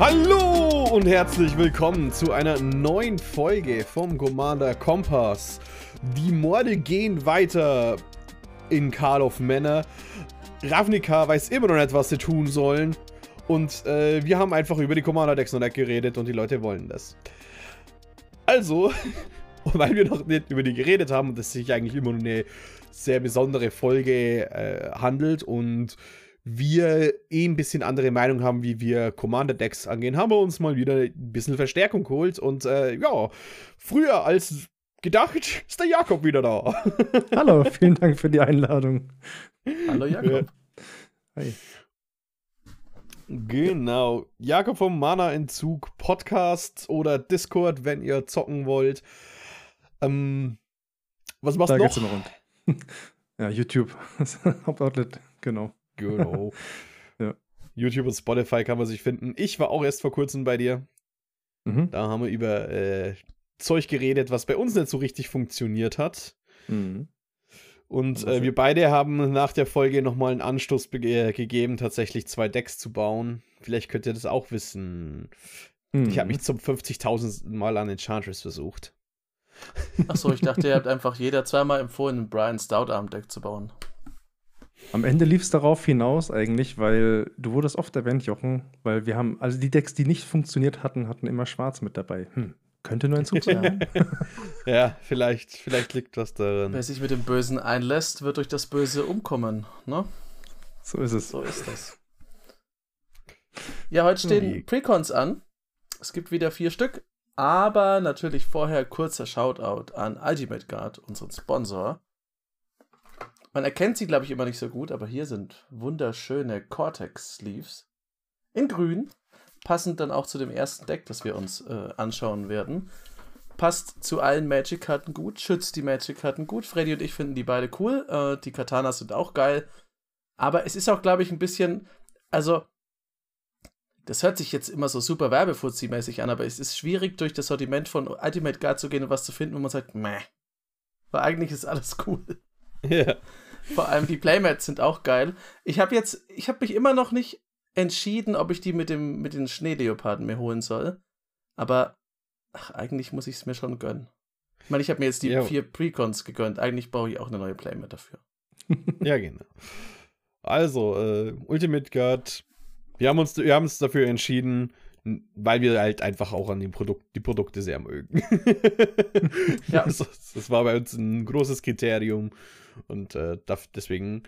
Hallo und herzlich willkommen zu einer neuen Folge vom Commander Kompass. Die Morde gehen weiter in Karl of Männer. Ravnica weiß immer noch nicht, was sie tun sollen. Und äh, wir haben einfach über die Commander-Decks noch nicht geredet und die Leute wollen das. Also, weil wir noch nicht über die geredet haben und es sich eigentlich immer nur eine sehr besondere Folge äh, handelt und wir eh ein bisschen andere Meinung haben, wie wir Commander-Decks angehen, haben wir uns mal wieder ein bisschen Verstärkung geholt. Und äh, ja, früher als gedacht ist der Jakob wieder da. Hallo, vielen Dank für die Einladung. Hallo Jakob. Hi. Genau. Jakob vom Mana-Entzug Podcast oder Discord, wenn ihr zocken wollt. Ähm, was machst du Da noch? geht's immer rund. Ja, YouTube. Hauptoutlet, genau. Genau. Ja. YouTube und Spotify kann man sich finden. Ich war auch erst vor kurzem bei dir. Mhm. Da haben wir über äh, Zeug geredet, was bei uns nicht so richtig funktioniert hat. Mhm. Und äh, wir beide haben nach der Folge nochmal einen Anstoß äh, gegeben, tatsächlich zwei Decks zu bauen. Vielleicht könnt ihr das auch wissen. Ich habe Mhm. mich zum 50.000 Mal an Enchantress versucht. Achso, ich dachte, ihr habt einfach jeder zweimal empfohlen, ein Brian Stout Arm Deck zu bauen. Am Ende lief es darauf hinaus eigentlich, weil du wurdest oft erwähnt, Jochen, weil wir haben, also die Decks, die nicht funktioniert hatten, hatten immer Schwarz mit dabei. Hm. Könnte nur ein Zug sein. Ja, vielleicht, vielleicht liegt was Wer daran. sich mit dem Bösen einlässt, wird durch das Böse umkommen. Ne? so ist es. So ist das. Ja, heute stehen? Precons an. Es gibt wieder vier Stück. Aber natürlich vorher kurzer Shoutout an Ultimate Guard, unseren Sponsor. Man erkennt sie, glaube ich, immer nicht so gut, aber hier sind wunderschöne Cortex-Sleeves. In grün. Passend dann auch zu dem ersten Deck, das wir uns äh, anschauen werden. Passt zu allen Magic-Karten gut, schützt die Magic-Karten gut. Freddy und ich finden die beide cool. Äh, die Katanas sind auch geil. Aber es ist auch, glaube ich, ein bisschen, also, das hört sich jetzt immer so super Werbefuzzi-mäßig an, aber es ist schwierig, durch das Sortiment von Ultimate Guard zu gehen und was zu finden, wo man sagt, meh. Weil eigentlich ist alles cool. Ja. Vor allem die Playmats sind auch geil. Ich habe jetzt, ich habe mich immer noch nicht entschieden, ob ich die mit, dem, mit den Schneeleoparden mir holen soll. Aber ach, eigentlich muss ich es mir schon gönnen. Ich meine, ich habe mir jetzt die Ja. vier Precons gegönnt. Eigentlich brauche ich auch eine neue Playmat dafür. ja, genau. Also, äh, Ultimate Guard. Wir haben uns, wir haben uns dafür entschieden, weil wir halt einfach auch an dem Produkt, die Produkte sehr mögen. Ja. das, das war bei uns ein großes Kriterium. Und äh, deswegen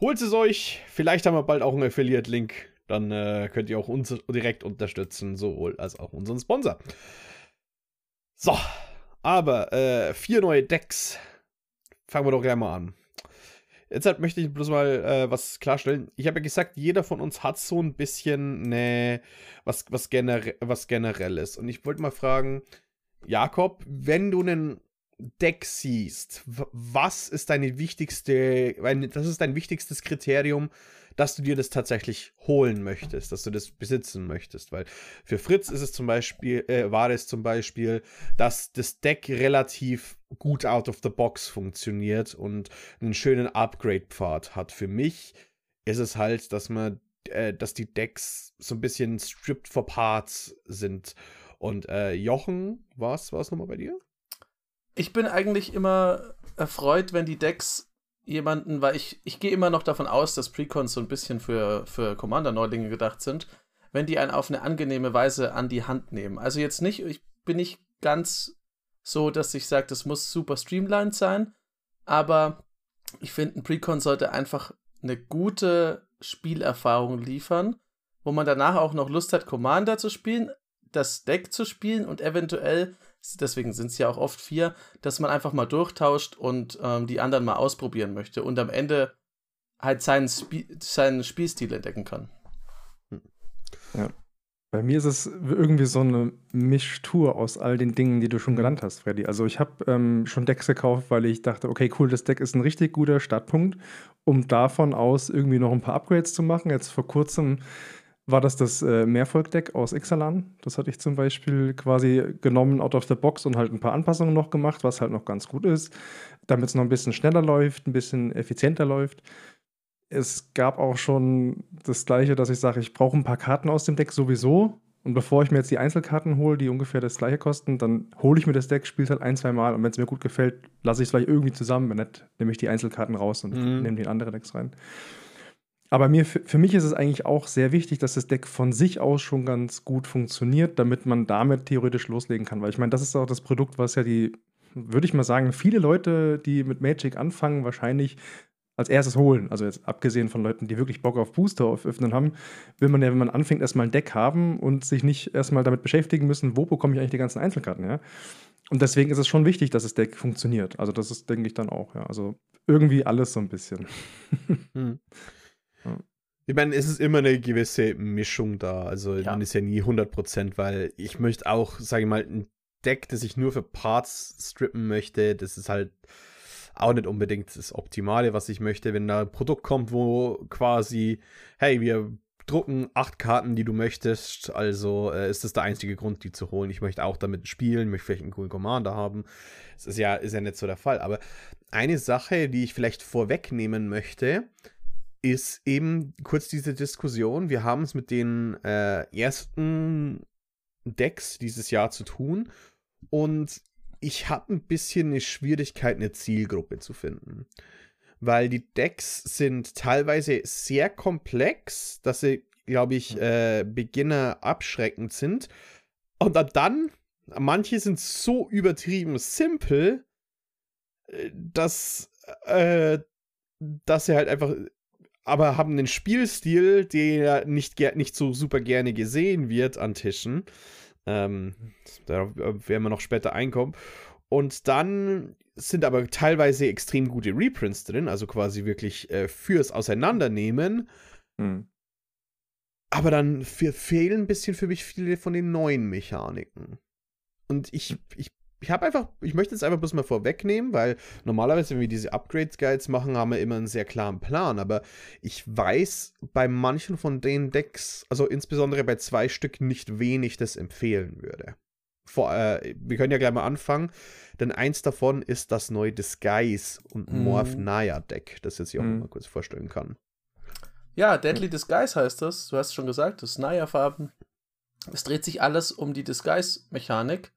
holt es euch. Vielleicht haben wir bald auch einen Affiliate-Link. Dann äh, könnt ihr auch uns direkt unterstützen, sowohl als auch unseren Sponsor. So, aber äh, vier neue Decks. Fangen wir doch gleich mal an. Jetzt halt möchte ich bloß mal äh, was klarstellen. Ich habe ja gesagt, jeder von uns hat so ein bisschen ne, was, was, genere was Generelles. Und ich wollte mal fragen, Jakob, wenn du einen Deck siehst, was ist deine wichtigste, das ist dein wichtigstes Kriterium, dass du dir das tatsächlich holen möchtest, dass du das besitzen möchtest, weil für Fritz ist es zum Beispiel, äh, war es zum Beispiel, dass das Deck relativ gut out of the box funktioniert und einen schönen Upgrade-Pfad hat. Für mich ist es halt, dass man, äh, dass die Decks so ein bisschen stripped for parts sind. Und äh, Jochen, was war es nochmal bei dir? Ich bin eigentlich immer erfreut, wenn die Decks jemanden, weil ich, ich gehe immer noch davon aus, dass Precons so ein bisschen für, für Commander-Neulinge gedacht sind, wenn die einen auf eine angenehme Weise an die Hand nehmen. Also jetzt nicht, ich bin nicht ganz so, dass ich sage, das muss super streamlined sein, aber ich finde, ein Precon sollte einfach eine gute Spielerfahrung liefern, wo man danach auch noch Lust hat, Commander zu spielen, das Deck zu spielen und eventuell, deswegen sind es ja auch oft vier, dass man einfach mal durchtauscht und ähm, die anderen mal ausprobieren möchte und am Ende halt seinen, Spie seinen Spielstil entdecken kann. Bei mir ist es irgendwie so eine Mischtur aus all den Dingen, die du schon genannt hast, Freddy. Also ich habe ähm, schon Decks gekauft, weil ich dachte, okay, cool, das Deck ist ein richtig guter Startpunkt, um davon aus irgendwie noch ein paar Upgrades zu machen. Jetzt vor kurzem war das das äh, Mehrvolk-Deck aus Ixalan. Das hatte ich zum Beispiel quasi genommen out of the box und halt ein paar Anpassungen noch gemacht, was halt noch ganz gut ist, damit es noch ein bisschen schneller läuft, ein bisschen effizienter läuft. Es gab auch schon das Gleiche, dass ich sage, ich brauche ein paar Karten aus dem Deck sowieso, Und bevor ich mir jetzt die Einzelkarten hole, die ungefähr das gleiche kosten, dann hole ich mir das Deck, spiele es halt ein, zwei Mal und wenn es mir gut gefällt, lasse ich es vielleicht irgendwie zusammen. Wenn nicht, nehme ich die Einzelkarten raus und Mhm. nehme die in andere Decks rein. Aber mir, für mich ist es eigentlich auch sehr wichtig, dass das Deck von sich aus schon ganz gut funktioniert, damit man damit theoretisch loslegen kann. Weil ich meine, das ist auch das Produkt, was ja die, würde ich mal sagen, viele Leute, die mit Magic anfangen, wahrscheinlich als erstes holen. Also jetzt abgesehen von Leuten, die wirklich Bock auf Booster öffnen haben, will man ja, wenn man anfängt, erstmal ein Deck haben und sich nicht erstmal damit beschäftigen müssen, wo bekomme ich eigentlich die ganzen Einzelkarten her. Und deswegen ist es schon wichtig, dass das Deck funktioniert. Also das ist, denke ich, dann auch, ja. Also irgendwie alles so ein bisschen. Hm. Ich meine, es ist immer eine gewisse Mischung da. Also Ja. man ist ja nie 100%, weil ich möchte auch, sage ich mal, ein Deck, das ich nur für Parts strippen möchte, das ist halt auch nicht unbedingt das Optimale, was ich möchte. Wenn da ein Produkt kommt, wo quasi, hey, wir drucken acht Karten, die du möchtest, also äh, ist das der einzige Grund, die zu holen. Ich möchte auch damit spielen, möchte vielleicht einen coolen Commander haben. Das ist ja, ist ja nicht so der Fall. Aber eine Sache, die ich vielleicht vorwegnehmen möchte, ist eben kurz diese Diskussion. Wir haben es mit den äh, ersten Decks dieses Jahr zu tun und ich habe ein bisschen eine Schwierigkeit, eine Zielgruppe zu finden. Weil die Decks sind teilweise sehr komplex, dass sie, glaube ich, äh, Beginner abschreckend sind. Und dann, manche sind so übertrieben simpel, äh, dass, äh, dass sie halt einfach aber haben einen Spielstil, der nicht, nicht so super gerne gesehen wird an Tischen. Ähm, darauf werden wir noch später einkommen. Und dann sind aber teilweise extrem gute Reprints drin, also quasi wirklich äh, fürs Auseinandernehmen. Hm. Aber dann fe- fehlen ein bisschen für mich viele von den neuen Mechaniken. Und ich, ich, ich habe einfach, ich möchte jetzt einfach bloß mal vorwegnehmen, weil normalerweise, wenn wir diese Upgrades-Guides machen, haben wir immer einen sehr klaren Plan. Aber ich weiß bei manchen von den Decks, also insbesondere bei zwei Stück, nicht wen ich das empfehlen würde. Vor, äh, wir können ja gleich mal anfangen, denn eins davon ist das neue Disguise und Mhm. Morph Naya Deck, das jetzt hier auch Mhm. mal kurz vorstellen kann. Ja, Deadly Disguise heißt das. Du hast schon gesagt, das ist Naya-Farben. Es dreht sich alles um die Disguise-Mechanik.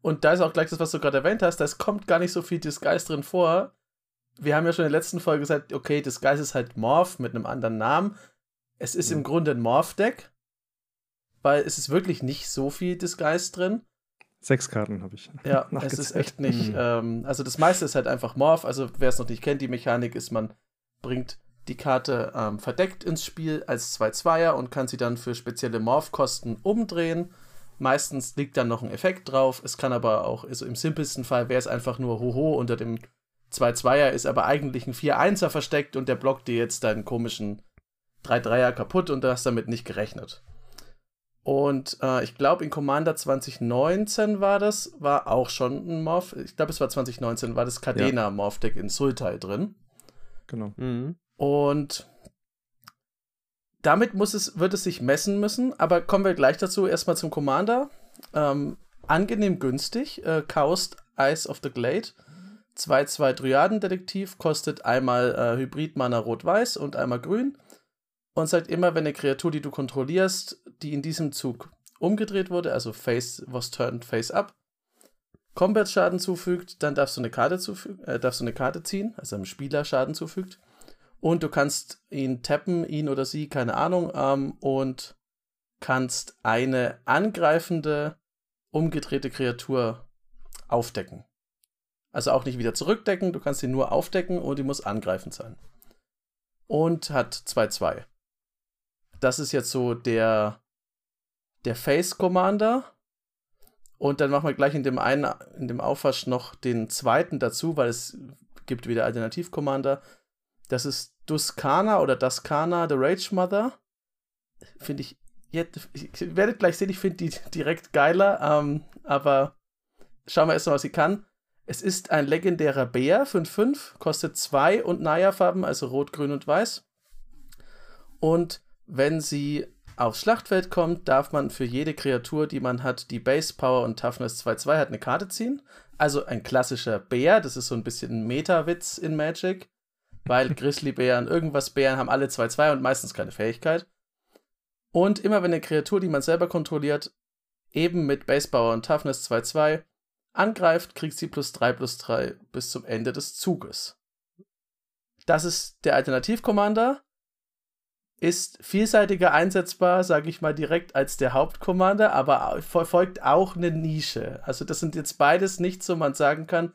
Und da ist auch gleich das, was du gerade erwähnt hast, es kommt gar nicht so viel Disguise drin vor. Wir haben ja schon in der letzten Folge gesagt, okay, Disguise ist halt Morph mit einem anderen Namen. Es ist im Grunde ein Morph-Deck, weil es ist wirklich nicht so viel Disguise drin. Sechs Karten habe ich. Ja, es ist echt nicht. Mhm. Ähm, also das meiste ist halt einfach Morph. Also wer es noch nicht kennt, die Mechanik ist, man bringt die Karte ähm, verdeckt ins Spiel als 2-2er und kann sie dann für spezielle Morph-Kosten umdrehen. Meistens liegt dann noch ein Effekt drauf. Es kann aber auch, also im simpelsten Fall wäre es einfach nur Hoho unter dem 2-2er, ist aber eigentlich ein 4-1er versteckt und der blockt dir jetzt deinen komischen 3-3er kaputt und du hast damit nicht gerechnet. Und äh, ich glaube, in Commander 2019 war das, war auch schon ein Morph. Ich glaube, es war 2019, war das Cadena Morph Deck in Sultai drin. Genau. Mhm. Und damit muss es, wird es sich messen müssen, aber kommen wir gleich dazu. Erstmal zum Commander. Ähm, angenehm günstig. Äh, Kaust Eyes of the Glade. 2-2 Dryaden-Detektiv kostet einmal äh, Hybrid-Mana Rot-Weiß und einmal Grün. Und sagt immer, wenn eine Kreatur, die du kontrollierst, die in diesem Zug umgedreht wurde, also face was turned face up, Combat-Schaden zufügt, dann darfst du eine Karte zufügen, äh, darfst du eine Karte ziehen, also einem Spieler Schaden zufügt. Und du kannst ihn tappen, ihn oder sie, keine Ahnung, ähm, und kannst eine angreifende, umgedrehte Kreatur aufdecken. Also auch nicht wieder zurückdecken, du kannst ihn nur aufdecken und die muss angreifend sein. Und hat 2-2. Das ist jetzt so der, der Face Commander. Und dann machen wir gleich in dem einen, in dem Aufwasch noch den zweiten dazu, weil es gibt wieder Alternativ-Commander. Das ist Duskana oder Daskana, The Rage Mother. Finde ich, jetzt, ich werdet gleich sehen, ich finde die direkt geiler, ähm, aber schauen wir erstmal, was sie kann. Es ist ein legendärer Bär, 5-5, kostet 2 und Naya-Farben, also Rot, Grün und Weiß. Und wenn sie aufs Schlachtfeld kommt, darf man für jede Kreatur, die man hat, die Base Power und Toughness 2-2 hat, eine Karte ziehen. Also ein klassischer Bär, das ist so ein bisschen ein Meta-Witz in Magic, weil Grizzlybären, irgendwas Bären haben alle 2-2 und meistens keine Fähigkeit. Und immer wenn eine Kreatur, die man selber kontrolliert, eben mit Base Power und Toughness 2-2 angreift, kriegt sie plus 3 plus 3 bis zum Ende des Zuges. Das ist der Alternativ-Commander. Ist vielseitiger einsetzbar, sage ich mal direkt, als der Hauptcommander, aber verfolgt auch eine Nische. Also, das sind jetzt beides nicht so, man sagen kann,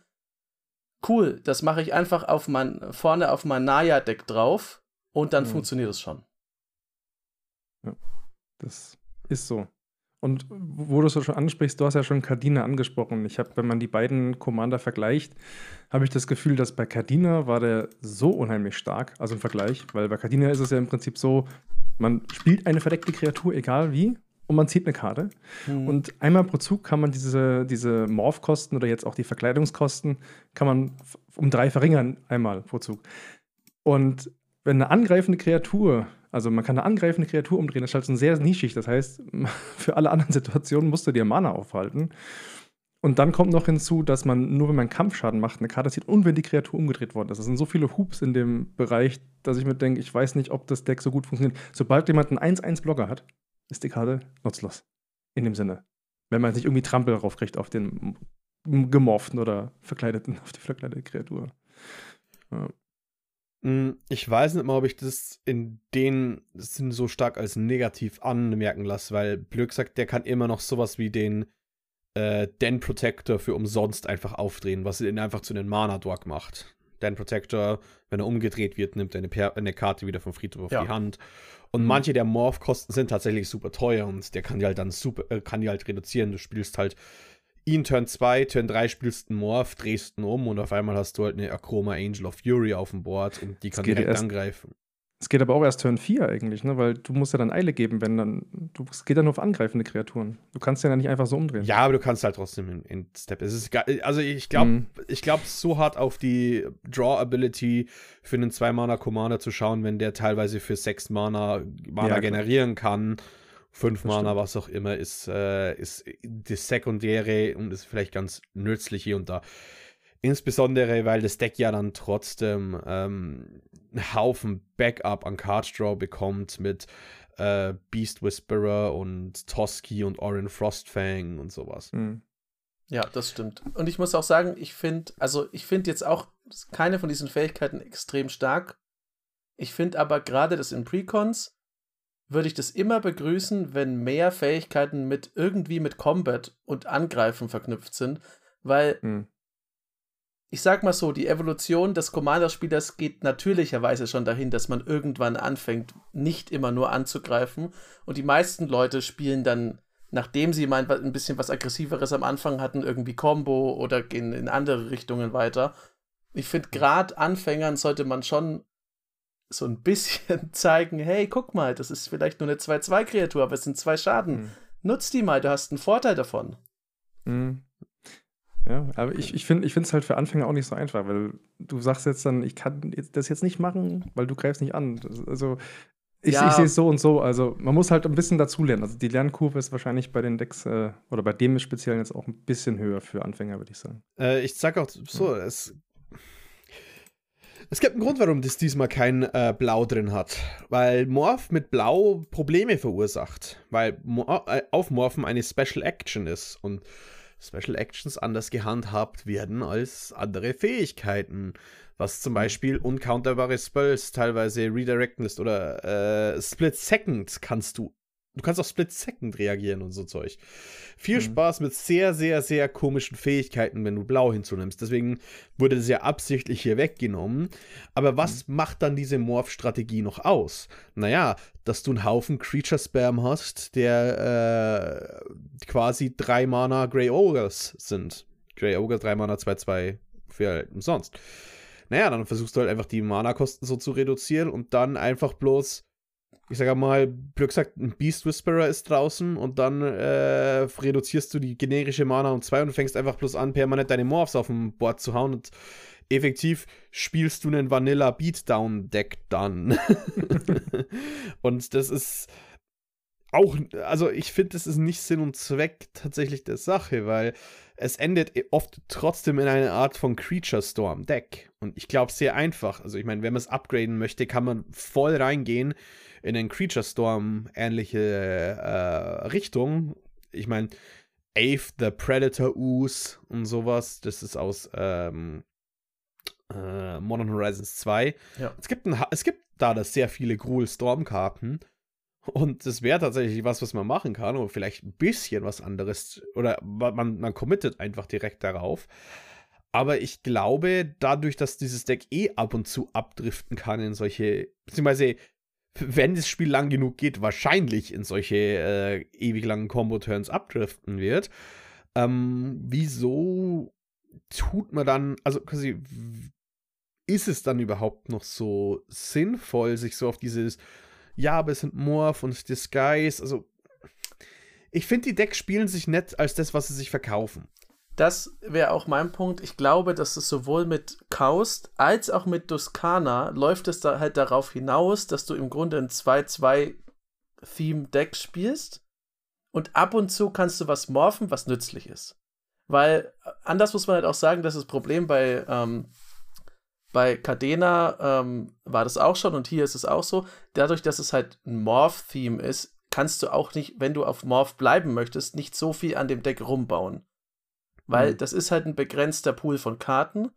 cool, das mache ich einfach auf mein, vorne auf mein Naya-Deck drauf und dann mhm. funktioniert es schon. Ja, das ist so. Und wo du es schon ansprichst, du hast ja schon Cardina angesprochen. Ich habe, wenn man die beiden Commander vergleicht, habe ich das Gefühl, dass bei Cardina war der so unheimlich stark, also im Vergleich, weil bei Cardina ist es ja im Prinzip so, man spielt eine verdeckte Kreatur, egal wie, und man zieht eine Karte. Mhm. Und einmal pro Zug kann man diese, diese Morph-Kosten oder jetzt auch die Verkleidungskosten, kann man um drei verringern, einmal pro Zug. Und wenn eine angreifende Kreatur, also man kann eine angreifende Kreatur umdrehen, das ist halt so sehr nischig. Das heißt, für alle anderen Situationen musst du dir Mana aufhalten. Und dann kommt noch hinzu, dass man nur, wenn man Kampfschaden macht, eine Karte zieht und wenn die Kreatur umgedreht worden ist. Das sind so viele Hoops in dem Bereich, dass ich mir denke, ich weiß nicht, ob das Deck so gut funktioniert. Sobald jemand einen 1-1-Blocker hat, ist die Karte nutzlos. In dem Sinne. Wenn man sich irgendwie Trampel drauf kriegt auf den gemorften oder verkleideten, auf die verkleidete Kreatur. Ja. Hm, ich weiß nicht mal, ob ich das in den Sinn so stark als negativ anmerken lasse, weil Blöd sagt, der kann immer noch sowas wie den äh, Den Protector für umsonst einfach aufdrehen, was ihn einfach zu einem Mana-Dork macht. Den Protector, wenn er umgedreht wird, nimmt er eine, eine Karte wieder vom Friedhof auf ja. die Hand. Und mhm. manche der Morph-Kosten sind tatsächlich super teuer und der kann die halt dann super, äh, kann die halt reduzieren. Du spielst halt ihn Turn 2, Turn 3 spielst einen Morph, drehst ihn um und auf einmal hast du halt eine Akroma Angel of Fury auf dem Board und die kann direkt erst, angreifen. Es geht aber auch erst Turn 4 eigentlich, ne? weil du musst ja dann Eile geben, wenn dann. Du, es geht ja nur auf angreifende Kreaturen. Du kannst ja nicht einfach so umdrehen. Ja, aber du kannst halt trotzdem in, in Step. Es ist also ich glaube, mhm. ich glaube, so hart auf die Draw-Ability für einen 2-Mana-Commander zu schauen, wenn der teilweise für 6 Mana Mana ja, generieren kann Fünf Mana, stimmt. was auch immer, ist, äh, ist das Sekundäre und ist vielleicht ganz nützlich hier und da. Insbesondere, weil das Deck ja dann trotzdem ähm, einen Haufen Backup an Card Draw bekommt mit äh, Beast Whisperer und Toski und Orin Frostfang und sowas. Mhm. Ja, das stimmt. Und ich muss auch sagen, ich finde, also ich finde jetzt auch keine von diesen Fähigkeiten extrem stark. Ich finde aber gerade das in Precons würde ich das immer begrüßen, wenn mehr Fähigkeiten mit irgendwie mit Combat und Angreifen verknüpft sind, weil hm. Ich sag mal so, die Evolution des Commander-Spielers geht natürlicherweise schon dahin, dass man irgendwann anfängt, nicht immer nur anzugreifen und die meisten Leute spielen dann nachdem sie mal ein bisschen was aggressiveres am Anfang hatten, irgendwie Combo oder gehen in andere Richtungen weiter. Ich finde, gerade Anfängern sollte man schon so ein bisschen zeigen, hey, guck mal, das ist vielleicht nur eine 2-2-Kreatur, aber es sind zwei Schaden. Mhm. Nutz die mal, du hast einen Vorteil davon. Mhm. Ja, aber ich, ich finde es halt für Anfänger auch nicht so einfach, weil du sagst jetzt dann, ich kann das jetzt nicht machen, weil du greifst nicht an. Also ich, ja. ich sehe es so und so. Also man muss halt ein bisschen dazulernen. Also die Lernkurve ist wahrscheinlich bei den Decks äh, oder bei dem speziell jetzt auch ein bisschen höher für Anfänger, würde ich sagen. Äh, ich sag auch so, ja. es es gibt einen Grund, warum das diesmal kein äh, Blau drin hat. Weil Morph mit Blau Probleme verursacht. Weil Mor äh, Aufmorphen eine Special Action ist. Und Special Actions anders gehandhabt werden als andere Fähigkeiten. Was zum Beispiel uncounterbare Spells teilweise redirecten ist oder äh, Split Second kannst du Du kannst auch Split Second reagieren und so Zeug. Viel mhm. Spaß mit sehr, sehr, sehr komischen Fähigkeiten, wenn du Blau hinzunimmst. Deswegen wurde das ja absichtlich hier weggenommen. Aber was mhm. macht dann diese Morph-Strategie noch aus? Naja, dass du einen Haufen Creature-Spam hast, der äh, quasi drei Mana Grey Ogres sind. Grey Ogre, drei Mana, 2-2 für halt umsonst. Naja, dann versuchst du halt einfach die Mana-Kosten so zu reduzieren und dann einfach bloß ich sage mal, blöd gesagt, ein Beast Whisperer ist draußen und dann äh, reduzierst du die generische Mana um zwei und du fängst einfach bloß an, permanent deine Morphs auf dem Board zu hauen und effektiv spielst du einen Vanilla Beatdown Deck dann. und das ist auch, also ich finde, das ist nicht Sinn und Zweck tatsächlich der Sache, weil es endet oft trotzdem in einer Art von Creature Storm Deck. Und ich glaube, sehr einfach. Also ich meine, wenn man es upgraden möchte, kann man voll reingehen in einen Creature Storm ähnliche äh, Richtung. Ich meine, Ave the Predator Ooze und sowas, das ist aus ähm, äh, Modern Horizons 2. Ja. Es, gibt ein, es gibt da das sehr viele Gruul Storm Karten. Und das wäre tatsächlich was, was man machen kann, oder vielleicht ein bisschen was anderes. Oder man, man committet einfach direkt darauf. Aber ich glaube, dadurch, dass dieses Deck eh ab und zu abdriften kann in solche, beziehungsweise wenn das Spiel lang genug geht, wahrscheinlich in solche äh, ewig langen Combo-Turns abdriften wird. Ähm, wieso tut man dann, also quasi, ist es dann überhaupt noch so sinnvoll, sich so auf dieses ja, aber es sind Morph und Disguise. Also, ich finde, die Decks spielen sich nett als das, was sie sich verkaufen. Das wäre auch mein Punkt. Ich glaube, dass es sowohl mit Kaust als auch mit Duskana läuft es da halt darauf hinaus, dass du im Grunde ein 2-2-Theme-Deck spielst und ab und zu kannst du was morphen, was nützlich ist. Weil anders muss man halt auch sagen, dass das Problem bei ähm, bei Cadena ähm, war das auch schon und hier ist es auch so. Dadurch, dass es halt ein Morph-Theme ist, kannst du auch nicht, wenn du auf Morph bleiben möchtest, nicht so viel an dem Deck rumbauen. Weil mhm. das ist halt ein begrenzter Pool von Karten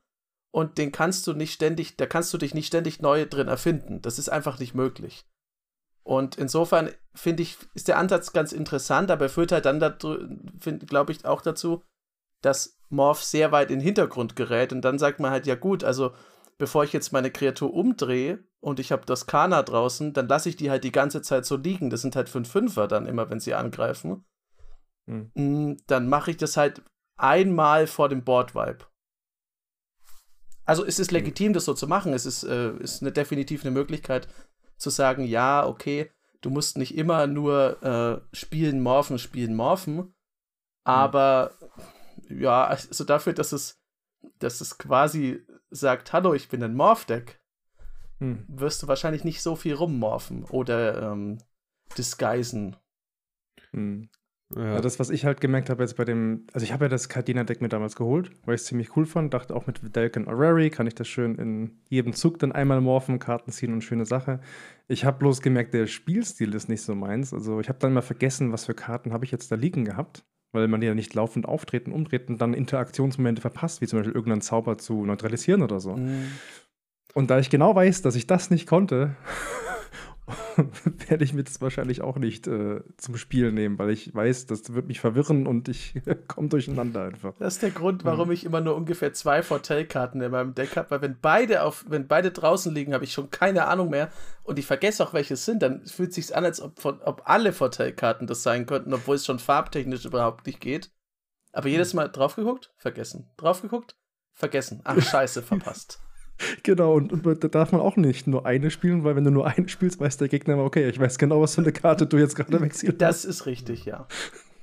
und den kannst du nicht ständig, da kannst du dich nicht ständig neu drin erfinden. Das ist einfach nicht möglich. Und insofern finde ich, ist der Ansatz ganz interessant, aber er führt halt dann, glaube ich, auch dazu, dass Morph sehr weit in den Hintergrund gerät und dann sagt man halt, ja gut, also bevor ich jetzt meine Kreatur umdrehe und ich habe das Kana draußen, dann lasse ich die halt die ganze Zeit so liegen. Das sind halt 5 Fünfer dann immer, wenn sie angreifen. Hm. Dann mache ich das halt einmal vor dem Board-Vibe. Also es ist legitim, das so zu machen. Es ist, äh, ist eine, definitiv eine Möglichkeit zu sagen, ja, okay, du musst nicht immer nur äh, spielen, morphen, spielen, morphen. Aber mhm. ja, also dafür, dass es, dass es quasi sagt, hallo, ich bin ein Morph-Deck, hm. wirst du wahrscheinlich nicht so viel rummorphen oder ähm, disguisen. Hm. Ja. ja. das, was ich halt gemerkt habe jetzt bei dem, also ich habe ja das Cardina-Deck mir damals geholt, weil ich es ziemlich cool fand, dachte auch mit Dalkin Orrery kann ich das schön in jedem Zug dann einmal morphen, Karten ziehen und schöne Sache. Ich habe bloß gemerkt, der Spielstil ist nicht so meins. Also ich habe dann mal vergessen, was für Karten habe ich jetzt da liegen gehabt weil man die ja nicht laufend auftreten, umtreten und dann Interaktionsmomente verpasst, wie zum Beispiel irgendeinen Zauber zu neutralisieren oder so. Mhm. Und da ich genau weiß, dass ich das nicht konnte, werde ich mir das wahrscheinlich auch nicht äh, zum Spiel nehmen, weil ich weiß, das wird mich verwirren und ich komme durcheinander einfach. Das ist der Grund, warum ich immer nur ungefähr zwei Vorteilkarten in meinem Deck habe, weil wenn beide auf, wenn beide draußen liegen, habe ich schon keine Ahnung mehr und ich vergesse auch, welche es sind, dann fühlt es sich an, als ob, ob alle Vorteilkarten das sein könnten, obwohl es schon farbtechnisch überhaupt nicht geht. Aber jedes Mal drauf geguckt, vergessen. Drauf geguckt, vergessen. Ach, scheiße, verpasst. Genau, und, und, da darf man auch nicht nur eine spielen, weil wenn du nur eine spielst, weiß der Gegner immer, okay, ich weiß genau, was für eine Karte du jetzt gerade wechselst. Das ist richtig, ja.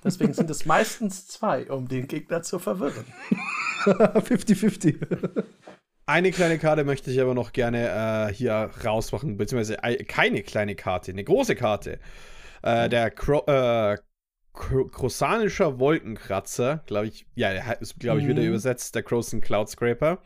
Deswegen sind es meistens zwei, um den Gegner zu verwirren. 50-50. Eine kleine Karte möchte ich aber noch gerne äh, hier rausmachen, beziehungsweise keine kleine Karte, eine große Karte. Äh, der Cro äh, Krosanischer Wolkenkratzer, glaube ich, ja, der ist, glaube ich, wieder mhm. übersetzt, der Croson Cloud Scraper.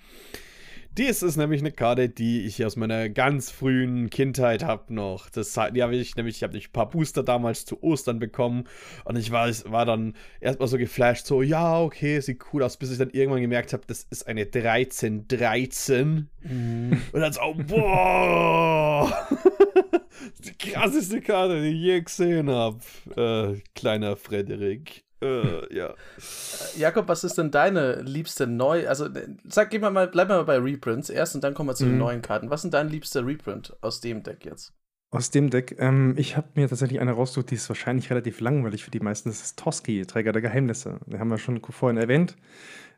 Dies ist nämlich eine Karte, die ich aus meiner ganz frühen Kindheit habe noch. Das, die habe ich nämlich, ich habe ein paar Booster damals zu Ostern bekommen und ich war, war dann erstmal so geflasht, so, ja, okay, sieht cool aus, bis ich dann irgendwann gemerkt habe, das ist eine 1313. Mhm. Und dann so, boah! die krasseste Karte, die ich je gesehen habe. Äh, kleiner Frederik. Äh, ja. Äh, Jakob, was ist denn deine liebste neu? Also, sag, geh mal, bleib mal bei Reprints erst und dann kommen wir zu mhm. den neuen Karten. Was ist dein liebster Reprint aus dem Deck jetzt? Aus dem Deck, ähm, ich habe mir tatsächlich eine rausgesucht, die ist wahrscheinlich relativ langweilig für die meisten. Das ist Toski, Träger der Geheimnisse. Den haben wir schon vorhin erwähnt.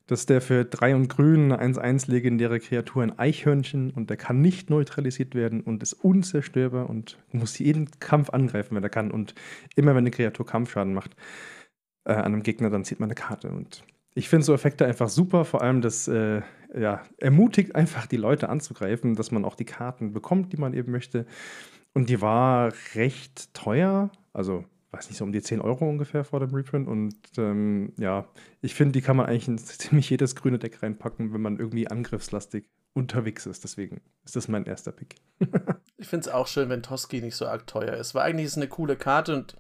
Das ist der für 3 und Grün eine 1-1 legendäre Kreatur, ein Eichhörnchen und der kann nicht neutralisiert werden und ist unzerstörbar und muss jeden Kampf angreifen, wenn er kann und immer wenn eine Kreatur Kampfschaden macht äh, an einem Gegner, dann zieht man eine Karte. Und ich finde so Effekte einfach super, vor allem das äh, ja, ermutigt einfach die Leute anzugreifen, dass man auch die Karten bekommt, die man eben möchte. Und die war recht teuer, also weiß nicht, so um die 10 Euro ungefähr vor dem Reprint. Und ähm, ja, ich finde, die kann man eigentlich in ziemlich jedes grüne Deck reinpacken, wenn man irgendwie angriffslastig unterwegs ist. Deswegen ist das mein erster Pick. ich finde es auch schön, wenn Toski nicht so arg teuer ist, weil eigentlich ist es eine coole Karte und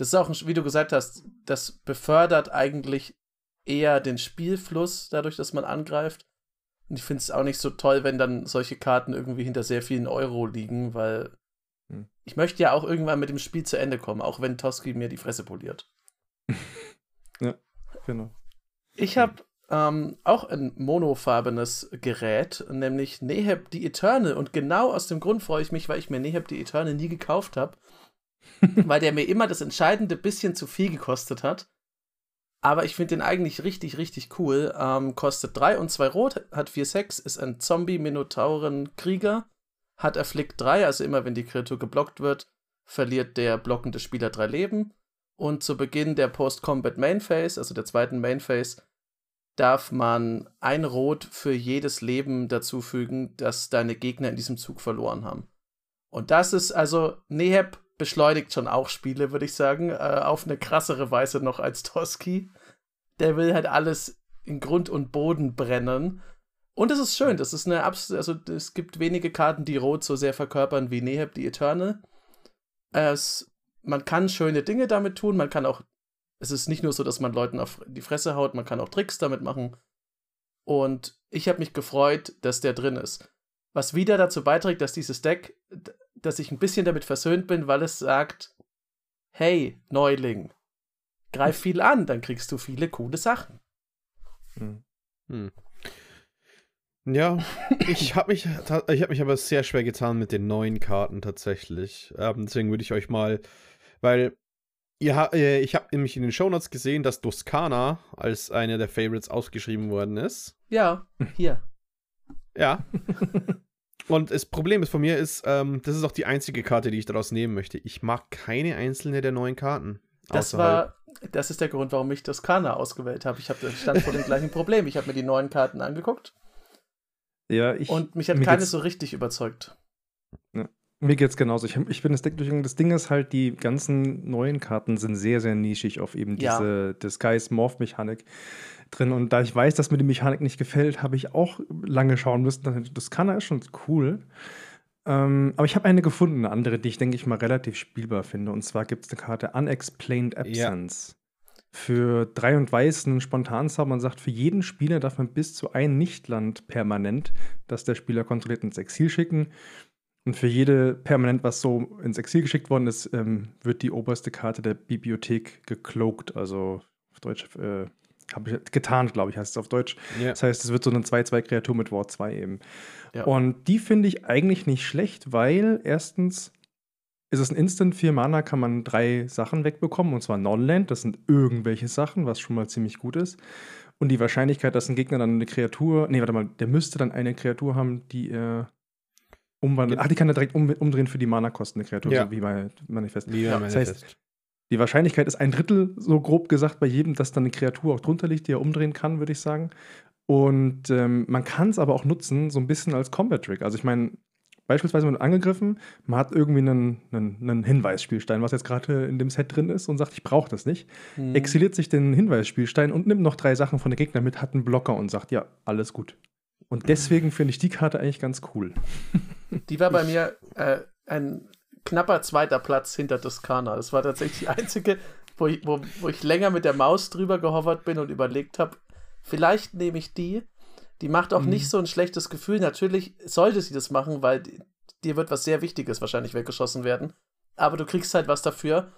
das ist auch, ein, wie du gesagt hast, das befördert eigentlich eher den Spielfluss, dadurch, dass man angreift. Und ich finde es auch nicht so toll, wenn dann solche Karten irgendwie hinter sehr vielen Euro liegen, weil hm. ich möchte ja auch irgendwann mit dem Spiel zu Ende kommen, auch wenn Toski mir die Fresse poliert. ja, genau. Ich habe ähm, auch ein monofarbenes Gerät, nämlich Neheb the Eternal. Und genau aus dem Grund freue ich mich, weil ich mir Neheb the Eternal nie gekauft habe. Weil der mir immer das entscheidende bisschen zu viel gekostet hat. Aber ich finde den eigentlich richtig, richtig cool. Ähm, kostet 3 und 2 Rot, hat 4 6, ist ein Zombie-Minotauren-Krieger, hat Afflict 3, also immer wenn die Kreatur geblockt wird, verliert der blockende Spieler 3 Leben. Und zu Beginn der Post-Combat Main Phase, also der zweiten Main Phase, darf man ein Rot für jedes Leben dazufügen, das deine Gegner in diesem Zug verloren haben. Und das ist also, Neheb beschleunigt schon auch Spiele, würde ich sagen, äh, auf eine krassere Weise noch als Toski. Der will halt alles in Grund und Boden brennen. Und es ist schön, das ist eine Abs also es gibt wenige Karten, die Rot so sehr verkörpern wie Neheb die Eternal. Es, man kann schöne Dinge damit tun, man kann auch, es ist nicht nur so, dass man Leuten auf die Fresse haut, man kann auch Tricks damit machen. Und ich habe mich gefreut, dass der drin ist. Was wieder dazu beiträgt, dass dieses Deck dass ich ein bisschen damit versöhnt bin, weil es sagt, hey, Neuling, greif viel an, dann kriegst du viele coole Sachen. Hm. Hm. Ja, ich habe mich, ich hab mich aber sehr schwer getan mit den neuen Karten tatsächlich. Ähm, deswegen würde ich euch mal, weil ja, äh, ich habe nämlich in den Shownotes gesehen, dass Doskana als eine der Favorites ausgeschrieben worden ist. Ja, hier. Ja. Und das Problem ist von mir ist, ähm, das ist auch die einzige Karte, die ich daraus nehmen möchte. Ich mag keine einzelne der neuen Karten. Das war, das ist der Grund, warum ich das Kana ausgewählt habe. Ich habe stand vor dem gleichen Problem. Ich habe mir die neuen Karten angeguckt. Ja, ich. Und mich hat mir keine so richtig überzeugt. Ja. Mir geht's genauso. Ich, ich bin das Deck durchgegangen. Das Ding ist halt, die ganzen neuen Karten sind sehr, sehr nischig auf eben diese ja. Disguise Morph Mechanik drin. Und da ich weiß, dass mir die Mechanik nicht gefällt, habe ich auch lange schauen müssen. Das kann er schon cool. Ähm, aber ich habe eine gefunden, eine andere, die ich, denke ich mal, relativ spielbar finde. Und zwar gibt es eine Karte Unexplained Absence. Ja. Für drei und weiß einen Spontanzauber. Man sagt, für jeden Spieler darf man bis zu ein Nichtland permanent, das der Spieler kontrolliert, ins Exil schicken. Und für jede permanent, was so ins Exil geschickt worden ist, ähm, wird die oberste Karte der Bibliothek gecloakt, also auf Deutsch äh, habe ich getarnt, glaube ich, heißt es auf Deutsch. Yeah. Das heißt, es wird so eine 2-2-Kreatur mit Wort 2 eben. Ja. Und die finde ich eigentlich nicht schlecht, weil erstens ist es ein Instant, 4 Mana kann man drei Sachen wegbekommen, und zwar Non-Land, das sind irgendwelche Sachen, was schon mal ziemlich gut ist. Und die Wahrscheinlichkeit, dass ein Gegner dann eine Kreatur, nee, warte mal, der müsste dann eine Kreatur haben, die er umwandelt. Ach, die kann er direkt um, umdrehen für die Mana-Kosten, eine Kreatur, ja. so wie bei Manifest. Wie bei Manifest. Das heißt, die Wahrscheinlichkeit ist ein Drittel, so grob gesagt, bei jedem, dass dann eine Kreatur auch drunter liegt, die er umdrehen kann, würde ich sagen. Und ähm, man kann es aber auch nutzen, so ein bisschen als Combat-Trick. Also ich meine, beispielsweise man wird angegriffen, man hat irgendwie einen, einen, einen Hinweisspielstein, was jetzt gerade in dem Set drin ist und sagt, ich brauche das nicht, mhm. exiliert sich den Hinweisspielstein und nimmt noch drei Sachen von den Gegner mit, hat einen Blocker und sagt, ja, alles gut. Und deswegen finde ich die Karte eigentlich ganz cool. Die war bei mir äh, ein knapper zweiter Platz hinter Toskana. Das war tatsächlich die einzige, wo ich, wo, wo ich länger mit der Maus drüber gehovert bin und überlegt habe, vielleicht nehme ich die. Die macht auch mhm. nicht so ein schlechtes Gefühl. Natürlich sollte sie das machen, weil dir wird was sehr Wichtiges wahrscheinlich weggeschossen werden. Aber du kriegst halt was dafür.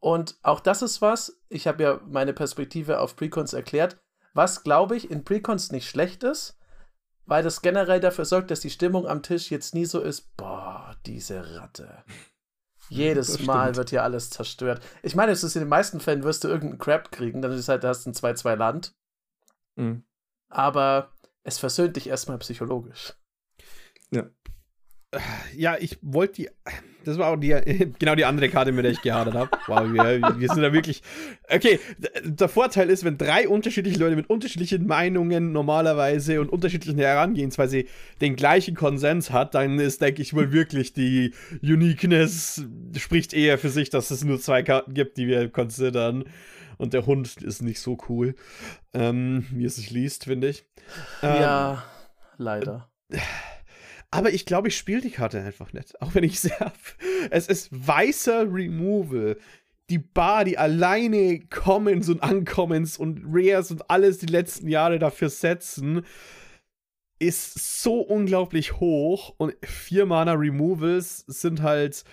Und auch das ist was, ich habe ja meine Perspektive auf Precons erklärt, was, glaube ich, in Precons nicht schlecht ist, weil das generell dafür sorgt, dass die Stimmung am Tisch jetzt nie so ist, boah, diese Ratte. Jedes Mal wird hier alles zerstört. Ich meine, es ist in den meisten Fällen wirst du irgendeinen Crap kriegen, dann ist halt, da hast du ein 2-2-Land. Mhm. Aber es versöhnt dich erstmal psychologisch. Ja. Ja, ich wollte die. Das war auch die, genau die andere Karte, mit der ich gehadert habe. Wow, wir, wir sind da wirklich. Okay, der Vorteil ist, wenn drei unterschiedliche Leute mit unterschiedlichen Meinungen normalerweise und unterschiedlichen Herangehensweise den gleichen Konsens hat, dann ist, denke ich, wohl wirklich die Uniqueness spricht eher für sich, dass es nur zwei Karten gibt, die wir considern. Und der Hund ist nicht so cool, ähm, wie es sich liest, finde ich. Ähm, ja, leider. Äh, aber ich glaube, ich spiele die Karte einfach nicht. Auch wenn ich sie habe. Es ist weißer Removal. Die Bar, die alleine Commons und Uncommons und Rares und alles die letzten Jahre dafür setzen, ist so unglaublich hoch. Und vier Mana Removals sind halt.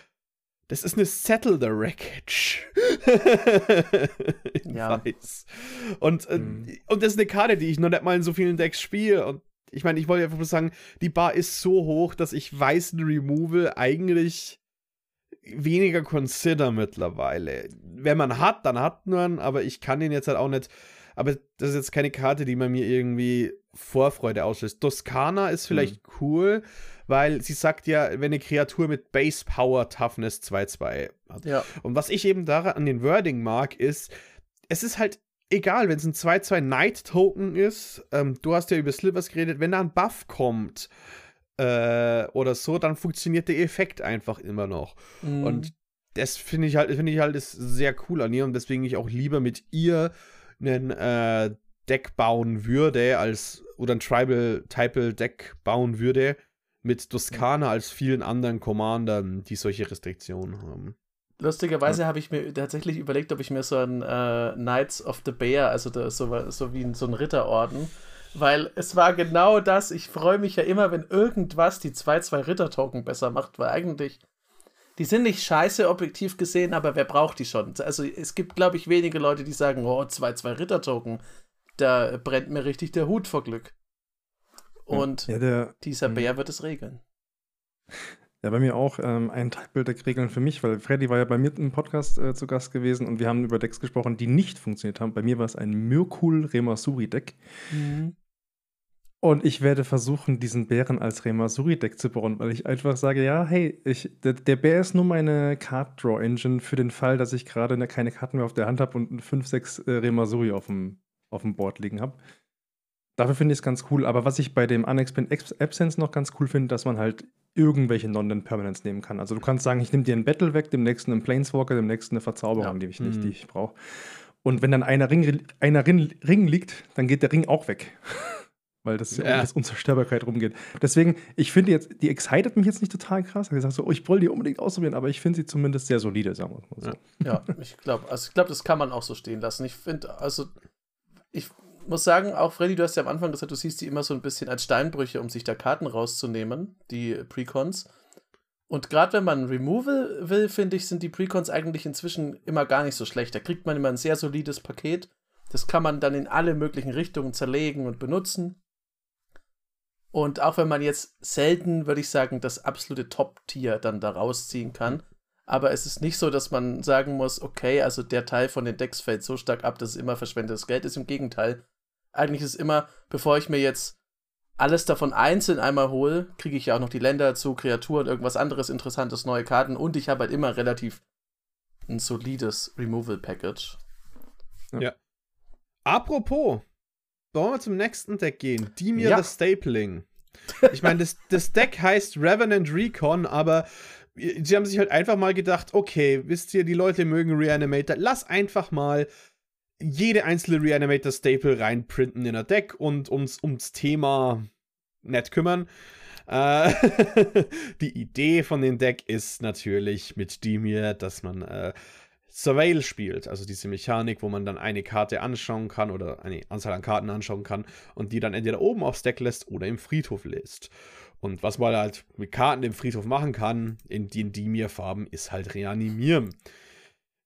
Das ist eine Settle the Wreckage. ich ja. weiß. Und, äh, mhm. und das ist eine Karte, die ich noch nicht mal in so vielen Decks spiele. Und ich meine, ich wollte einfach nur sagen, die Bar ist so hoch, dass ich weißen Removal eigentlich weniger consider mittlerweile. Wenn man hat, dann hat man, aber ich kann den jetzt halt auch nicht. Aber das ist jetzt keine Karte, die man mir irgendwie Vorfreude auslöst. Toskana ist vielleicht mhm. cool, weil sie sagt ja, wenn eine Kreatur mit Base Power Toughness 2-2 hat. Ja. Und was ich eben daran an den Wording mag, ist, es ist halt egal, wenn es ein 2-2 Night Token ist, ähm, du hast ja über Slivers geredet, wenn da ein Buff kommt äh, oder so, dann funktioniert der Effekt einfach immer noch. Mhm. Und das finde ich halt, finde ich halt ist sehr cool an ihr und deswegen ich auch lieber mit ihr einen äh, Deck bauen würde, als oder ein Tribal-Type-Deck bauen würde mit Toskana als vielen anderen Commandern, die solche Restriktionen haben. Lustigerweise habe ich mir tatsächlich überlegt, ob ich mir so ein äh, Knights of the Bear, also da, so, so wie so ein Ritterorden, weil es war genau das. Ich freue mich ja immer, wenn irgendwas die 2-2 Ritter-Token besser macht, weil eigentlich die sind nicht scheiße objektiv gesehen, aber wer braucht die schon? Also es gibt, glaube ich, wenige Leute, die sagen, oh, 2-2 Ritter-Token, da brennt mir richtig der Hut vor Glück. Und ja, der, dieser hm. Bär wird es regeln. Ja, bei mir auch ähm, ein Type-Builder-Regeln für mich, weil Freddy war ja bei mir im Podcast äh, zu Gast gewesen und wir haben über Decks gesprochen, die nicht funktioniert haben. Bei mir war es ein Myrkul Remasuri-Deck. Mhm. Und ich werde versuchen, diesen Bären als Remasuri-Deck zu bauen, weil ich einfach sage, ja, hey, ich, der, der Bär ist nur meine Card-Draw-Engine für den Fall, dass ich gerade ne, keine Karten mehr auf der Hand habe und 5, 6 äh, Remasuri auf dem, auf dem Board liegen habe. Dafür finde ich es ganz cool. Aber was ich bei dem Unexplained Absence noch ganz cool finde, dass man halt irgendwelche Non-Permanents nehmen kann. Also du kannst sagen, ich nehme dir einen Battle weg, dem nächsten einen Planeswalker, dem nächsten eine Verzauberung, ja. die ich nicht, mhm. die ich brauche. Und wenn dann einer Ring, einer Ring, Ring liegt, dann geht der Ring auch weg. Weil das ja, um das Unzerstörbarkeit rumgeht. Deswegen, ich finde jetzt, die excited mich jetzt nicht total krass. Ich sage so, oh, ich wollte die unbedingt ausprobieren, aber ich finde sie zumindest sehr solide, sagen wir mal so. Ja, ich glaube, also ich glaube, das kann man auch so stehen lassen. Ich finde, also ich muss sagen, auch Freddy, du hast ja am Anfang gesagt, du siehst die immer so ein bisschen als Steinbrüche, um sich da Karten rauszunehmen, die Precons. Und gerade wenn man Removal will, finde ich, sind die Precons eigentlich inzwischen immer gar nicht so schlecht. Da kriegt man immer ein sehr solides Paket. Das kann man dann in alle möglichen Richtungen zerlegen und benutzen. Und auch wenn man jetzt selten, würde ich sagen, das absolute Top-Tier dann da rausziehen kann. Aber es ist nicht so, dass man sagen muss, okay, also der Teil von den Decks fällt so stark ab, dass es immer verschwendetes Geld ist. Im Gegenteil, eigentlich ist es immer, bevor ich mir jetzt alles davon einzeln einmal hole, kriege ich ja auch noch die Länder dazu, Kreaturen, irgendwas anderes Interessantes, neue Karten und ich habe halt immer relativ ein solides Removal-Package. Ja. ja. Apropos, wollen wir zum nächsten Deck gehen? Dimir ja. the Stapling. Ich meine, das, das Deck heißt Revenant Recon, aber sie haben sich halt einfach mal gedacht, okay, wisst ihr, die Leute mögen Reanimator, lass einfach mal jede einzelne Reanimator-Staple reinprinten in ein Deck und uns ums Thema nett kümmern. Äh, die Idee von dem Deck ist natürlich mit Dimir, dass man äh, Surveil spielt, also diese Mechanik, wo man dann eine Karte anschauen kann oder eine Anzahl an Karten anschauen kann und die dann entweder oben aufs Deck lässt oder im Friedhof lässt. Und was man halt mit Karten im Friedhof machen kann, in den Dimir-Farben, ist halt reanimieren.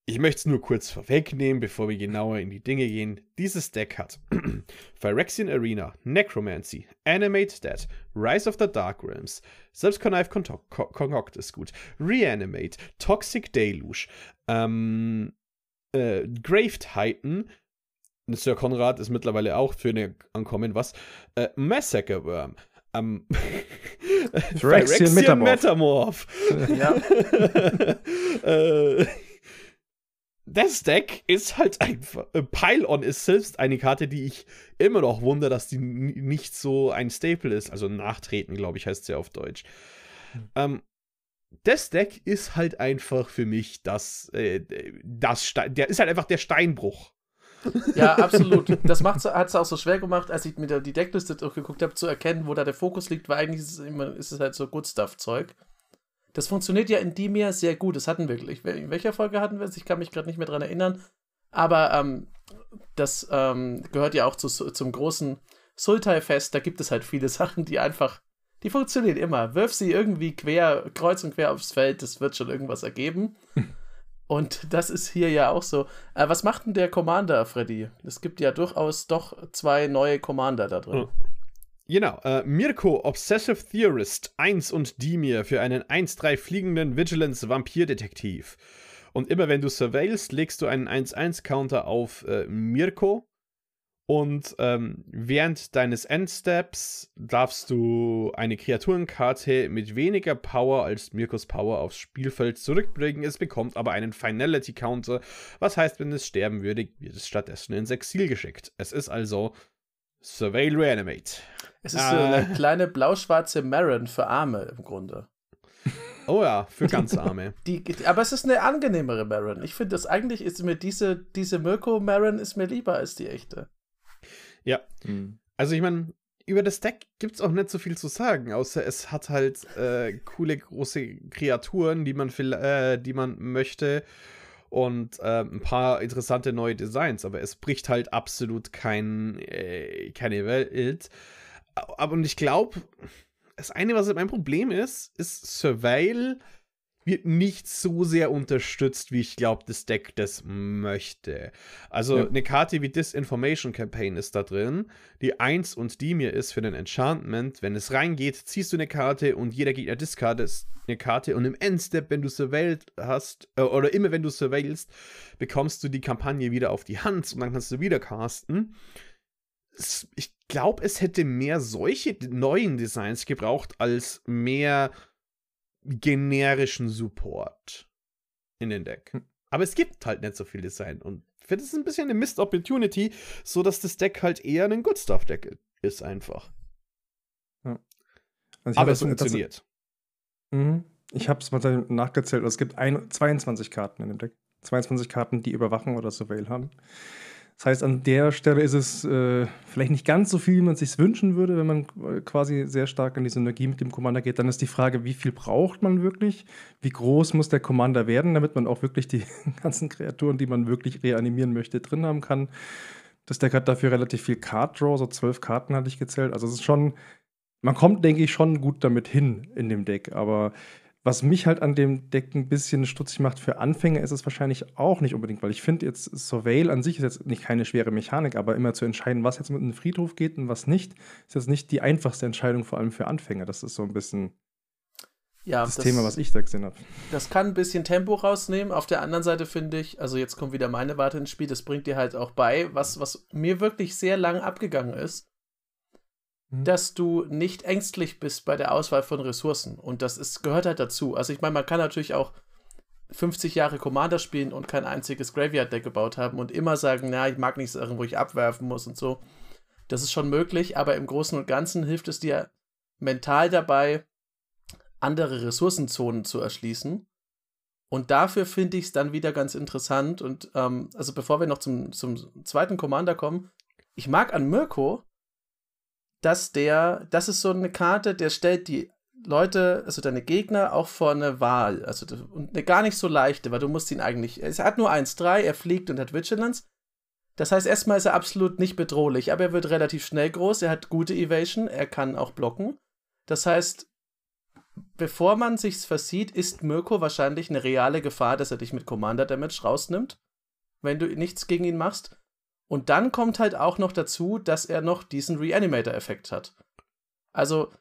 Ich möchte es nur kurz vorwegnehmen, bevor wir genauer in die Dinge gehen. Dieses Deck hat Phyrexian Arena, Necromancy, Animate Dead, Rise of the Dark Realms, selbst Connive Concoct ist gut, Reanimate, Toxic Deluge, ähm, äh, Grave Titan, Sir Conrad ist mittlerweile auch für eine Ankommen was, äh, Massacre Worm, Ähm, Phyrexian Metamorph. Metamorph. Ja. äh, das Deck ist halt einfach. Äh, Pile-On ist selbst eine Karte, die ich immer noch wundere, dass die nicht so ein Staple ist. Also Nachtreten, glaube ich, heißt sie auf Deutsch. Ähm, das Deck ist halt einfach für mich das, äh, das Stein, der ist halt einfach der Steinbruch. Ja, absolut. Das hat es auch so schwer gemacht, als ich mir die Deckliste durchgeguckt habe, zu erkennen, wo da der Fokus liegt, weil eigentlich ist es, immer, ist es halt so Good Stuff-Zeug. Das funktioniert ja in Dimir sehr gut. Das hatten wir, in welcher Folge hatten wir es? Ich kann mich gerade nicht mehr dran erinnern. Aber ähm, das ähm, gehört ja auch zu, zum großen Sultai-Fest. Da gibt es halt viele Sachen, die einfach, die funktionieren immer. Wirf sie irgendwie quer, kreuz und quer aufs Feld, das wird schon irgendwas ergeben. Und das ist hier ja auch so. Äh, was macht denn der Commander, Freddy? Es gibt ja durchaus doch zwei neue Commander da drin. Genau, äh, Mirko, Obsessive Theorist 1 und Dimir für einen 1-3 fliegenden Vigilance Vampir-Detektiv. Und immer wenn du surveillst, legst du einen 1-1-Counter auf äh, Mirko. Und ähm, während deines Endsteps darfst du eine Kreaturenkarte mit weniger Power als Mirkos Power aufs Spielfeld zurückbringen. Es bekommt aber einen Finality Counter. Was heißt, wenn es sterben würde, wird es stattdessen ins Exil geschickt. Es ist also Surveil Reanimate. Es ist so eine kleine blau-schwarze Marin für Arme im Grunde. Oh ja, für ganz Arme. Die, aber es ist eine angenehmere Marin. Ich finde das eigentlich ist mir diese, diese Mirko Marin ist mir lieber als die echte. Ja. Mhm. Also ich meine, über das Deck gibt es auch nicht so viel zu sagen, außer es hat halt äh, coole große Kreaturen, die man, äh, die man möchte und äh, ein paar interessante neue Designs, aber es bricht halt absolut kein, äh, keine Welt. Aber und ich glaube, das eine, was mein Problem ist, ist Surveil wird nicht so sehr unterstützt, wie ich glaube, das Deck das möchte. Also Ja. eine Karte wie Disinformation Campaign ist da drin, die 1 und die mir ist für den Enchantment. Wenn es reingeht, ziehst du eine Karte und jeder Gegner discardet eine Karte und im Endstep, wenn du surveilled hast, äh, oder immer wenn du surveillst, bekommst du die Kampagne wieder auf die Hand und dann kannst du wieder casten. Ich glaube, es hätte mehr solche neuen Designs gebraucht, als mehr generischen Support in den Deck. Hm. Aber es gibt halt nicht so viel Design und ich finde es ein bisschen eine Missed Opportunity, so dass das Deck halt eher ein Good Stuff Deck ist einfach. Also ich Aber es funktioniert. Mhm. Ich habe es mal nachgezählt. Also es gibt ein, 22 Karten in dem Deck. 22 Karten, die Überwachen oder Surveil haben. Das heißt, an der Stelle ist es äh, vielleicht nicht ganz so viel, wie man sich wünschen würde, wenn man äh, quasi sehr stark in die Synergie mit dem Commander geht. Dann ist die Frage, wie viel braucht man wirklich? Wie groß muss der Commander werden, damit man auch wirklich die ganzen Kreaturen, die man wirklich reanimieren möchte, drin haben kann? Das Deck hat dafür relativ viel Card Draw, so zwölf Karten hatte ich gezählt. Also es ist schon, man kommt, denke ich, schon gut damit hin in dem Deck. Aber was mich halt an dem Deck ein bisschen stutzig macht für Anfänger, ist es wahrscheinlich auch nicht unbedingt, weil ich finde jetzt Surveil an sich ist jetzt nicht keine schwere Mechanik, aber immer zu entscheiden, was jetzt mit einem Friedhof geht und was nicht, ist jetzt nicht die einfachste Entscheidung, vor allem für Anfänger. Das ist so ein bisschen Ja, das, Thema, was ich da gesehen habe. Das kann ein bisschen Tempo rausnehmen. Auf der anderen Seite finde ich, also jetzt kommt wieder meine Warte ins Spiel, das bringt dir halt auch bei, was, was mir wirklich sehr lang abgegangen ist. Dass du nicht ängstlich bist bei der Auswahl von Ressourcen. Und das ist, gehört halt dazu. Also ich meine, man kann natürlich auch 50 Jahre Commander spielen und kein einziges Graveyard-Deck gebaut haben und immer sagen, na, ich mag nicht Sachen, wo ich abwerfen muss und so. Das ist schon möglich, aber im Großen und Ganzen hilft es dir mental dabei, andere Ressourcenzonen zu erschließen. Und dafür finde ich es dann wieder ganz interessant. Und ähm, also bevor wir noch zum, zum zweiten Commander kommen, ich mag an Mirko, dass der, das ist so eine Karte, der stellt die Leute, also deine Gegner, auch vor eine Wahl. Also eine gar nicht so leichte, weil du musst ihn eigentlich. Er hat nur 1-3, er fliegt und hat Vigilance. Das heißt, erstmal ist er absolut nicht bedrohlich, aber er wird relativ schnell groß, er hat gute Evasion, er kann auch blocken. Das heißt, bevor man sich's versieht, ist Mirko wahrscheinlich eine reale Gefahr, dass er dich mit Commander Damage rausnimmt, wenn du nichts gegen ihn machst. Und dann kommt halt auch noch dazu, dass er noch diesen Reanimator-Effekt hat. Also,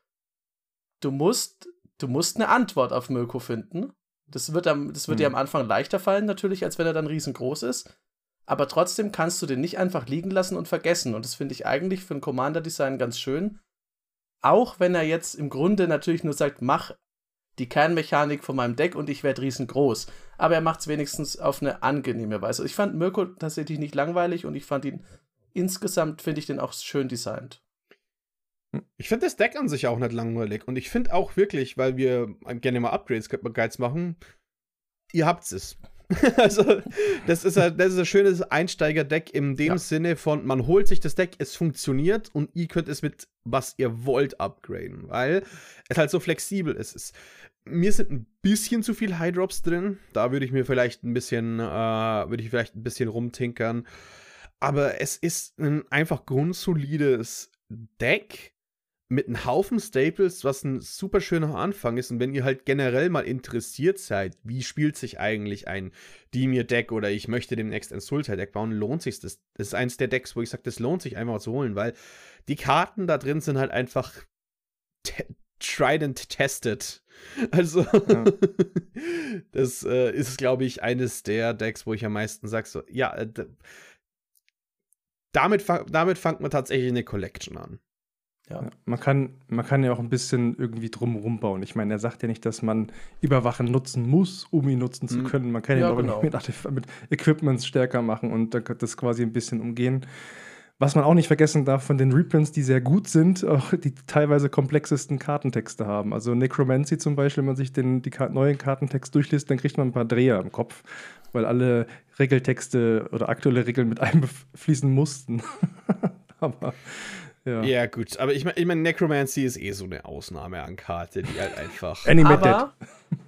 du musst, du musst eine Antwort auf Mirko finden. Das wird, am, das wird Mhm. dir am Anfang leichter fallen, natürlich, als wenn er dann riesengroß ist. Aber trotzdem kannst du den nicht einfach liegen lassen und vergessen. Und das finde ich eigentlich für ein Commander-Design ganz schön. Auch wenn er jetzt im Grunde natürlich nur sagt, mach die Kernmechanik von meinem Deck und ich werde riesengroß. Aber er macht es wenigstens auf eine angenehme Weise. Ich fand Mirko tatsächlich nicht langweilig und ich fand ihn insgesamt, finde ich den auch schön designt. Ich finde das Deck an sich auch nicht langweilig. Und ich finde auch wirklich, weil wir gerne mal Upgrades Guides machen, ihr habt es. also, das ist, ein, das ist ein schönes Einsteiger-Deck in dem ja. Sinne von, man holt sich das Deck, es funktioniert und ihr könnt es mit was ihr wollt upgraden, weil es halt so flexibel ist. Mir sind ein bisschen zu viel High-Drops drin. Da würde ich mir vielleicht ein bisschen, äh, würde ich vielleicht ein bisschen rumtinkern. Aber es ist ein einfach grundsolides Deck mit einem Haufen Staples, was ein super schöner Anfang ist. Und wenn ihr halt generell mal interessiert seid, wie spielt sich eigentlich ein Dimir-Deck oder ich möchte demnächst ein Sultai-Deck bauen, lohnt sich das. Das ist eins der Decks, wo ich sage, das lohnt sich einfach zu holen, weil die Karten da drin sind halt einfach tried and tested. Also, ja. das äh, ist, glaube ich, eines der Decks, wo ich am meisten sage, so, ja, äh, damit, damit fängt man tatsächlich eine Collection an. Ja. Man, kann, man kann ja auch ein bisschen irgendwie drumherum bauen. Ich meine, er sagt ja nicht, dass man Überwachen nutzen muss, um ihn nutzen zu mhm. können. Man kann ja, ihn auch genau. mit, mit Equipments stärker machen und das quasi ein bisschen umgehen. Was man auch nicht vergessen darf von den Reprints, die sehr gut sind, auch die teilweise komplexesten Kartentexte haben. Also Necromancy zum Beispiel, wenn man sich den die neuen Kartentext durchliest, dann kriegt man ein paar Dreher im Kopf, weil alle Regeltexte oder aktuelle Regeln mit einfließen mussten. Aber ja. ja, gut. Aber ich meine, ich mein, Necromancy ist eh so eine Ausnahme an Karte, die halt einfach. Aber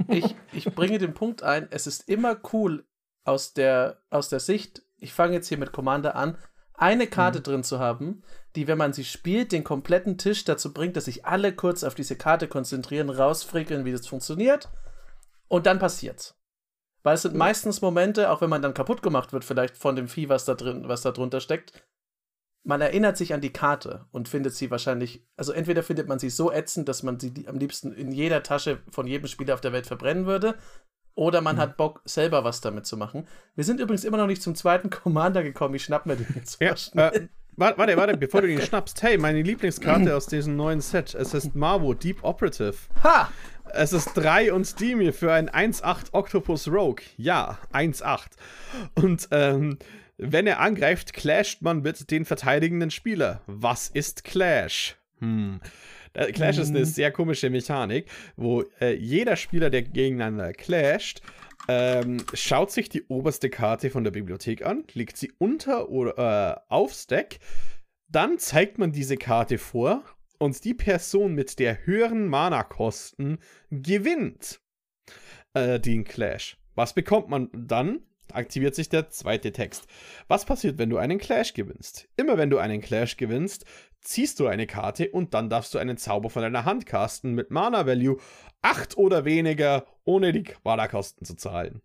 ich, ich bringe den Punkt ein, es ist immer cool aus der, aus der Sicht, ich fange jetzt hier mit Commander an, eine Karte mhm. drin zu haben, die, wenn man sie spielt, den kompletten Tisch dazu bringt, dass sich alle kurz auf diese Karte konzentrieren, rausfrickeln, wie das funktioniert. Und dann passiert's. Weil es sind mhm. meistens Momente, auch wenn man dann kaputt gemacht wird, vielleicht von dem Vieh, was da drin, was da drunter steckt, man erinnert sich an die Karte und findet sie wahrscheinlich, also entweder findet man sie so ätzend, dass man sie am liebsten in jeder Tasche von jedem Spieler auf der Welt verbrennen würde, oder man mhm. hat Bock, selber was damit zu machen. Wir sind übrigens immer noch nicht zum zweiten Commander gekommen. Ich schnapp mir den jetzt ja, äh, Warte, warte, bevor du ihn schnappst. Hey, meine Lieblingskarte aus diesem neuen Set. Es ist Marvo Deep Operative. Ha! Es ist 3 und Steamy für ein 1-8 Octopus Rogue. Ja, 1-8. Und ähm, wenn er angreift, clasht man mit den verteidigenden Spieler. Was ist Clash? Hm. Clash ist eine hm. sehr komische Mechanik, wo äh, jeder Spieler, der gegeneinander clasht, ähm, schaut sich die oberste Karte von der Bibliothek an, legt sie unter oder äh, aufs Deck, dann zeigt man diese Karte vor und die Person mit der höheren Mana-Kosten gewinnt äh, den Clash. Was bekommt man dann? Aktiviert sich der zweite Text. Was passiert, wenn du einen Clash gewinnst? Immer wenn du einen Clash gewinnst, ziehst du eine Karte und dann darfst du einen Zauber von deiner Hand casten mit Mana Value 8 oder weniger, ohne die Mana-Kosten zu zahlen.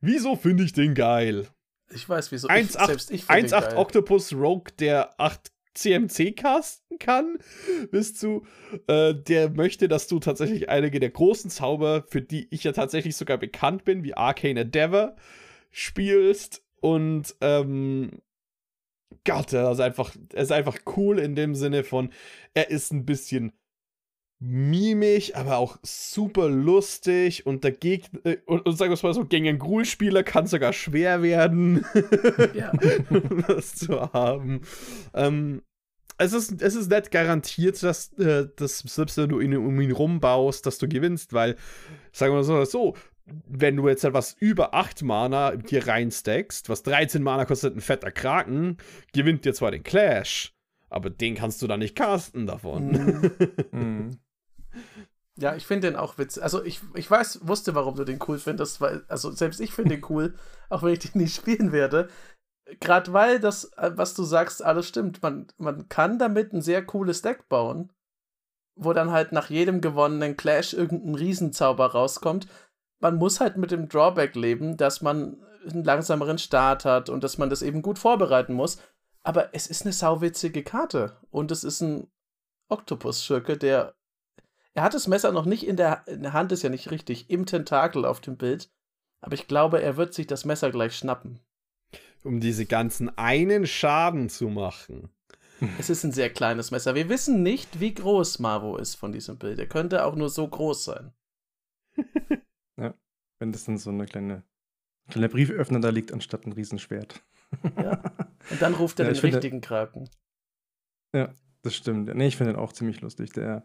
Wieso finde ich den geil? Ich weiß, wieso. 1,8 Octopus Rogue, der 8 CMC casten kann, bist du, äh, der möchte, dass du tatsächlich einige der großen Zauber, für die ich ja tatsächlich sogar bekannt bin, wie Arcane Endeavor, spielst. Und, ähm, Gott, er ist einfach, er ist einfach cool in dem Sinne von, er ist ein bisschen mimig, aber auch super lustig und der Gegner, äh, und, und sagen wir es mal so, gegen einen Gruul-Spieler kann sogar schwer werden, ja. das zu haben. Ähm, es ist, es ist nicht garantiert, dass, äh, dass selbst wenn du ihn, um ihn rumbaust, dass du gewinnst, weil, sagen wir mal so, wenn du jetzt etwas über 8 Mana dir reinstackst, was 13 Mana kostet, ein fetter Kraken, gewinnt dir zwar den Clash, aber den kannst du dann nicht casten davon. Mhm. Ja, ich finde den auch witzig. Also ich, ich weiß, wusste, warum du den cool findest, weil, also selbst ich finde den cool, auch wenn ich den nicht spielen werde. Gerade weil das, äh, was du sagst, alles stimmt. Man, man kann damit ein sehr cooles Deck bauen, wo dann halt nach jedem gewonnenen Clash irgendein Riesenzauber rauskommt. Man muss halt mit dem Drawback leben, dass man einen langsameren Start hat und dass man das eben gut vorbereiten muss. Aber es ist eine sauwitzige Karte. Und es ist ein Oktopus-Schurke, der er hat das Messer noch nicht in der, in der Hand, ist ja nicht richtig, im Tentakel auf dem Bild. Aber ich glaube, er wird sich das Messer gleich schnappen. Um diese ganzen einen Schaden zu machen. es ist ein sehr kleines Messer. Wir wissen nicht, wie groß Marvo ist von diesem Bild. Er könnte auch nur so groß sein. ja, wenn das dann so eine kleine, kleine Brieföffner da liegt, anstatt ein Riesenschwert. ja. Und dann ruft er ja, den richtigen finde, Kraken. Ja, das stimmt. Nee, ich finde den auch ziemlich lustig. Der,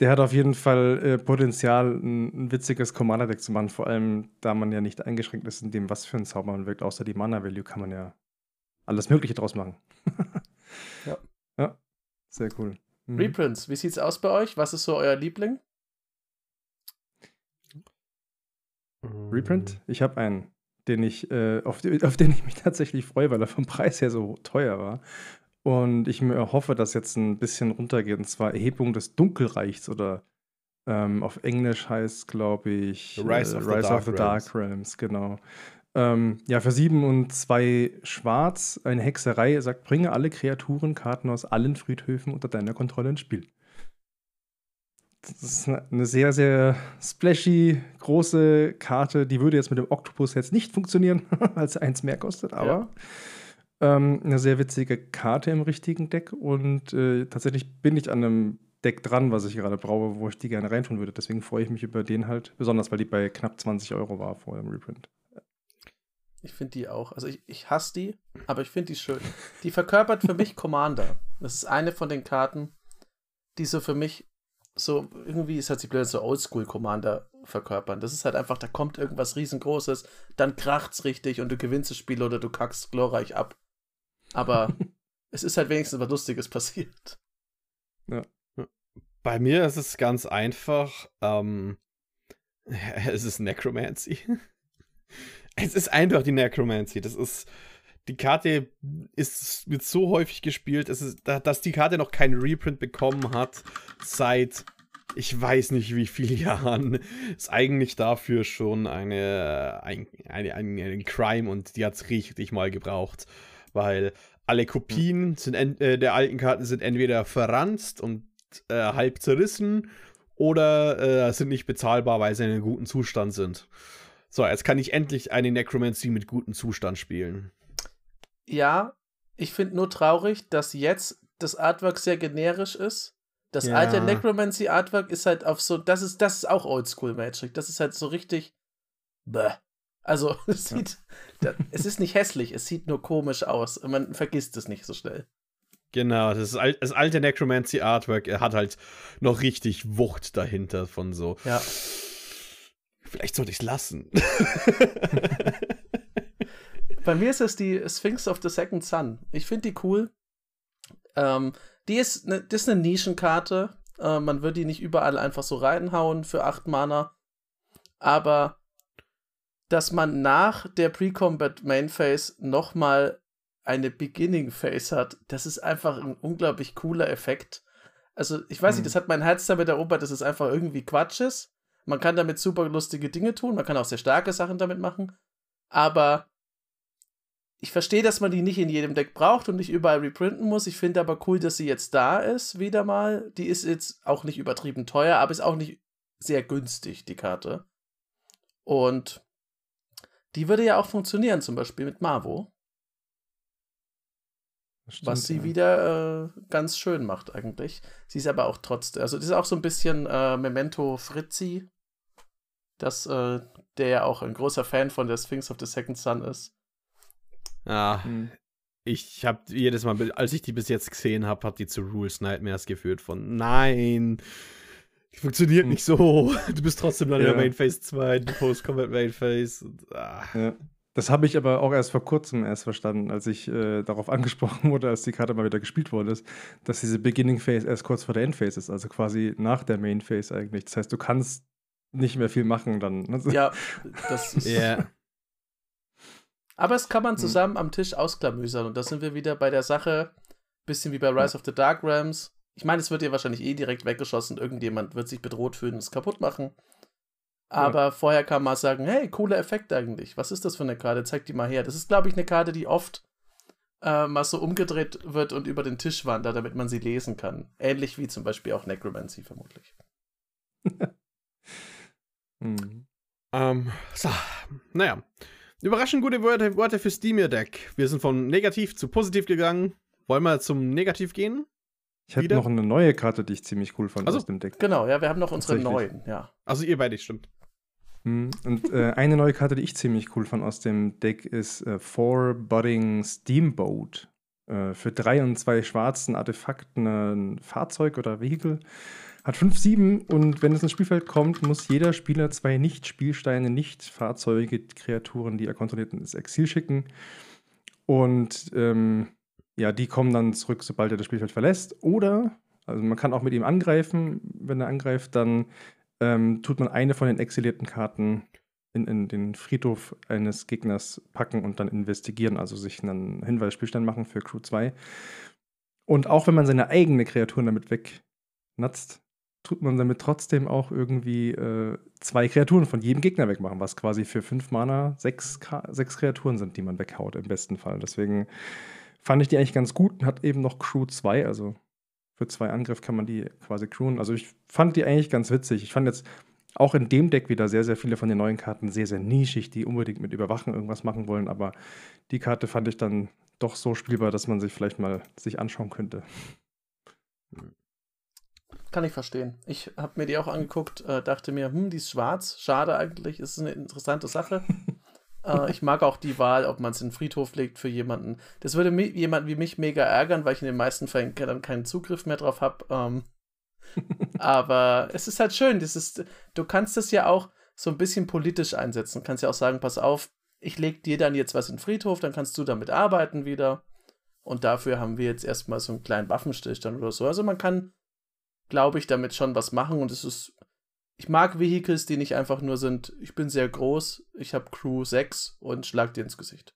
der hat auf jeden Fall äh, Potenzial, ein, ein witziges Commander-Deck zu machen, vor allem da man ja nicht eingeschränkt ist in dem, was für ein Zauber man wirkt. Außer die Mana-Value kann man ja alles Mögliche draus machen. ja. Ja, sehr cool. Mhm. Reprints, wie sieht's aus bei euch? Was ist so euer Liebling? Reprint? Ich habe einen, den ich, äh, auf, auf den ich mich tatsächlich freue, weil er vom Preis her so teuer war. Und ich mir hoffe, dass jetzt ein bisschen runtergeht. Und zwar Erhebung des Dunkelreichs oder ähm, auf Englisch heißt, glaube ich, Rise, of, äh, Rise the of, the Dark Realms, genau. Ähm, ja, für sieben und zwei Schwarz, eine Hexerei, sagt, bringe alle Kreaturenkarten aus allen Friedhöfen unter deiner Kontrolle ins Spiel. Das ist eine sehr, sehr splashy, große Karte. Die würde jetzt mit dem Octopus jetzt nicht funktionieren, weil sie eins mehr kostet, aber ja. Ähm, eine sehr witzige Karte im richtigen Deck und äh, tatsächlich bin ich an einem Deck dran, was ich gerade brauche, wo ich die gerne reintun würde. Deswegen freue ich mich über den halt, besonders weil die bei knapp 20 Euro war vor dem Reprint. Ich finde die auch. Also ich, ich hasse die, aber ich finde die schön. Die verkörpert für mich Commander. Das ist eine von den Karten, die so für mich so irgendwie ist halt sie blöd so Oldschool Commander verkörpern. Das ist halt einfach, da kommt irgendwas riesengroßes, dann kracht's richtig und du gewinnst das Spiel oder du kackst glorreich ab. Aber es ist halt wenigstens was Lustiges passiert. Ja. Bei mir ist es ganz einfach. Ähm, es ist Necromancy. es ist einfach die Necromancy. Das ist. Die Karte ist, wird so häufig gespielt, es ist, dass die Karte noch keinen Reprint bekommen hat seit ich weiß nicht wie viele Jahren, ist eigentlich dafür schon eine, ein, eine, ein, ein Crime und die hat es richtig mal gebraucht weil alle Kopien sind äh, der alten Karten sind entweder verranzt und äh, halb zerrissen oder äh, sind nicht bezahlbar, weil sie in einem guten Zustand sind. So, jetzt kann ich endlich eine Necromancy mit gutem Zustand spielen. Ja, ich finde nur traurig, dass jetzt das Artwork sehr generisch ist. Das ja. alte Necromancy Artwork ist halt auf so, das ist, das ist auch Oldschool Magic. Das ist halt so richtig. Bäh. Also, es sieht, ja. es ist nicht hässlich, es sieht nur komisch aus. Man vergisst es nicht so schnell. Genau, das, ist, das alte Necromancy Artwork er hat halt noch richtig Wucht dahinter von so. Ja. Vielleicht sollte ich es lassen. Bei mir ist es die Sphinx of the Second Sun. Ich finde die cool. Ähm, die ist, ne, das ist eine Nischenkarte. Äh, man wird die nicht überall einfach so reinhauen für 8 Mana. Aber dass man nach der Pre-Combat Main Phase nochmal eine Beginning Phase hat, das ist einfach ein unglaublich cooler Effekt. Also, ich weiß hm. nicht, das hat mein Herz damit erobert, dass es einfach irgendwie Quatsch ist. Man kann damit super lustige Dinge tun, man kann auch sehr starke Sachen damit machen. Aber ich verstehe, dass man die nicht in jedem Deck braucht und nicht überall reprinten muss. Ich finde aber cool, dass sie jetzt da ist, wieder mal. Die ist jetzt auch nicht übertrieben teuer, aber ist auch nicht sehr günstig, die Karte. Und die würde ja auch funktionieren, zum Beispiel mit Marvo. Stimmt, was sie ja. wieder äh, ganz schön macht, eigentlich. Sie ist aber auch trotzdem, also das ist auch so ein bisschen äh, Memento Fritzi, dass äh, der ja auch ein großer Fan von der Sphinx of the Second Sun ist. Ja, hm. ich habe jedes Mal, als ich die bis jetzt gesehen habe, hat die zu Rules Nightmares geführt von nein, Funktioniert hm. nicht so. Du bist trotzdem dann ja. in der Main Phase 2, Post-Combat Main Phase. Ah. Ja. Das habe ich aber auch erst vor kurzem erst verstanden, als ich äh, darauf angesprochen wurde, als die Karte mal wieder gespielt worden ist, dass diese Beginning Phase erst kurz vor der End Phase ist, also quasi nach der Main Phase eigentlich. Das heißt, du kannst nicht mehr viel machen dann. Ne? Ja, das ist. yeah. Aber es kann man hm. zusammen hm. am Tisch ausklamüsern und da sind wir wieder bei der Sache, bisschen wie bei Rise of the Dark Realms. Ich meine, es wird dir wahrscheinlich eh direkt weggeschossen. Irgendjemand wird sich bedroht fühlen und es kaputt machen. Aber ja. vorher kann man sagen, hey, cooler Effekt eigentlich. Was ist das für eine Karte? Zeig die mal her. Das ist, glaube ich, eine Karte, die oft äh, mal so umgedreht wird und über den Tisch wandert, damit man sie lesen kann. Ähnlich wie zum Beispiel auch Necromancy vermutlich. hm. ähm, so, naja. Überraschend gute Worte, Worte für Steam Deck. Wir sind von negativ zu positiv gegangen wollen wir zum Negativ gehen? Ich hätte noch eine neue Karte, die ich ziemlich cool fand Also, aus dem Deck. Genau, ja, wir haben noch unsere neuen, ja. Also ihr beide, stimmt. Hm, Und äh, eine neue Karte, die ich ziemlich cool fand aus dem Deck, ist äh, Four-Budding Steamboat. Äh, für drei und zwei schwarzen Artefakten ein Fahrzeug oder Vehikel. Hat 5-7 und wenn es ins Spielfeld kommt, muss jeder Spieler zwei Nicht-Spielsteine, Nicht-Fahrzeuge, Kreaturen, die er kontrolliert, ins Exil schicken. Und ähm, ja, die kommen dann zurück, sobald er das Spielfeld verlässt. Oder, also man kann auch mit ihm angreifen. Wenn er angreift, dann ähm, tut man eine von den exilierten Karten in, in den Friedhof eines Gegners packen und dann investigieren, also sich einen Hinweisspielstand machen für Crew 2. Und auch wenn man seine eigene Kreaturen damit wegnatzt, tut man damit trotzdem auch irgendwie äh, zwei Kreaturen von jedem Gegner wegmachen, was quasi für fünf Mana sechs, sechs Kreaturen sind, die man weghaut im besten Fall. Deswegen fand ich die eigentlich ganz gut und hat eben noch Crew 2, also für zwei Angriff kann man die quasi crewen. Also ich fand die eigentlich ganz witzig. Ich fand jetzt auch in dem Deck wieder sehr, sehr viele von den neuen Karten sehr, sehr nischig, die unbedingt mit Überwachen irgendwas machen wollen. Aber die Karte fand ich dann doch so spielbar, dass man sich vielleicht mal sich anschauen könnte. Kann ich verstehen. Ich habe mir die auch angeguckt, äh, dachte mir, hm, die ist schwarz. Schade eigentlich, ist eine interessante Sache. äh, ich mag auch die Wahl, ob man es in den Friedhof legt für jemanden. Das würde mi jemanden wie mich mega ärgern, weil ich in den meisten Fällen dann keinen Zugriff mehr drauf habe. Ähm, aber es ist halt schön. Das ist, du kannst es ja auch so ein bisschen politisch einsetzen. Du kannst ja auch sagen, pass auf, ich leg dir dann jetzt was in den Friedhof, dann kannst du damit arbeiten wieder. Und dafür haben wir jetzt erstmal so einen kleinen Waffenstillstand oder so. Also man kann, glaube ich, damit schon was machen. Und es ist. Ich mag Vehicles, die nicht einfach nur sind, ich bin sehr groß, ich habe Crew 6 und schlag dir ins Gesicht.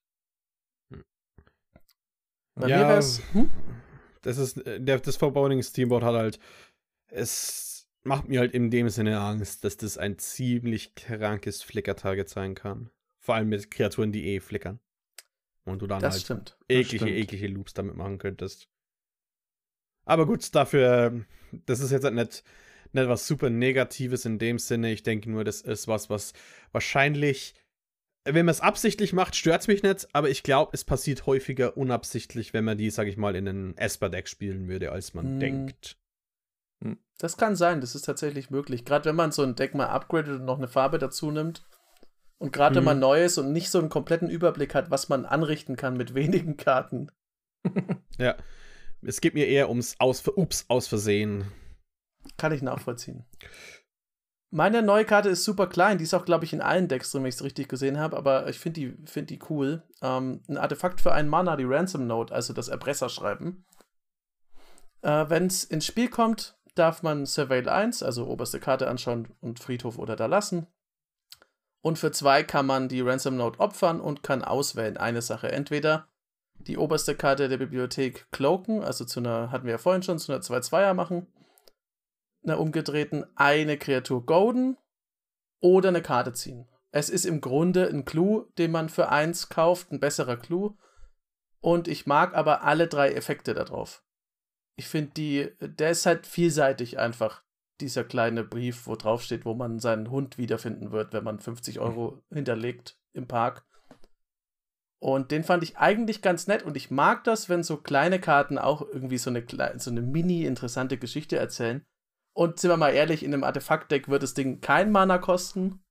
Hm. Bei Ja, mir wär's. Hm? Das ist, äh, der, das Foreboding Steamboat hat halt, es macht mir halt in dem Sinne Angst, dass das ein ziemlich krankes Flicker-Target sein kann. Vor allem mit Kreaturen, die eh flickern. Und du dann Das halt stimmt. eklige, stimmt. eklige Loops damit machen könntest. Aber gut, dafür, das ist jetzt halt nicht, nicht was super Negatives in dem Sinne. Ich denke nur, das ist was, was wahrscheinlich, wenn man es absichtlich macht, stört es mich nicht, aber ich glaube, es passiert häufiger unabsichtlich, wenn man die, sag ich mal, in einen Esper-Deck spielen würde, als man Hm. denkt. Das kann sein, das ist tatsächlich möglich. Gerade wenn man so ein Deck mal upgradet und noch eine Farbe dazu nimmt. Und gerade wenn Mhm. man neu ist und nicht so einen kompletten Überblick hat, was man anrichten kann mit wenigen Karten. Ja. Es geht mir eher ums Aus, Ups, aus Versehen. Kann ich nachvollziehen. Meine neue Karte ist super klein. Die ist auch, glaube ich, in allen Decks drin, wenn ich es richtig gesehen habe. Aber ich finde die, find die cool. Ähm, ein Artefakt für einen Mana, die Ransom Note, also das Erpresserschreiben. Äh, wenn es ins Spiel kommt, darf man Surveil 1, also oberste Karte anschauen und Friedhof oder da lassen. Und für zwei kann man die Ransom Note opfern und kann auswählen eine Sache. Entweder die oberste Karte der Bibliothek cloaken, also zu einer, hatten wir ja vorhin schon, zu einer 2-2er machen einer umgedrehten eine Kreatur golden oder eine Karte ziehen. Es ist im Grunde ein Clou, den man für eins kauft, ein besserer Clou. Und ich mag aber alle drei Effekte da drauf. Ich finde die, der ist halt vielseitig einfach. Dieser kleine Brief, wo drauf steht, wo man seinen Hund wiederfinden wird, wenn man 50 Euro hinterlegt im Park. Und den fand ich eigentlich ganz nett und ich mag das, wenn so kleine Karten auch irgendwie so eine, so eine mini interessante Geschichte erzählen. Und sind wir mal ehrlich, in einem Artefaktdeck wird das Ding kein Mana kosten,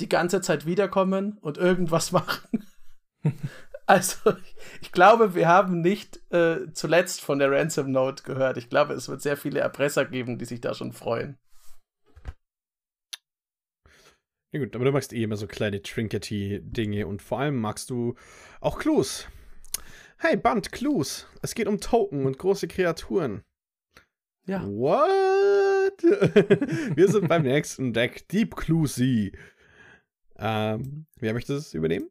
die ganze Zeit wiederkommen und irgendwas machen. also, ich, ich glaube, wir haben nicht äh, zuletzt von der Ransom Note gehört. Ich glaube, es wird sehr viele Erpresser geben, die sich da schon freuen. Ja gut, aber du magst eh immer so kleine Trinkety-Dinge und vor allem magst du auch Clues. Hey, Band, Clues. Es geht um Token und große Kreaturen. Ja. What? Wir sind beim nächsten Deck, Deep Cluesy. Ähm, wer möchte das übernehmen?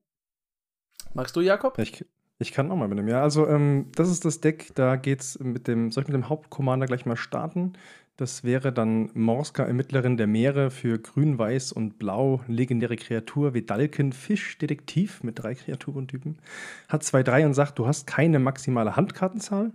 Magst du, Jakob? Ich, ich kann auch mal mit dem, ja. Also, ähm, das ist das Deck, da geht's mit dem, soll ich mit dem Hauptcommander gleich mal starten? Das wäre dann Morska, Ermittlerin der Meere für Grün, Weiß und Blau, legendäre Kreatur, Vedalken, Fisch, Detektiv mit drei Kreaturentypen. Hat 2-3 und sagt, du hast keine maximale Handkartenzahl.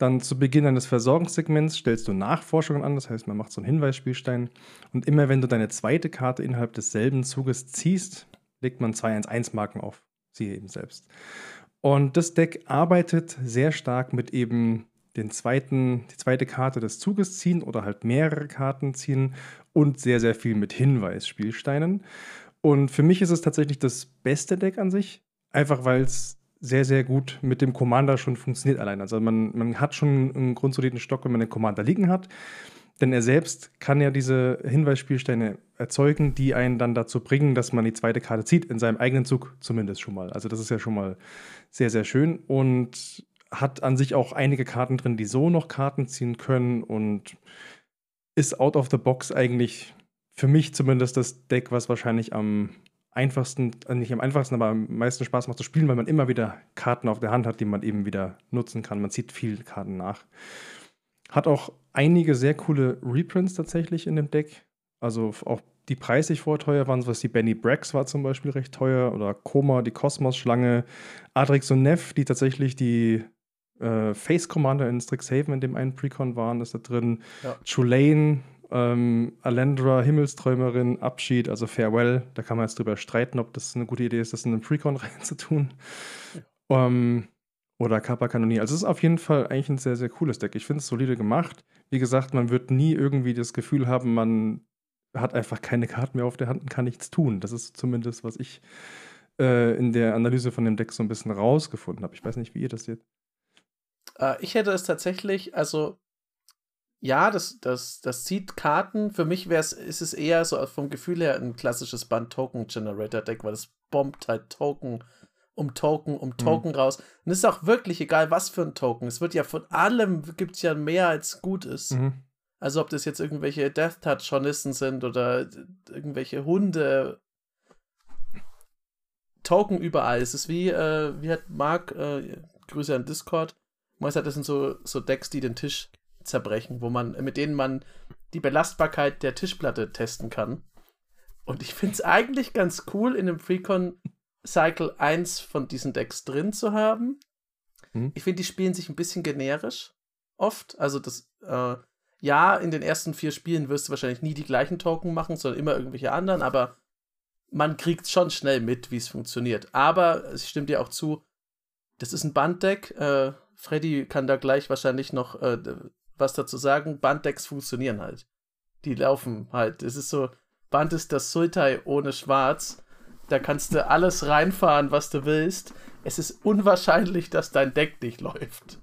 Dann zu Beginn eines Versorgungssegments stellst du Nachforschungen an, das heißt, man macht so einen Hinweisspielstein. Und immer wenn du deine zweite Karte innerhalb desselben Zuges ziehst, legt man zwei 1-1-Marken auf. Siehe eben selbst. Und das Deck arbeitet sehr stark mit eben den zweiten, die zweite Karte des Zuges ziehen oder halt mehrere Karten ziehen und sehr, sehr viel mit Hinweisspielsteinen. Und für mich ist es tatsächlich das beste Deck an sich, einfach weil es sehr, sehr gut mit dem Commander schon funktioniert allein. Also man, man hat schon einen grundsoliden Stock, wenn man den Commander liegen hat. Denn er selbst kann ja diese Hinweisspielsteine erzeugen, die einen dann dazu bringen, dass man die zweite Karte zieht, in seinem eigenen Zug zumindest schon mal. Also das ist ja schon mal sehr, sehr schön und hat an sich auch einige Karten drin, die so noch Karten ziehen können und ist out of the box eigentlich für mich zumindest das Deck, was wahrscheinlich am einfachsten, äh, nicht am einfachsten, aber am meisten Spaß macht zu spielen, weil man immer wieder Karten auf der Hand hat, die man eben wieder nutzen kann. Man zieht viele Karten nach. Hat auch einige sehr coole Reprints tatsächlich in dem Deck. Also auch die preislich vorher teuer waren, was die Benny Brax war zum Beispiel recht teuer oder Koma, die Kosmos-Schlange, Adrix und Neff, die tatsächlich die äh, Face Commander in Strixhaven in dem einen Precon waren, ist da drin. Ja. Chulane, ähm, Alendra, Himmelsträumerin, Abschied, also Farewell. Da kann man jetzt drüber streiten, ob das eine gute Idee ist, das in einen Precon reinzutun. Ja. Ähm, oder Kappa Kanonie. Also es ist auf jeden Fall eigentlich ein sehr, sehr cooles Deck. Ich finde es solide gemacht. Wie gesagt, man wird nie irgendwie das Gefühl haben, man hat einfach keine Karten mehr auf der Hand und kann nichts tun. Das ist zumindest, was ich äh, in der Analyse von dem Deck so ein bisschen rausgefunden habe. Ich weiß nicht, wie ihr das seht. Äh, ich hätte es tatsächlich, also ja, das, das, das zieht Karten. Für mich wär's, ist es eher so vom Gefühl her ein klassisches Band-Token-Generator-Deck, weil es bombt halt Token um Token um mhm. Token mhm. raus. Und es ist auch wirklich egal, was für ein Token. Es wird ja von allem, gibt es ja mehr als gut ist. Mhm. Also ob das jetzt irgendwelche Death Touch-Hornissen sind oder irgendwelche Hunde. Token überall. Es ist wie, äh, wie hat Mark, äh, Grüße an Discord, meist hat das sind so, so Decks, die den Tisch zerbrechen, wo man, mit denen man die Belastbarkeit der Tischplatte testen kann. Und ich finde es eigentlich ganz cool, in einem Freecon Cycle 1 von diesen Decks drin zu haben. Hm. Ich finde, die spielen sich ein bisschen generisch oft. Also das, äh, ja, in den ersten vier Spielen wirst du wahrscheinlich nie die gleichen Token machen, sondern immer irgendwelche anderen, aber man kriegt schon schnell mit, wie es funktioniert. Aber ich stimme dir auch zu, das ist ein Banddeck. Äh, Freddy kann da gleich wahrscheinlich noch äh, was dazu sagen. Banddecks funktionieren halt. Die laufen halt. Es ist so, Band ist das Sultai ohne Schwarz. Da kannst du alles reinfahren, was du willst. Es ist unwahrscheinlich, dass dein Deck nicht läuft.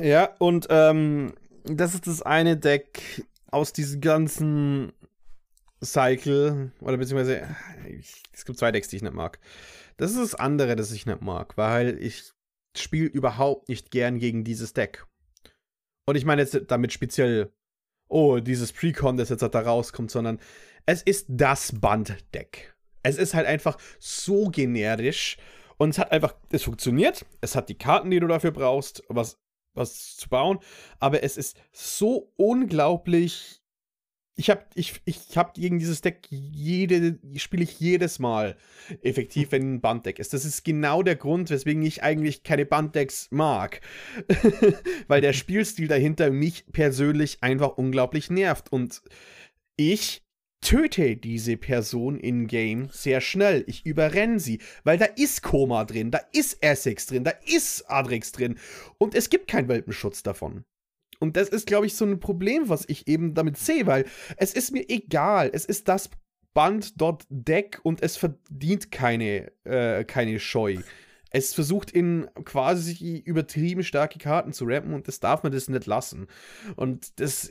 Ja, und ähm, das ist das eine Deck aus diesem ganzen Cycle, oder beziehungsweise, es gibt zwei Decks, die ich nicht mag. Das ist das andere, das ich nicht mag, weil ich spiele überhaupt nicht gern gegen dieses Deck. Und ich meine jetzt damit speziell, oh, dieses Precon, das jetzt da rauskommt, sondern es ist das Banddeck. Es ist halt einfach so generisch und es hat einfach, es funktioniert, es hat die Karten, die du dafür brauchst, was, was zu bauen, aber es ist so unglaublich ich habe ich, ich hab gegen dieses Deck jede, spiele ich jedes Mal effektiv, wenn ein Banddeck ist. Das ist genau der Grund, weswegen ich eigentlich keine Banddecks mag. Weil der Spielstil dahinter mich persönlich einfach unglaublich nervt. Und ich töte diese Person in-game sehr schnell. Ich überrenne sie, weil da ist Koma drin, da ist Essex drin, da ist Adrix drin. Und es gibt keinen Welpenschutz davon. Und das ist, glaube ich, so ein Problem, was ich eben damit sehe, weil es ist mir egal. Es ist das Band dort Deck und es verdient keine, äh, keine Scheu. Es versucht in quasi übertrieben starke Karten zu rappen und das darf man das nicht lassen. Und das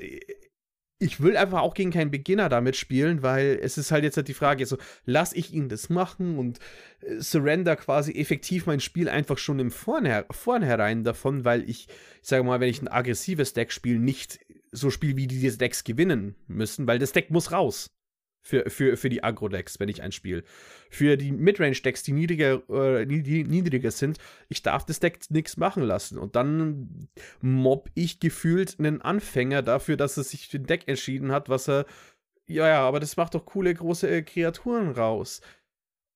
ich will einfach auch gegen keinen Beginner damit spielen, weil es ist halt jetzt halt die Frage, so lass ich ihn das machen und äh, surrender quasi effektiv mein Spiel einfach schon im Vornher Vornherein davon, weil ich, ich sage mal, wenn ich ein aggressives Deck spiele, nicht so spiele, wie diese Decks gewinnen müssen, weil das Deck muss raus. Für, für, für die Agro-Decks, wenn ich ein Spiel. Für die Midrange-Decks, die niedriger, äh, niedriger sind, ich darf das Deck nichts machen lassen. Und dann mob ich gefühlt einen Anfänger dafür, dass er sich für ein Deck entschieden hat, was er. Ja, ja, aber das macht doch coole große äh, Kreaturen raus.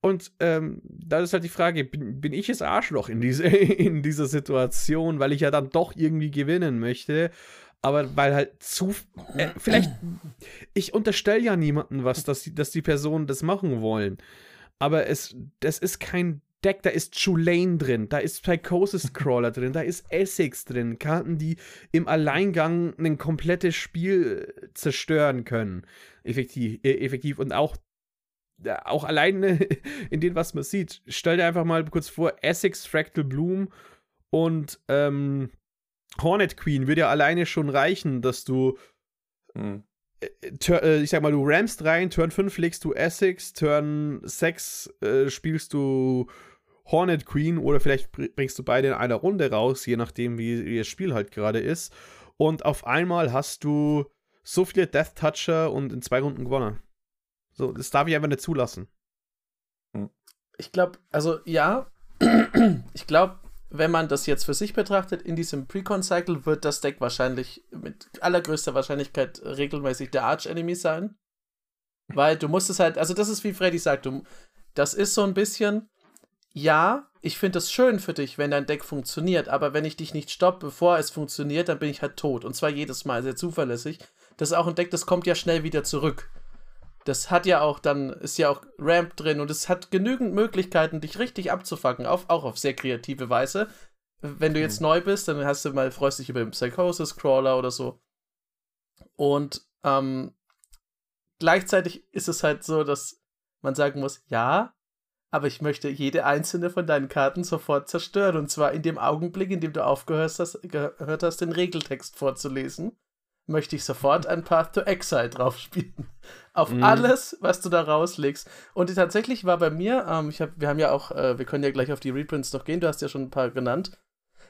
Und ähm, da ist halt die Frage, bin, bin ich das Arschloch in, diese, in dieser Situation, weil ich ja dann doch irgendwie gewinnen möchte? Aber weil halt zu. Äh, vielleicht. Ich unterstelle ja niemanden was, dass die, dass die Personen das machen wollen. aber es, das ist kein Deck, da ist Chulane drin, da ist Psychosis Crawler drin, da ist Essex drin, Karten, die im Alleingang ein komplettes Spiel zerstören können. Effektiv, äh, effektiv. und auch auch alleine in dem, was man sieht. Stell dir einfach mal kurz vor, Essex, Fractal Bloom und ähm, Hornet Queen würde ja alleine schon reichen, dass du hm. Äh, ich sag mal, du rammst rein, Turn 5 legst du Essex, Turn 6 äh, spielst du Hornet Queen oder vielleicht bringst du beide in einer Runde raus, je nachdem, wie, wie das Spiel halt gerade ist. Und auf einmal hast du so viele Death Toucher und in zwei Runden gewonnen. So, das darf ich einfach nicht zulassen. Hm. Ich glaube, also ja, ich glaube, wenn man das jetzt für sich betrachtet, in diesem Precon-Cycle wird das Deck wahrscheinlich mit allergrößter Wahrscheinlichkeit regelmäßig der Arch-Enemy sein. Weil du musst es halt, also das ist wie Freddy sagt, du, das ist so ein bisschen, ja, ich finde es schön für dich, wenn dein Deck funktioniert, aber wenn ich dich nicht stoppe, bevor es funktioniert, dann bin ich halt tot. Und zwar jedes Mal sehr zuverlässig. Das ist auch ein Deck, das kommt ja schnell wieder zurück. Das hat ja auch dann, ist ja auch Ramp drin und es hat genügend Möglichkeiten, dich richtig abzufacken, auf, auch auf sehr kreative Weise. Wenn du jetzt mhm. neu bist, dann hast du mal, freust dich über den Psychosis Crawler oder so. Und ähm, gleichzeitig ist es halt so, dass man sagen muss, ja, aber ich möchte jede einzelne von deinen Karten sofort zerstören. Und zwar in dem Augenblick, in dem du aufgehört hast, gehört hast den Regeltext vorzulesen, möchte ich sofort ein Path to Exile drauf spielen. Auf mhm. alles, was du da rauslegst. Und tatsächlich war bei mir, ähm, ich hab, wir haben ja auch, äh, wir können ja gleich auf die Reprints noch gehen, du hast ja schon ein paar genannt.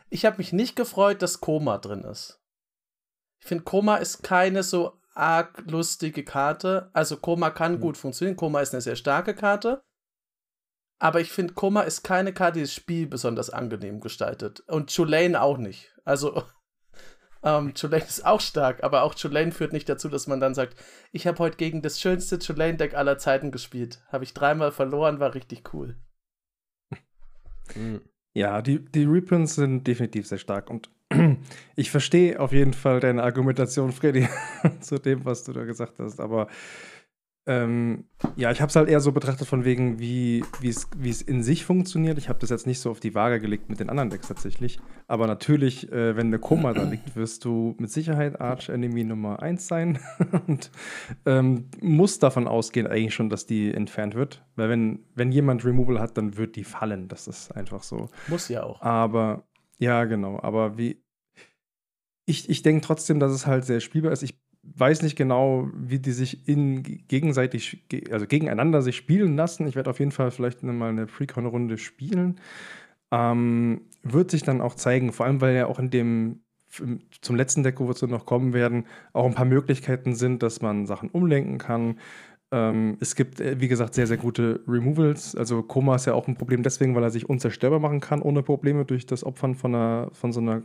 Ich habe mich nicht gefreut, dass Koma drin ist. Ich finde, Koma ist keine so arg lustige Karte. Also Koma kann mhm. gut funktionieren. Koma ist eine sehr starke Karte. Aber ich finde, Koma ist keine Karte, die das Spiel besonders angenehm gestaltet. Und Chulane auch nicht. Also, ähm, Chulane ist auch stark, aber auch Chulane führt nicht dazu, dass man dann sagt, ich habe heute gegen das schönste Chulane-Deck aller Zeiten gespielt. Habe ich dreimal verloren, war richtig cool. Hm. Ja, die, die Reprints sind definitiv sehr stark und ich verstehe auf jeden Fall deine Argumentation, Freddy, zu dem, was du da gesagt hast, aber ähm, ja, ich habe es halt eher so betrachtet von wegen, wie es in sich funktioniert. Ich habe das jetzt nicht so auf die Waage gelegt mit den anderen Decks tatsächlich. Aber natürlich, äh, wenn eine Koma da liegt, wirst du mit Sicherheit Arch Enemy Nummer 1 sein. und ähm, muss davon ausgehen eigentlich schon, dass die entfernt wird. Weil wenn, wenn jemand Removal hat, dann wird die fallen. Das ist einfach so. Muss ja auch. Aber, ja, genau. Aber wie, ich, ich denke trotzdem, dass es halt sehr spielbar ist. Ich weiß nicht genau, wie die sich in, gegenseitig, also gegeneinander sich spielen lassen. Ich werde auf jeden Fall vielleicht mal eine Precon-Runde spielen. Ähm, wird sich dann auch zeigen, vor allem weil ja auch in dem zum letzten Deck, wo wir noch kommen werden, auch ein paar Möglichkeiten sind, dass man Sachen umlenken kann. Ähm, es gibt, äh, wie gesagt, sehr, sehr gute Removals. Also Koma ist ja auch ein Problem deswegen, weil er sich unzerstörbar machen kann ohne Probleme durch das Opfern von, einer, von so einer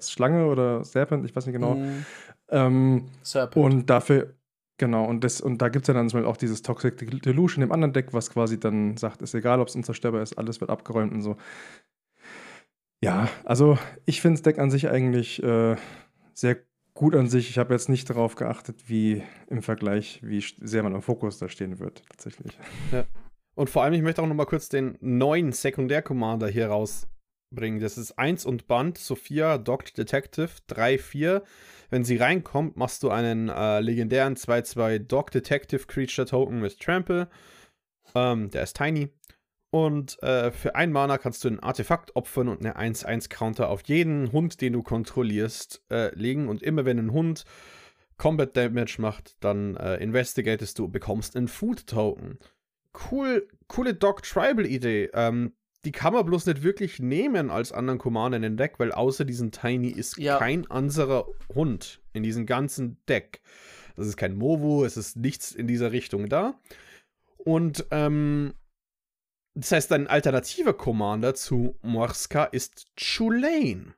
Schlange oder Serpent, ich weiß nicht genau. Mm. Ähm, und dafür, genau, und, das, und da gibt es ja dann zum Beispiel auch dieses Toxic Delusion im anderen Deck, was quasi dann sagt, ist egal, ob es unzerstörbar ist, alles wird abgeräumt und so. Ja, also ich finde das Deck an sich eigentlich äh, sehr gut an sich. Ich habe jetzt nicht darauf geachtet, wie im Vergleich, wie sehr man im Fokus da stehen wird, tatsächlich. Ja. Und vor allem, ich möchte auch noch mal kurz den neuen Sekundär-Commander hier rausbringen. Das ist 1 und Band, Sophia, Docked Detective, 3-4. Wenn sie reinkommt, machst du einen äh, legendären 2-2 Dog Detective Creature Token mit Trample. Ähm, der ist tiny. Und äh, für ein Mana kannst du ein Artefakt opfern und eine 1-1-Counter auf jeden Hund, den du kontrollierst, äh, legen. Und immer wenn ein Hund Combat Damage macht, dann äh, investigatest du und bekommst einen Food Token. Cool, coole Dog Tribal Idee. Ähm, die kann man bloß nicht wirklich nehmen als anderen Commander in den Deck, weil außer diesem Tiny ist ja. kein anderer Hund in diesem ganzen Deck. Das ist kein Movo, es ist nichts in dieser Richtung da. Und ähm, das heißt, ein alternativer Commander zu Morska ist Chulane.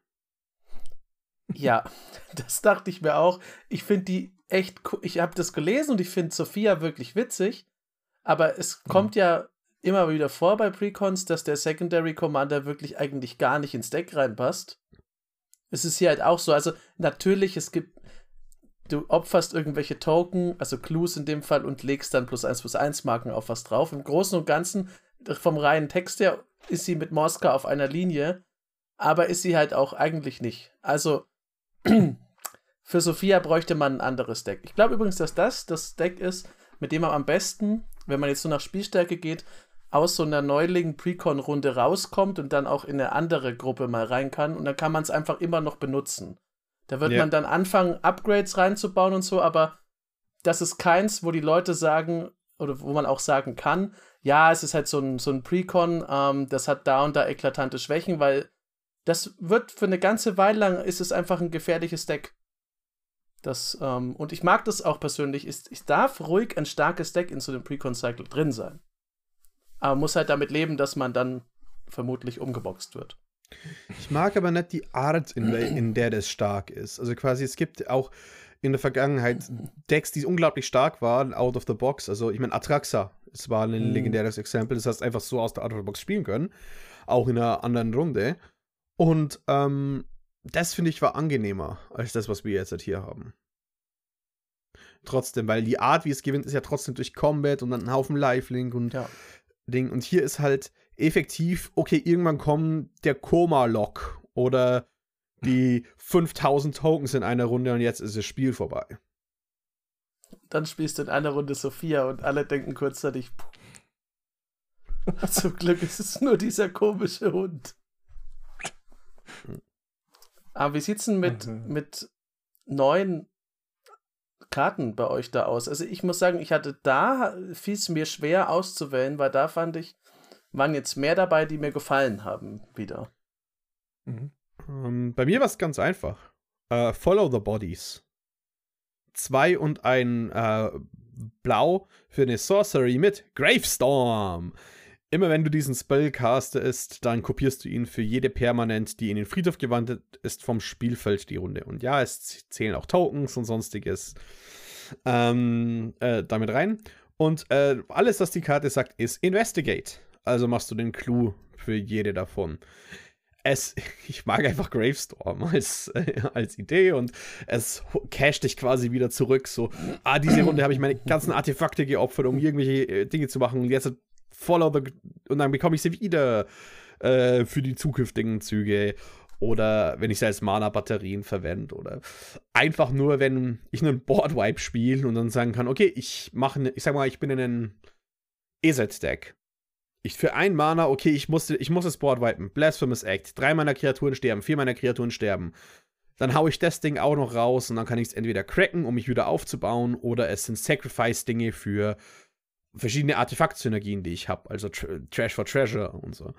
Ja, das dachte ich mir auch. Ich finde die echt cool. Ich habe das gelesen und ich finde Sophia wirklich witzig. Aber es mhm. kommt ja immer wieder vor bei Precons, dass der Secondary Commander wirklich eigentlich gar nicht ins Deck reinpasst. Es ist hier halt auch so, also natürlich, es gibt, du opferst irgendwelche Token, also Clues in dem Fall, und legst dann plus 1 plus 1 Marken auf was drauf. Im Großen und Ganzen, vom reinen Text her, ist sie mit Moska auf einer Linie, aber ist sie halt auch eigentlich nicht. Also, für Sophia bräuchte man ein anderes Deck. Ich glaube übrigens, dass das das Deck ist, mit dem man am besten, wenn man jetzt so nach Spielstärke geht, aus so einer Neuling-Precon-Runde rauskommt und dann auch in eine andere Gruppe mal rein kann. Und dann kann man es einfach immer noch benutzen. Da wird ja. man dann anfangen, Upgrades reinzubauen und so, aber das ist keins, wo die Leute sagen, oder wo man auch sagen kann, ja, es ist halt so ein, so ein Precon, ähm, das hat da und da eklatante Schwächen, weil das wird für eine ganze Weile lang ist es einfach ein gefährliches Deck. Das, ähm, und ich mag das auch persönlich. Ich, ich darf ruhig ein starkes Deck in so einem Precon-Cycle drin sein. Aber muss halt damit leben, dass man dann vermutlich umgeboxt wird. Ich mag aber nicht die Art, in, in der das stark ist. Also quasi, es gibt auch in der Vergangenheit Decks, die unglaublich stark waren, out of the box. Also, ich meine, Atraxa, es war ein mhm. legendäres Exempel. Das heißt, einfach so aus der out of the box spielen können. Auch in einer anderen Runde. Und ähm, das finde ich war angenehmer als das, was wir jetzt hier haben. Trotzdem, weil die Art, wie es gewinnt, ist ja trotzdem durch Combat und dann ein Haufen Lifelink und ja. Ding. Und hier ist halt effektiv, okay, irgendwann kommt der Koma-Lock oder die 5000 Tokens in einer Runde und jetzt ist das Spiel vorbei. Dann spielst du in einer Runde Sophia und alle denken kurzzeitig, zum Glück ist es nur dieser komische Hund. Aber wie sieht's denn mit, mhm. mit neuen Karten bei euch da aus? Also ich muss sagen, ich hatte da, fiel es mir schwer auszuwählen, weil da fand ich, waren jetzt mehr dabei, die mir gefallen haben wieder. Mhm. Ähm, bei mir war es ganz einfach. Uh, follow the Bodies. Zwei und ein uh, Blau für eine Sorcery mit Gravestorm. Immer wenn du diesen Spell castest, dann kopierst du ihn für jede Permanent, die in den Friedhof gewandert ist, vom Spielfeld die Runde. Und ja, es zählen auch Tokens und sonstiges ähm, äh, damit rein. Und äh, alles, was die Karte sagt, ist Investigate. Also machst du den Clou für jede davon. Es, ich mag einfach Gravestorm als, äh, als Idee und es casht dich quasi wieder zurück. So, ah, diese Runde habe ich meine ganzen Artefakte geopfert, um irgendwelche äh, Dinge zu machen. Und jetzt follow the. Und dann bekomme ich sie wieder äh, für die zukünftigen Züge. Oder wenn ich sie als Mana-Batterien verwende. Oder einfach nur, wenn ich einen Board-Wipe spiele und dann sagen kann, okay, ich mache, ne, ich sag mal, ich bin in einem EZ-Deck. Ich für ein Mana, okay, ich muss, ich muss das Board wipen. Blasphemous Act. Drei meiner Kreaturen sterben, vier meiner Kreaturen sterben. Dann haue ich das Ding auch noch raus und dann kann ich es entweder cracken, um mich wieder aufzubauen, oder es sind Sacrifice-Dinge für verschiedene Artefakt-Synergien, die ich habe, also Tr Trash for Treasure und so.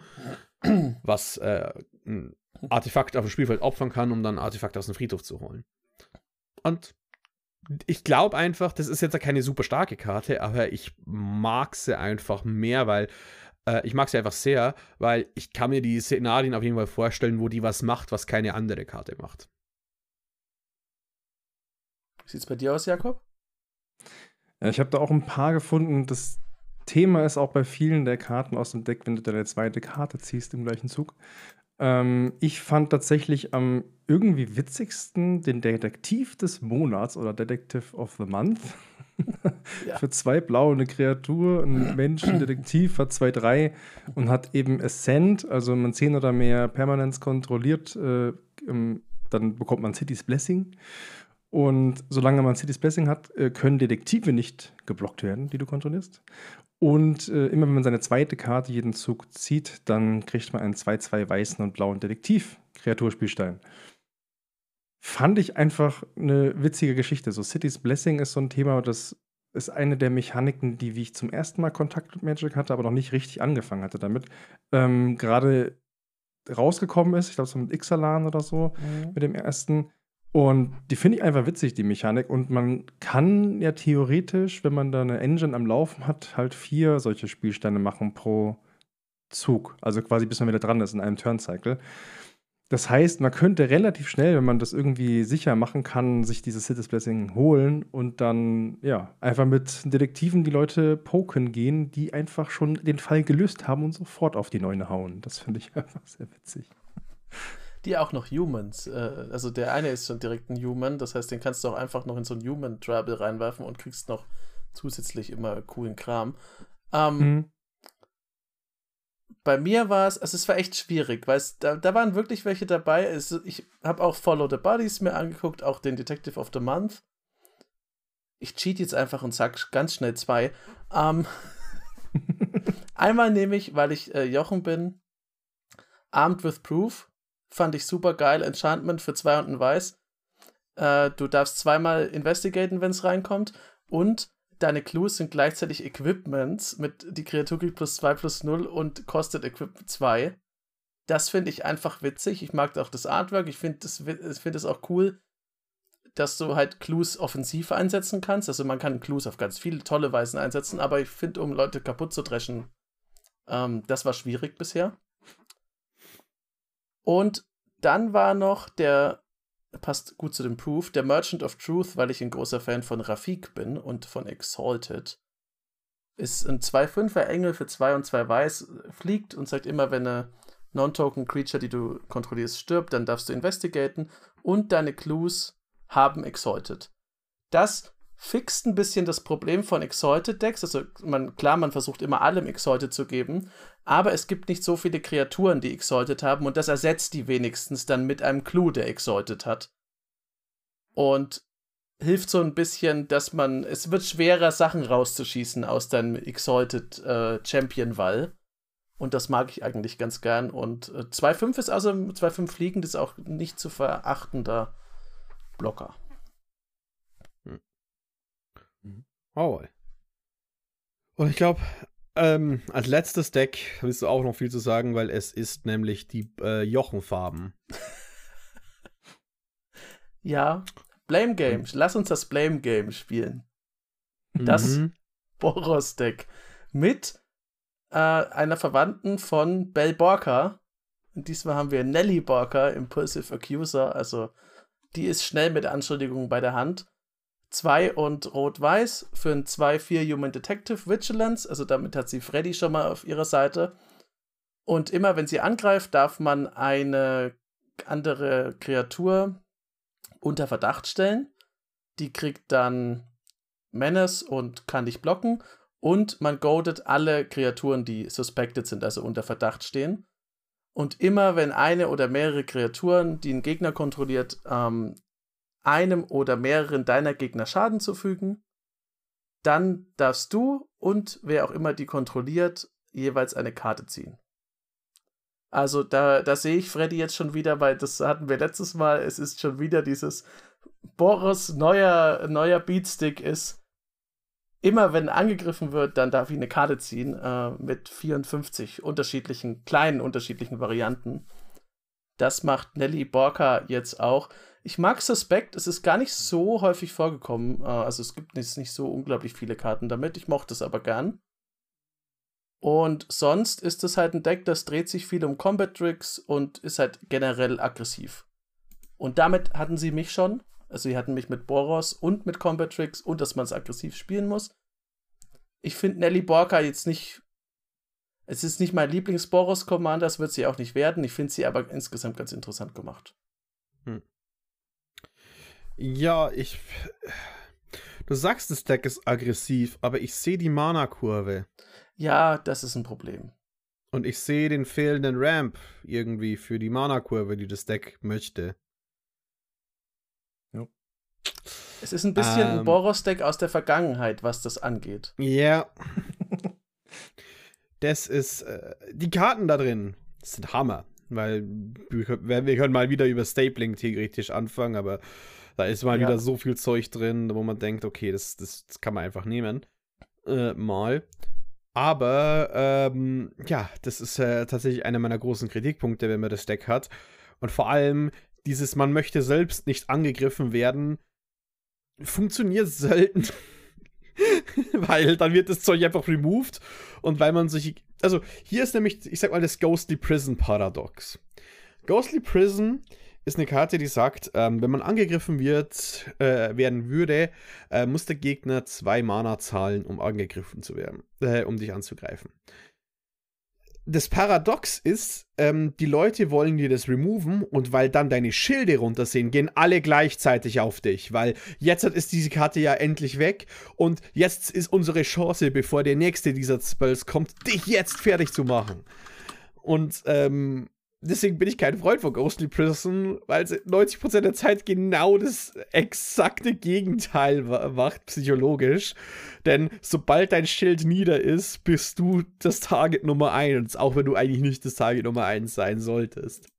Was äh, ein Artefakt auf dem Spielfeld opfern kann, um dann ein Artefakt aus dem Friedhof zu holen. Und ich glaube einfach, das ist jetzt keine super starke Karte, aber ich mag sie einfach mehr, weil äh, ich mag sie einfach sehr, weil ich kann mir die Szenarien auf jeden Fall vorstellen, wo die was macht, was keine andere Karte macht. Wie sieht's bei dir aus, Jakob? Ja, ich habe da auch ein paar gefunden. Das Thema ist auch bei vielen der Karten aus dem Deck, wenn du deine zweite Karte ziehst im gleichen Zug. Ähm, ich fand tatsächlich am irgendwie witzigsten den Detektiv des Monats oder Detective of the Month. ja. Für zwei blaue eine Kreatur, ein Mensch, ein Detektiv, hat zwei, drei und hat eben Ascent, also man 10 oder mehr Permanence kontrolliert, äh, dann bekommt man City's Blessing. Und solange man City's Blessing hat, äh, können Detektive nicht geblockt werden, die du kontrollierst. Und äh, immer wenn man seine zweite Karte jeden Zug zieht, dann kriegt man einen 2-2 weißen und blauen Detektiv-Kreaturspielstein. Fand ich einfach eine witzige Geschichte. So City's Blessing ist so ein Thema, das ist eine der Mechaniken, die, wie ich zum ersten Mal Kontakt mit Magic hatte, aber noch nicht richtig angefangen hatte damit, ähm, gerade rausgekommen ist. Ich glaube, so mit Ixalan oder so, mhm. mit dem ersten und die finde ich einfach witzig, die Mechanik. Und man kann ja theoretisch, wenn man da eine Engine am Laufen hat, halt vier solche Spielsteine machen pro Zug. Also quasi bis man wieder dran ist in einem Turncycle. Das heißt, man könnte relativ schnell, wenn man das irgendwie sicher machen kann, sich dieses Cities Blessing holen und dann, ja, einfach mit Detektiven die Leute poken gehen, die einfach schon den Fall gelöst haben und sofort auf die Neune hauen. Das finde ich einfach sehr witzig. Die auch noch Humans. Äh, also der eine ist schon direkt ein Human, das heißt, den kannst du auch einfach noch in so ein Human Trouble reinwerfen und kriegst noch zusätzlich immer coolen Kram. Ähm, mhm. Bei mir war es, also es war echt schwierig, weil es, da, da waren wirklich welche dabei. Es, ich habe auch Follow the Bodies mir angeguckt, auch den Detective of the Month. Ich cheat jetzt einfach und sag ganz schnell zwei. Ähm, einmal nehme ich, weil ich äh, Jochen bin, Armed with Proof. Fand ich super geil. Enchantment für zwei und ein Weiß. Äh, du darfst zweimal investigaten, wenn es reinkommt. Und deine Clues sind gleichzeitig Equipments mit die Kreatur kriegt plus 2 plus 0 und kostet Equipment 2. Das finde ich einfach witzig. Ich mag auch das Artwork. Ich finde es find auch cool, dass du halt Clues offensiv einsetzen kannst. Also man kann Clues auf ganz viele tolle Weisen einsetzen, aber ich finde, um Leute kaputt zu dreschen, ähm, das war schwierig bisher. Und dann war noch der passt gut zu dem Proof. Der Merchant of Truth, weil ich ein großer Fan von Rafik bin und von Exalted, ist ein 2-5er Engel für 2 und 2 Weiß, fliegt und sagt immer, wenn eine Non-Token-Creature, die du kontrollierst, stirbt, dann darfst du investigaten und deine Clues haben Exalted. Das fixt ein bisschen das Problem von Exalted Decks. Also man, klar, man versucht immer allem Exalted zu geben, aber es gibt nicht so viele Kreaturen, die Exalted haben und das ersetzt die wenigstens dann mit einem Clue, der Exalted hat. Und hilft so ein bisschen, dass man, es wird schwerer, Sachen rauszuschießen aus deinem Exalted äh, Champion-Wall. Und das mag ich eigentlich ganz gern. Und äh, 2-5 ist also, 2-5 fliegend ist auch nicht zu verachtender Blocker. Oh. Und ich glaube, ähm, als letztes Deck willst du auch noch viel zu sagen, weil es ist nämlich die äh, Jochenfarben. ja, Blame Game. Lass uns das Blame Game spielen. Das mhm. Boros-Deck mit äh, einer Verwandten von Bell Borka. Und diesmal haben wir Nelly Borka, Impulsive Accuser. Also, die ist schnell mit Anschuldigungen bei der Hand. 2 und Rot-Weiß für ein 2-4 Human Detective Vigilance. Also damit hat sie Freddy schon mal auf ihrer Seite. Und immer wenn sie angreift, darf man eine andere Kreatur unter Verdacht stellen. Die kriegt dann Menace und kann dich blocken. Und man goadet alle Kreaturen, die suspected sind, also unter Verdacht stehen. Und immer wenn eine oder mehrere Kreaturen, die einen Gegner kontrolliert, ähm, einem oder mehreren deiner Gegner Schaden zufügen. Dann darfst du und wer auch immer die kontrolliert, jeweils eine Karte ziehen. Also da, da sehe ich Freddy jetzt schon wieder, weil das hatten wir letztes Mal. Es ist schon wieder dieses Boris neuer, neuer Beatstick ist. Immer wenn angegriffen wird, dann darf ich eine Karte ziehen äh, mit 54 unterschiedlichen, kleinen unterschiedlichen Varianten. Das macht Nelly Borka jetzt auch. Ich mag Suspect, es ist gar nicht so häufig vorgekommen. Äh, also es gibt nicht, nicht so unglaublich viele Karten damit. Ich mochte es aber gern. Und sonst ist es halt ein Deck, das dreht sich viel um Combat Tricks und ist halt generell aggressiv. Und damit hatten sie mich schon. Also sie hatten mich mit Boros und mit Combat Tricks und dass man es aggressiv spielen muss. Ich finde Nelly Borka jetzt nicht. Es ist nicht mein Lieblings-Boros-Commander, das wird sie auch nicht werden. Ich finde sie aber insgesamt ganz interessant gemacht. Hm. Ja, ich. Du sagst, das Deck ist aggressiv, aber ich sehe die Mana-Kurve. Ja, das ist ein Problem. Und ich sehe den fehlenden Ramp irgendwie für die Mana-Kurve, die das Deck möchte. Ja. Es ist ein bisschen ähm, ein Boros-Deck aus der Vergangenheit, was das angeht. Ja. das ist. Äh, die Karten da drin sind Hammer. Weil wir, wir können mal wieder über Stapling theoretisch anfangen, aber da ist mal ja. wieder so viel Zeug drin, wo man denkt, okay, das, das, das kann man einfach nehmen. Äh, mal. Aber ähm, ja, das ist äh, tatsächlich einer meiner großen Kritikpunkte, wenn man das Deck hat. Und vor allem dieses, man möchte selbst nicht angegriffen werden, funktioniert selten. weil dann wird das Zeug einfach removed und weil man sich. Also, hier ist nämlich, ich sag mal, das Ghostly Prison Paradox. Ghostly Prison ist eine Karte, die sagt, ähm, wenn man angegriffen wird, äh, werden würde, äh, muss der Gegner zwei Mana zahlen, um angegriffen zu werden, äh, um dich anzugreifen. das Paradox ist, ähm, die Leute wollen dir das removen und weil dann deine Schilde runtersehen, gehen alle gleichzeitig auf dich, weil jetzt ist diese Karte ja endlich weg und jetzt ist unsere Chance, bevor der nächste dieser Spells kommt, dich jetzt fertig zu machen. Und ähm, deswegen bin ich kein Freund von Ghostly Prison, weil es 90% der Zeit genau das exakte Gegenteil macht, psychologisch. Denn sobald dein Schild nieder ist, bist du das Target Nummer 1, auch wenn du eigentlich nicht das Target Nummer 1 sein solltest.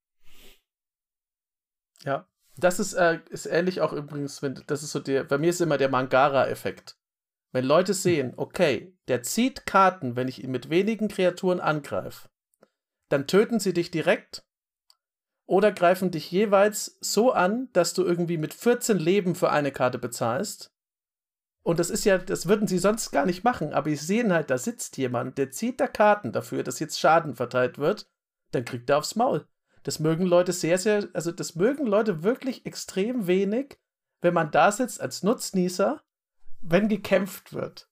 Ja, das ist, äh, ist ähnlich auch übrigens, wenn, das ist so der, bei mir ist immer der Mangara-Effekt. Wenn Leute sehen, okay, der zieht Karten, wenn ich ihn mit wenigen Kreaturen angreife dann töten sie dich direkt oder greifen dich jeweils so an, dass du irgendwie mit 14 Leben für eine Karte bezahlst. Und das ist ja, das würden sie sonst gar nicht machen, aber sie sehen halt, da sitzt jemand, der zieht da Karten dafür, dass jetzt Schaden verteilt wird, dann kriegt er aufs Maul. Das mögen Leute sehr, sehr, also das mögen Leute wirklich extrem wenig, wenn man da sitzt als Nutznießer, wenn gekämpft wird.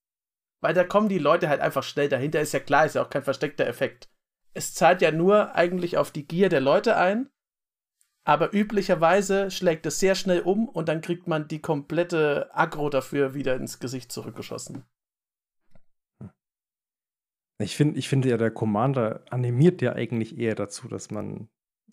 Weil da kommen die Leute halt einfach schnell dahinter, ist ja klar, ist ja auch kein versteckter Effekt es zahlt ja nur eigentlich auf die Gier der Leute ein, aber üblicherweise schlägt es sehr schnell um und dann kriegt man die komplette Aggro dafür wieder ins Gesicht zurückgeschossen. Ich, find, ich finde ja, der Commander animiert ja eigentlich eher dazu, dass man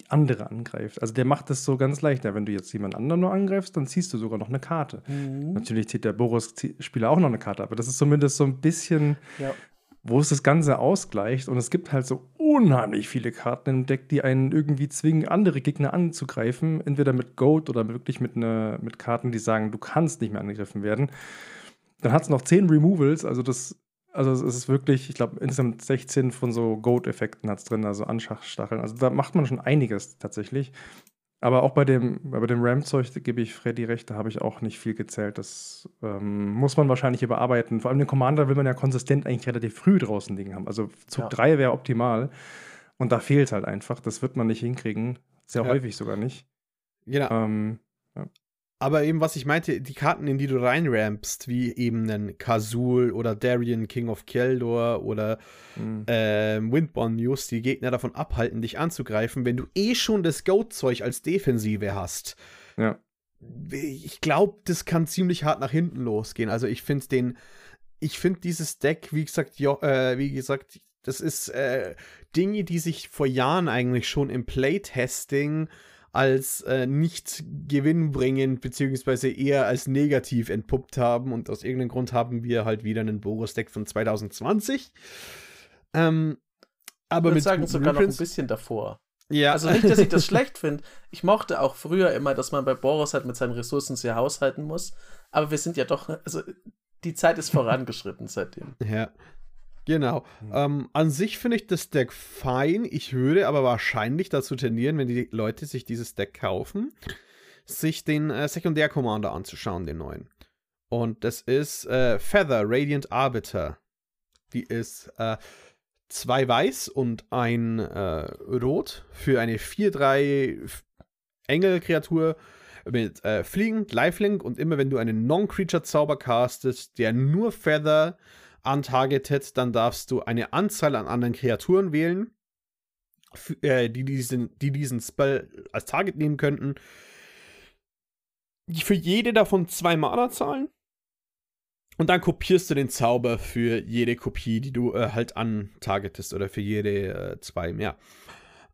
andere angreift. Also der macht das so ganz leicht. Ja, wenn du jetzt jemand anderen nur angreifst, dann ziehst du sogar noch eine Karte. Mhm. Natürlich zieht der Boris-Spieler auch noch eine Karte, aber das ist zumindest so ein bisschen ja wo es das Ganze ausgleicht. Und es gibt halt so unheimlich viele Karten im Deck, die einen irgendwie zwingen, andere Gegner anzugreifen. Entweder mit Gold oder wirklich mit, ne, mit Karten, die sagen, du kannst nicht mehr angegriffen werden. Dann hat es noch 10 Removals, also das. Also es ist wirklich, ich glaube, insgesamt 16 von so Goat-Effekten hat es drin, also Anschachstacheln. Also da macht man schon einiges tatsächlich. Aber auch bei dem, bei dem RAM-Zeug gebe ich Freddy recht, da habe ich auch nicht viel gezählt. Das ähm, muss man wahrscheinlich überarbeiten. Vor allem den Commander will man ja konsistent eigentlich relativ früh draußen liegen haben. Also Zug 3 ja. wäre optimal. Und da fehlt es halt einfach. Das wird man nicht hinkriegen. Sehr ja. häufig sogar nicht. Genau. Ähm, ja. Aber eben, was ich meinte, die Karten, in die du reinrampst, wie eben einen Kazul oder Darien, King of Keldor oder mhm. äh, Windborn News, die Gegner davon abhalten, dich anzugreifen, wenn du eh schon das Goat-Zeug als Defensive hast. Ja. Ich glaube, das kann ziemlich hart nach hinten losgehen. Also ich finde den, ich finde dieses Deck, wie gesagt, jo, äh, wie gesagt, das ist äh, Dinge, die sich vor Jahren eigentlich schon im Playtesting als äh, nicht gewinnbringend beziehungsweise eher als negativ entpuppt haben und aus irgendeinem Grund haben wir halt wieder einen Boros-Deck von 2020. Ähm, aber ich würde sagen, sogar noch ein bisschen davor. Ja. Also nicht, dass ich das schlecht finde. Ich mochte auch früher immer, dass man bei Boros halt mit seinen Ressourcen sehr haushalten muss. Aber wir sind ja doch, also die Zeit ist vorangeschritten seitdem. Ja. Genau. Mhm. Ähm, an sich finde ich das Deck fein. Ich würde aber wahrscheinlich dazu tendieren, wenn die Leute sich dieses Deck kaufen, sich den äh, Sekundär-Commander anzuschauen, den neuen. Und das ist äh, Feather Radiant Arbiter. Die ist äh, zwei weiß und ein äh, rot für eine 4-3 Engel-Kreatur mit äh, Fliegen, Lifelink und immer wenn du einen Non-Creature-Zauber castest, der nur Feather untargeted, dann darfst du eine Anzahl an anderen Kreaturen wählen, äh, die, diesen, die diesen Spell als Target nehmen könnten. Für jede davon zwei Mana zahlen. Und dann kopierst du den Zauber für jede Kopie, die du äh, halt antargetest oder für jede äh, zwei mehr.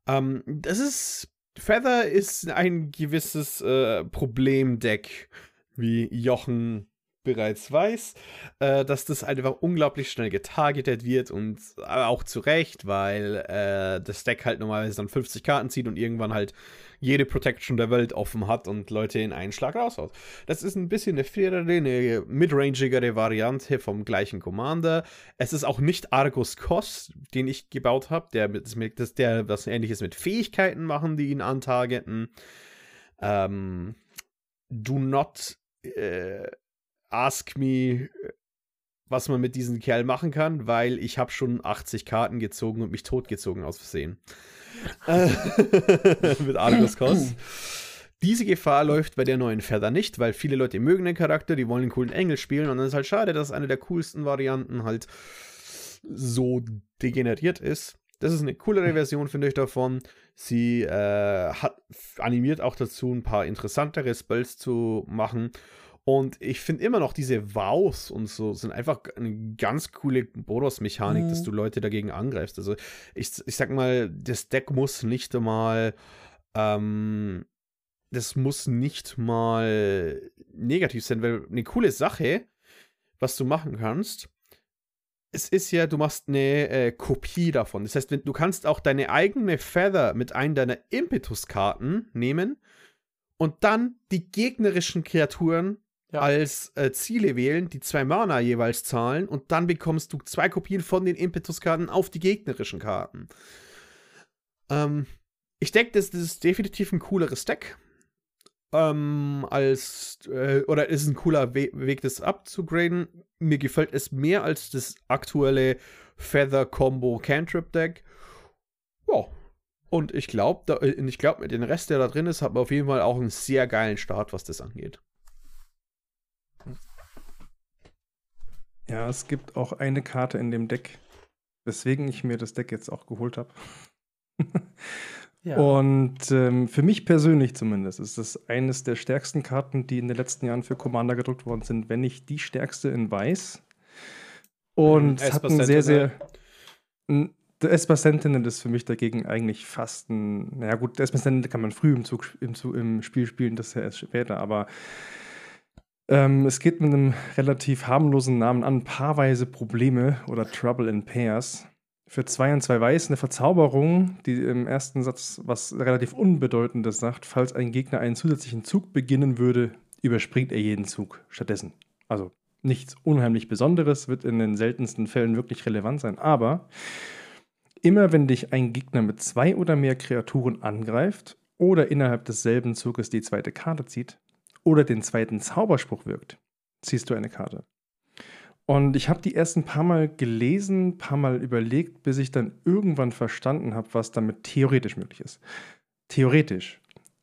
Ähm, das ist. Feather ist ein gewisses äh, Problemdeck, wie Jochen bereits weiß, äh, dass das einfach unglaublich schnell getargetet wird und auch zu Recht, weil äh, das Deck halt normalerweise dann 50 Karten zieht und irgendwann halt jede Protection der Welt offen hat und Leute in einen Schlag raushaut. Das ist ein bisschen eine fairere, eine midrangigere Variante vom gleichen Commander. Es ist auch nicht Argus Kos, den ich gebaut habe, der, der was ähnliches mit Fähigkeiten machen, die ihn antargeten. Ähm, do not äh, ask me, was man mit diesem Kerl machen kann, weil ich habe schon 80 Karten gezogen und mich totgezogen aus Versehen. mit Argus Kos. Diese Gefahr läuft bei der neuen Feather nicht, weil viele Leute mögen den Charakter, die wollen einen coolen Engel spielen und dann ist halt schade, dass eine der coolsten Varianten halt so degeneriert ist. Das ist eine coolere Version, finde ich, davon. Sie äh, hat animiert auch dazu, ein paar interessantere Spells zu machen. Und ich finde immer noch diese Wows und so sind einfach eine ganz coole Bonus-Mechanik, mhm. dass du Leute dagegen angreifst. Also ich, ich sag mal, das Deck muss nicht einmal ähm, das muss nicht mal negativ sein, weil eine coole Sache, was du machen kannst, es ist ja, du machst eine äh, Kopie davon. Das heißt, wenn, du kannst auch deine eigene Feather mit einem deiner Impetus-Karten nehmen und dann die gegnerischen Kreaturen ja. als äh, Ziele wählen, die zwei Mana jeweils zahlen und dann bekommst du zwei Kopien von den Impetus-Karten auf die gegnerischen Karten. Ähm, ich denke, das, das ist definitiv ein cooleres Deck ähm, als äh, oder ist ein cooler We Weg, das abzugraden. Mir gefällt es mehr als das aktuelle Feather Combo Cantrip Deck. Ja. Und ich glaube, äh, ich glaube, mit dem Rest, der da drin ist, hat man auf jeden Fall auch einen sehr geilen Start, was das angeht. Ja, es gibt auch eine Karte in dem Deck, weswegen ich mir das Deck jetzt auch geholt habe. Ja. Und ähm, für mich persönlich zumindest ist das eines der stärksten Karten, die in den letzten Jahren für Commander gedruckt worden sind, wenn nicht die stärkste in Weiß. Und es hat ein sehr, sehr. Der Esper Sentinel ist für mich dagegen eigentlich fast ein. Naja, gut, der Esper Sentinel kann man früh im, Zug, im, im Spiel spielen, das ist ja erst später, aber. Ähm, es geht mit einem relativ harmlosen Namen an, paarweise Probleme oder Trouble in Pairs für zwei und zwei Weiß eine Verzauberung, die im ersten Satz was relativ Unbedeutendes sagt. Falls ein Gegner einen zusätzlichen Zug beginnen würde, überspringt er jeden Zug stattdessen. Also nichts unheimlich Besonderes, wird in den seltensten Fällen wirklich relevant sein. Aber immer wenn dich ein Gegner mit zwei oder mehr Kreaturen angreift oder innerhalb desselben Zuges die zweite Karte zieht oder den zweiten Zauberspruch wirkt, ziehst du eine Karte. Und ich habe die erst ein paar Mal gelesen, paar Mal überlegt, bis ich dann irgendwann verstanden habe, was damit theoretisch möglich ist. Theoretisch.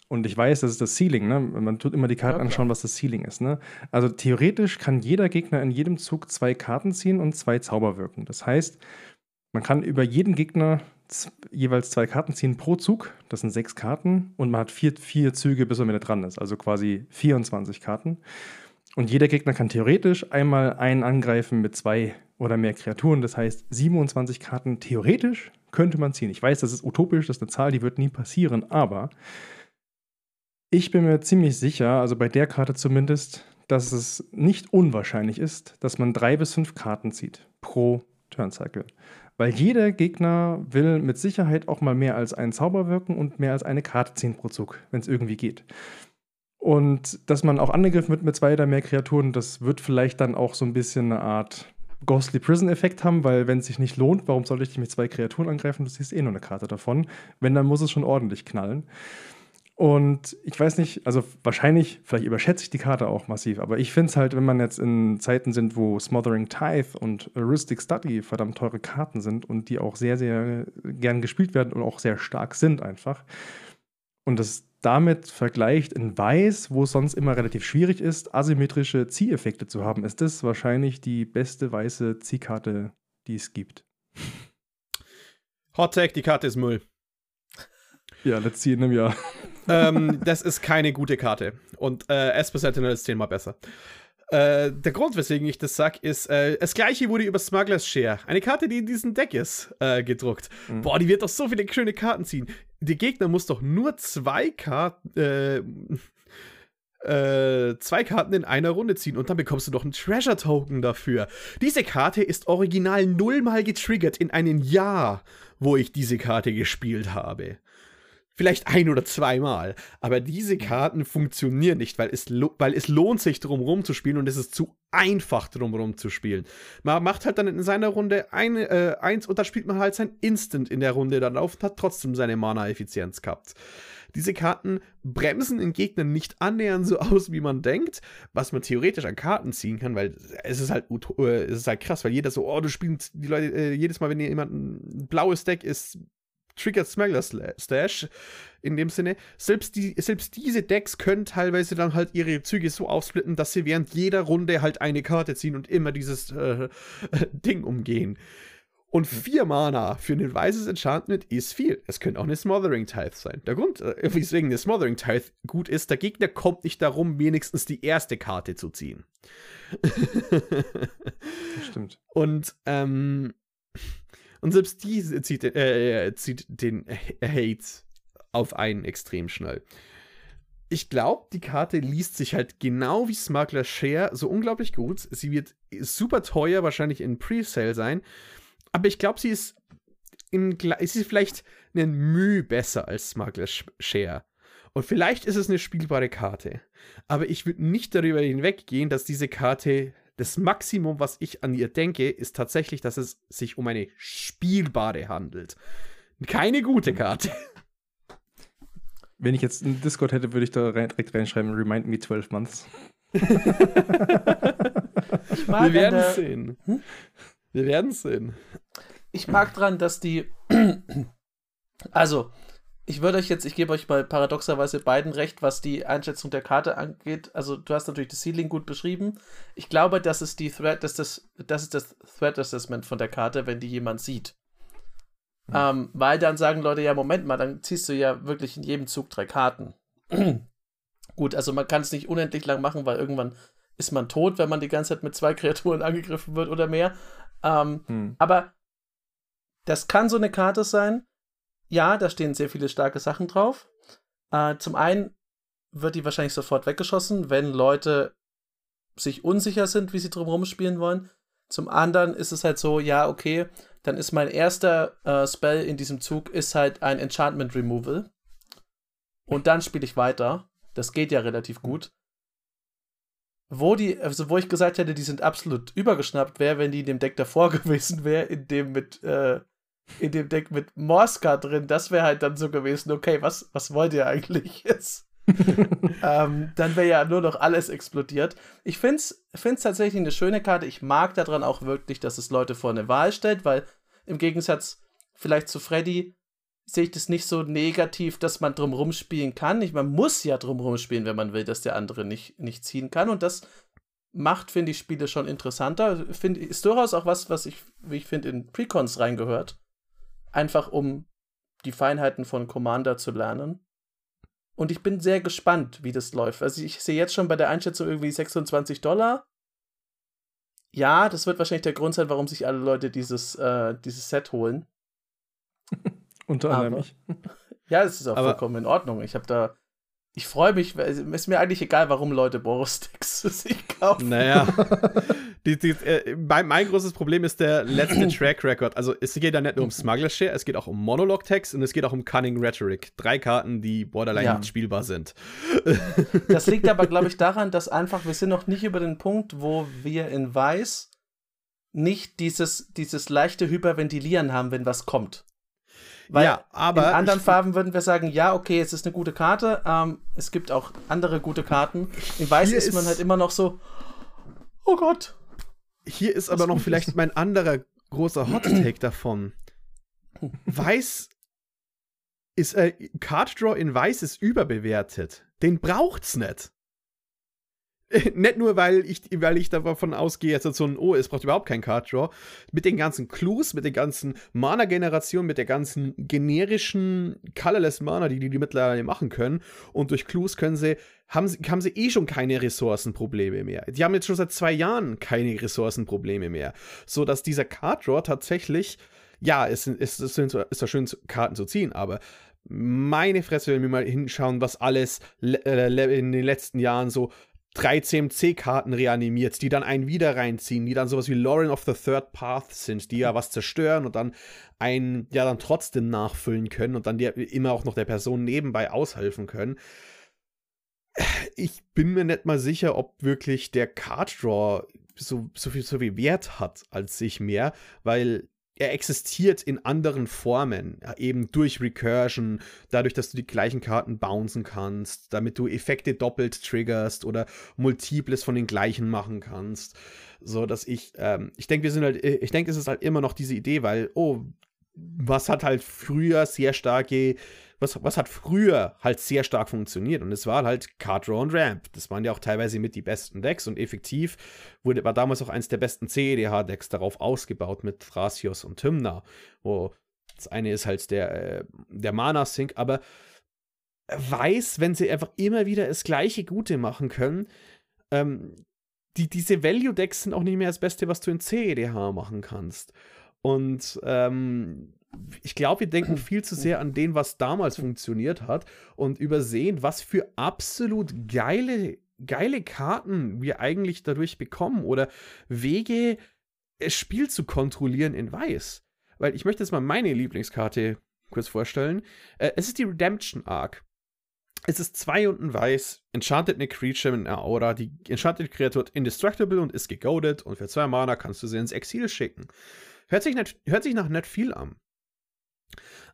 Und ich weiß, das ist das Ceiling, ne? Man tut immer die Karten ja, anschauen, was das Ceiling ist, ne? Also theoretisch kann jeder Gegner in jedem Zug zwei Karten ziehen und zwei Zauber wirken. Das heißt, man kann über jeden Gegner jeweils zwei Karten ziehen pro Zug. Das sind sechs Karten und man hat vier, vier Züge, bis man wieder dran ist. Also quasi 24 Karten. Und jeder Gegner kann theoretisch einmal einen angreifen mit zwei oder mehr Kreaturen. Das heißt, 27 Karten theoretisch könnte man ziehen. Ich weiß, das ist utopisch, das ist eine Zahl, die wird nie passieren, aber ich bin mir ziemlich sicher, also bei der Karte zumindest, dass es nicht unwahrscheinlich ist, dass man drei bis fünf Karten zieht pro Turncycle. Weil jeder Gegner will mit Sicherheit auch mal mehr als einen Zauber wirken und mehr als eine Karte ziehen pro Zug, wenn es irgendwie geht. Und dass man auch angegriffen wird mit zwei oder mehr Kreaturen, das wird vielleicht dann auch so ein bisschen eine Art Ghostly Prison-Effekt haben, weil wenn es sich nicht lohnt, warum soll ich dich mit zwei Kreaturen angreifen? Du siehst eh nur eine Karte davon. Wenn, dann muss es schon ordentlich knallen. Und ich weiß nicht, also wahrscheinlich, vielleicht überschätze ich die Karte auch massiv, aber ich finde es halt, wenn man jetzt in Zeiten sind, wo Smothering Tithe und Heuristic Study verdammt teure Karten sind und die auch sehr, sehr gern gespielt werden und auch sehr stark sind einfach. Und das damit vergleicht in Weiß, wo es sonst immer relativ schwierig ist, asymmetrische Zieheffekte zu haben, ist das wahrscheinlich die beste weiße Ziehkarte, die es gibt. Hot Tag, die Karte ist Müll. Ja, let's see in einem Jahr. Ähm, das ist keine gute Karte. Und äh, Esper Sentinel ist zehnmal besser. Äh, der Grund, weswegen ich das sag, ist, äh, das gleiche wurde über Smuggler's Share, eine Karte, die in diesem Deck ist, äh, gedruckt. Mhm. Boah, die wird doch so viele schöne Karten ziehen. Der Gegner muss doch nur zwei Karten, äh, äh, zwei Karten in einer Runde ziehen und dann bekommst du doch einen Treasure Token dafür. Diese Karte ist original nullmal getriggert in einem Jahr, wo ich diese Karte gespielt habe. Vielleicht ein oder zweimal. Aber diese Karten funktionieren nicht, weil es, weil es lohnt sich, drumherum zu spielen und es ist zu einfach, drumherum zu spielen. Man macht halt dann in seiner Runde ein, äh, eins und dann spielt man halt sein Instant in der Runde dann auf und hat trotzdem seine Mana-Effizienz gehabt. Diese Karten bremsen in Gegnern nicht annähernd so aus, wie man denkt, was man theoretisch an Karten ziehen kann, weil es ist halt, äh, es ist halt krass, weil jeder so, oh, du spielst die Leute, äh, jedes Mal, wenn jemand ein blaues Deck ist, Triggered Smuggler Stash in dem Sinne. Selbst, die, selbst diese Decks können teilweise dann halt ihre Züge so aufsplitten, dass sie während jeder Runde halt eine Karte ziehen und immer dieses äh, Ding umgehen. Und vier Mana für ein weißes Enchantment ist viel. Es könnte auch eine Smothering Tithe sein. Der Grund, äh, weswegen eine Smothering Tithe gut ist, der Gegner kommt nicht darum, wenigstens die erste Karte zu ziehen. Stimmt. Und, ähm, und selbst die zieht, äh, zieht den Hate auf einen extrem schnell. Ich glaube, die Karte liest sich halt genau wie Smuggler Share so unglaublich gut. Sie wird super teuer, wahrscheinlich in Presale sein. Aber ich glaube, sie ist in, sie ist vielleicht ein Mühe besser als Smuggler's Share. Und vielleicht ist es eine spielbare Karte. Aber ich würde nicht darüber hinweggehen, dass diese Karte, das Maximum, was ich an ihr denke, ist tatsächlich, dass es sich um eine spielbare handelt. Keine gute Karte. Wenn ich jetzt einen Discord hätte, würde ich da rein, direkt reinschreiben, remind me 12 months. Wir werden es sehen. Hm? Wir werden es sehen. Ich mag dran, dass die. also, ich würde euch jetzt, ich gebe euch mal paradoxerweise beiden recht, was die Einschätzung der Karte angeht. Also, du hast natürlich das Ceiling gut beschrieben. Ich glaube, das ist die Threat, das, das, das ist das Threat Assessment von der Karte, wenn die jemand sieht. Mhm. Ähm, weil dann sagen Leute, ja, Moment mal, dann ziehst du ja wirklich in jedem Zug drei Karten. gut, also man kann es nicht unendlich lang machen, weil irgendwann ist man tot, wenn man die ganze Zeit mit zwei Kreaturen angegriffen wird oder mehr. Ähm, hm. Aber das kann so eine Karte sein. Ja, da stehen sehr viele starke Sachen drauf. Äh, zum einen wird die wahrscheinlich sofort weggeschossen, wenn Leute sich unsicher sind, wie sie drumherum spielen wollen. Zum anderen ist es halt so, ja, okay, dann ist mein erster äh, Spell in diesem Zug ist halt ein Enchantment Removal. Und dann spiele ich weiter. Das geht ja relativ gut wo die, also wo ich gesagt hätte, die sind absolut übergeschnappt, wäre, wenn die in dem Deck davor gewesen wäre, in dem mit, äh, in dem Deck mit Morska drin, das wäre halt dann so gewesen, okay, was, was wollt ihr eigentlich jetzt? ähm, dann wäre ja nur noch alles explodiert. Ich finde es tatsächlich eine schöne Karte. Ich mag daran auch wirklich, dass es Leute vor eine Wahl stellt, weil im Gegensatz vielleicht zu Freddy sehe ich das nicht so negativ, dass man drumherum spielen kann. Ich, man muss ja drumherum spielen, wenn man will, dass der andere nicht, nicht ziehen kann. Und das macht, finde ich, Spiele schon interessanter. Find, ist durchaus auch was, was ich, wie ich finde, in Precons reingehört. Einfach um die Feinheiten von Commander zu lernen. Und ich bin sehr gespannt, wie das läuft. Also ich sehe jetzt schon bei der Einschätzung irgendwie 26 Dollar. Ja, das wird wahrscheinlich der Grund sein, warum sich alle Leute dieses, äh, dieses Set holen. Unter anderem ich. Ja, es ist auch aber vollkommen in Ordnung. Ich habe da. Ich freue mich, es ist mir eigentlich egal, warum Leute Boros-Sticks sich kaufen. Naja. Die, die, äh, mein, mein, großes Problem ist der letzte Track Record. Also, es geht ja nicht nur um Smuggler Share, es geht auch um Monolog-Text und es geht auch um Cunning Rhetoric. Drei Karten, die borderline ja. nicht spielbar sind. das liegt aber, glaube ich, daran, dass einfach, wir sind noch nicht über den Punkt, wo wir in Weiß nicht dieses, dieses leichte Hyperventilieren haben, wenn was kommt. Weil ja, aber in anderen Farben würden wir sagen, ja, okay, es ist eine gute Karte. Ähm, es gibt auch andere gute Karten. In Weiß ist, ist man halt immer noch so, oh Gott. Hier ist aber noch vielleicht ist. mein anderer großer Hot Take davon. Weiß ist, äh, Card Draw in Weiß ist überbewertet. Den braucht's nicht. nicht nur, weil ich, weil ich davon ausgehe, jetzt so ein, oh, es braucht überhaupt kein Card Draw. Mit den ganzen Clues, mit den ganzen Mana-Generationen, mit der ganzen generischen Colorless Mana, die, die die mittlerweile machen können. Und durch Clues können sie, haben sie, haben sie eh schon keine Ressourcenprobleme mehr. Die haben jetzt schon seit zwei Jahren keine Ressourcenprobleme mehr. So dass dieser Card Draw tatsächlich, ja, es, es, ist, ist ja schön, Karten zu ziehen, aber meine Fresse, wenn wir mal hinschauen, was alles äh, in den letzten Jahren so drei CMC-Karten reanimiert, die dann einen wieder reinziehen, die dann sowas wie Lauren of the Third Path sind, die ja was zerstören und dann einen ja dann trotzdem nachfüllen können und dann der, immer auch noch der Person nebenbei aushelfen können. Ich bin mir nicht mal sicher, ob wirklich der Card Draw so, so, viel, so viel Wert hat als sich mehr, weil er existiert in anderen Formen, eben durch Recursion, dadurch, dass du die gleichen Karten bouncen kannst, damit du Effekte doppelt triggerst oder Multiples von den gleichen machen kannst. So dass ich, ähm, ich denke, wir sind halt, ich denke, es ist halt immer noch diese Idee, weil, oh, was hat halt früher sehr starke was, was hat früher halt sehr stark funktioniert? Und es war halt Card Draw und Ramp. Das waren ja auch teilweise mit die besten Decks und effektiv wurde, war damals auch eins der besten CEDH-Decks darauf ausgebaut mit Thrasios und Tymna, wo das eine ist halt der, äh, der Mana-Sync, aber weiß, wenn sie einfach immer wieder das gleiche Gute machen können, ähm, die, diese Value-Decks sind auch nicht mehr das Beste, was du in CEDH machen kannst. Und ähm, ich glaube, wir denken viel zu sehr an den, was damals funktioniert hat und übersehen, was für absolut geile, geile Karten wir eigentlich dadurch bekommen oder Wege, das Spiel zu kontrollieren in Weiß. Weil ich möchte jetzt mal meine Lieblingskarte kurz vorstellen. Äh, es ist die Redemption Arc. Es ist zwei und ein Weiß, enchanted eine Creature mit einer Aura. Die enchanted Kreatur ist indestructible und ist gegoadet und für zwei Mana kannst du sie ins Exil schicken. Hört sich, nicht, hört sich nach nicht viel an.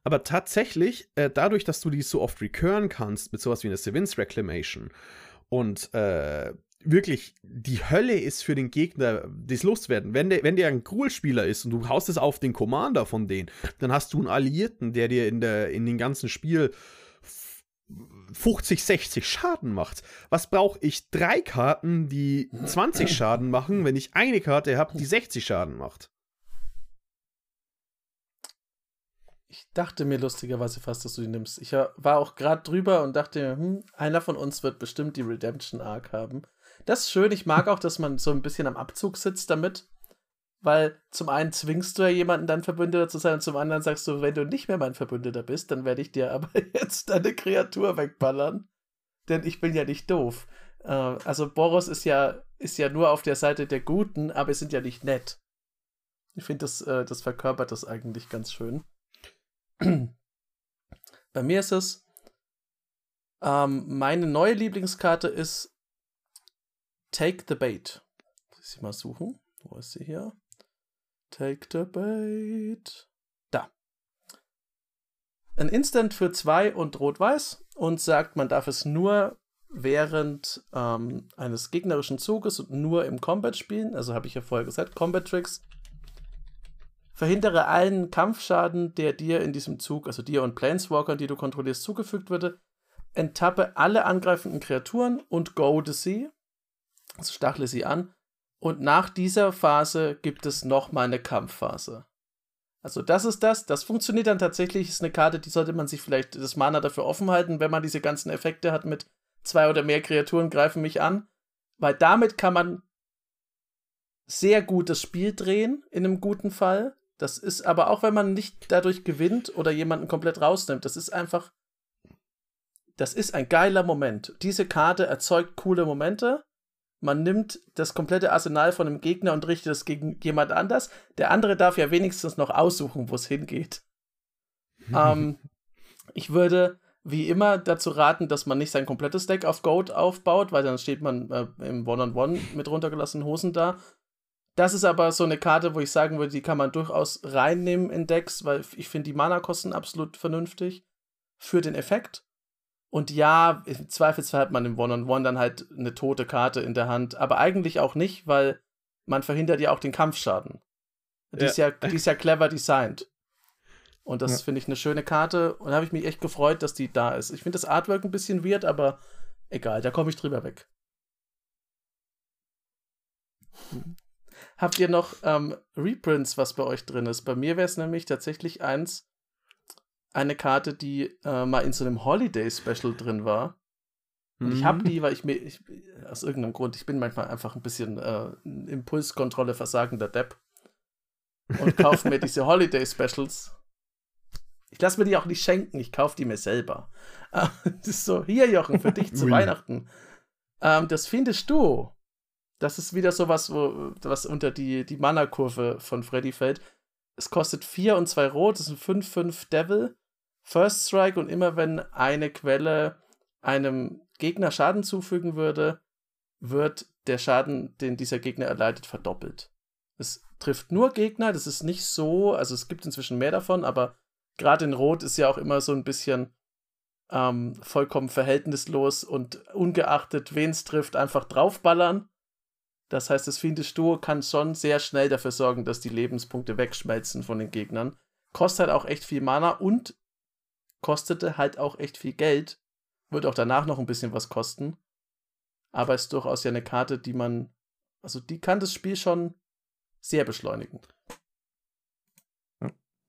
Aber tatsächlich, äh, dadurch, dass du die so oft recurren kannst mit sowas wie eine Sevins Reclamation und äh, wirklich die Hölle ist für den Gegner, das loszuwerden. Wenn der, wenn der ein Gruul-Spieler ist und du haust es auf den Commander von denen, dann hast du einen Alliierten, der dir in, der, in dem ganzen Spiel 50, 60 Schaden macht. Was brauche ich? Drei Karten, die 20 Schaden machen, wenn ich eine Karte habe, die 60 Schaden macht. Ich dachte mir lustigerweise fast, dass du die nimmst. Ich war auch gerade drüber und dachte mir, hm, einer von uns wird bestimmt die Redemption Arc haben. Das ist schön. Ich mag auch, dass man so ein bisschen am Abzug sitzt damit. Weil zum einen zwingst du ja jemanden, dein Verbündeter zu sein, und zum anderen sagst du, wenn du nicht mehr mein Verbündeter bist, dann werde ich dir aber jetzt deine Kreatur wegballern. Denn ich bin ja nicht doof. Äh, also Boros ist ja, ist ja nur auf der Seite der Guten, aber es sind ja nicht nett. Ich finde, das, äh, das verkörpert das eigentlich ganz schön. Bei mir ist es, ähm, meine neue Lieblingskarte ist Take the Bait. Muss ich sie mal suchen? Wo ist sie hier? Take the bait. Da. Ein Instant für zwei und rot-weiß und sagt, man darf es nur während ähm, eines gegnerischen Zuges und nur im Combat spielen. Also habe ich ja vorher gesagt, Combat Tricks. Verhindere allen Kampfschaden, der dir in diesem Zug, also dir und Planeswalkern, die du kontrollierst, zugefügt würde. Enttappe alle angreifenden Kreaturen und goade sie. Also stachle sie an und nach dieser Phase gibt es nochmal eine Kampfphase. Also das ist das. Das funktioniert dann tatsächlich. Ist eine Karte, die sollte man sich vielleicht das Mana dafür offen halten, wenn man diese ganzen Effekte hat mit zwei oder mehr Kreaturen greifen mich an. Weil damit kann man sehr gut das Spiel drehen, in einem guten Fall. Das ist aber auch, wenn man nicht dadurch gewinnt oder jemanden komplett rausnimmt. Das ist einfach. Das ist ein geiler Moment. Diese Karte erzeugt coole Momente man nimmt das komplette Arsenal von einem Gegner und richtet es gegen jemand anders. Der andere darf ja wenigstens noch aussuchen, wo es hingeht. ähm, ich würde wie immer dazu raten, dass man nicht sein komplettes Deck auf Goat aufbaut, weil dann steht man äh, im One-on-One -on -One mit runtergelassenen Hosen da. Das ist aber so eine Karte, wo ich sagen würde, die kann man durchaus reinnehmen in Decks, weil ich finde die Mana-Kosten absolut vernünftig für den Effekt. Und ja, im Zweifelsfall hat man im One-on-One -on -One dann halt eine tote Karte in der Hand, aber eigentlich auch nicht, weil man verhindert ja auch den Kampfschaden. Die, ja. Ist, ja, die ist ja clever designt. Und das ja. finde ich eine schöne Karte und habe ich mich echt gefreut, dass die da ist. Ich finde das Artwork ein bisschen weird, aber egal, da komme ich drüber weg. Habt ihr noch ähm, Reprints, was bei euch drin ist? Bei mir wäre es nämlich tatsächlich eins, eine Karte, die äh, mal in so einem Holiday-Special drin war. Und ich habe mhm. die, weil ich mir, ich, aus irgendeinem Grund, ich bin manchmal einfach ein bisschen äh, Impulskontrolle versagender Depp. Und kaufe mir diese Holiday-Specials. Ich lasse mir die auch nicht schenken, ich kaufe die mir selber. das ist so, hier Jochen, für dich zu Weihnachten. Ähm, das findest du. Das ist wieder sowas, wo, was unter die, die Mana-Kurve von Freddy fällt. Es kostet 4 und 2 Rot, das sind 5-5 Devil. First Strike und immer wenn eine Quelle einem Gegner Schaden zufügen würde, wird der Schaden, den dieser Gegner erleidet, verdoppelt. Es trifft nur Gegner, das ist nicht so, also es gibt inzwischen mehr davon, aber gerade in Rot ist ja auch immer so ein bisschen ähm, vollkommen verhältnislos und ungeachtet, wen es trifft, einfach draufballern. Das heißt, das Fiendisch Duo kann schon sehr schnell dafür sorgen, dass die Lebenspunkte wegschmelzen von den Gegnern. Kostet halt auch echt viel Mana und kostete halt auch echt viel Geld. Wird auch danach noch ein bisschen was kosten. Aber ist durchaus ja eine Karte, die man. Also die kann das Spiel schon sehr beschleunigen.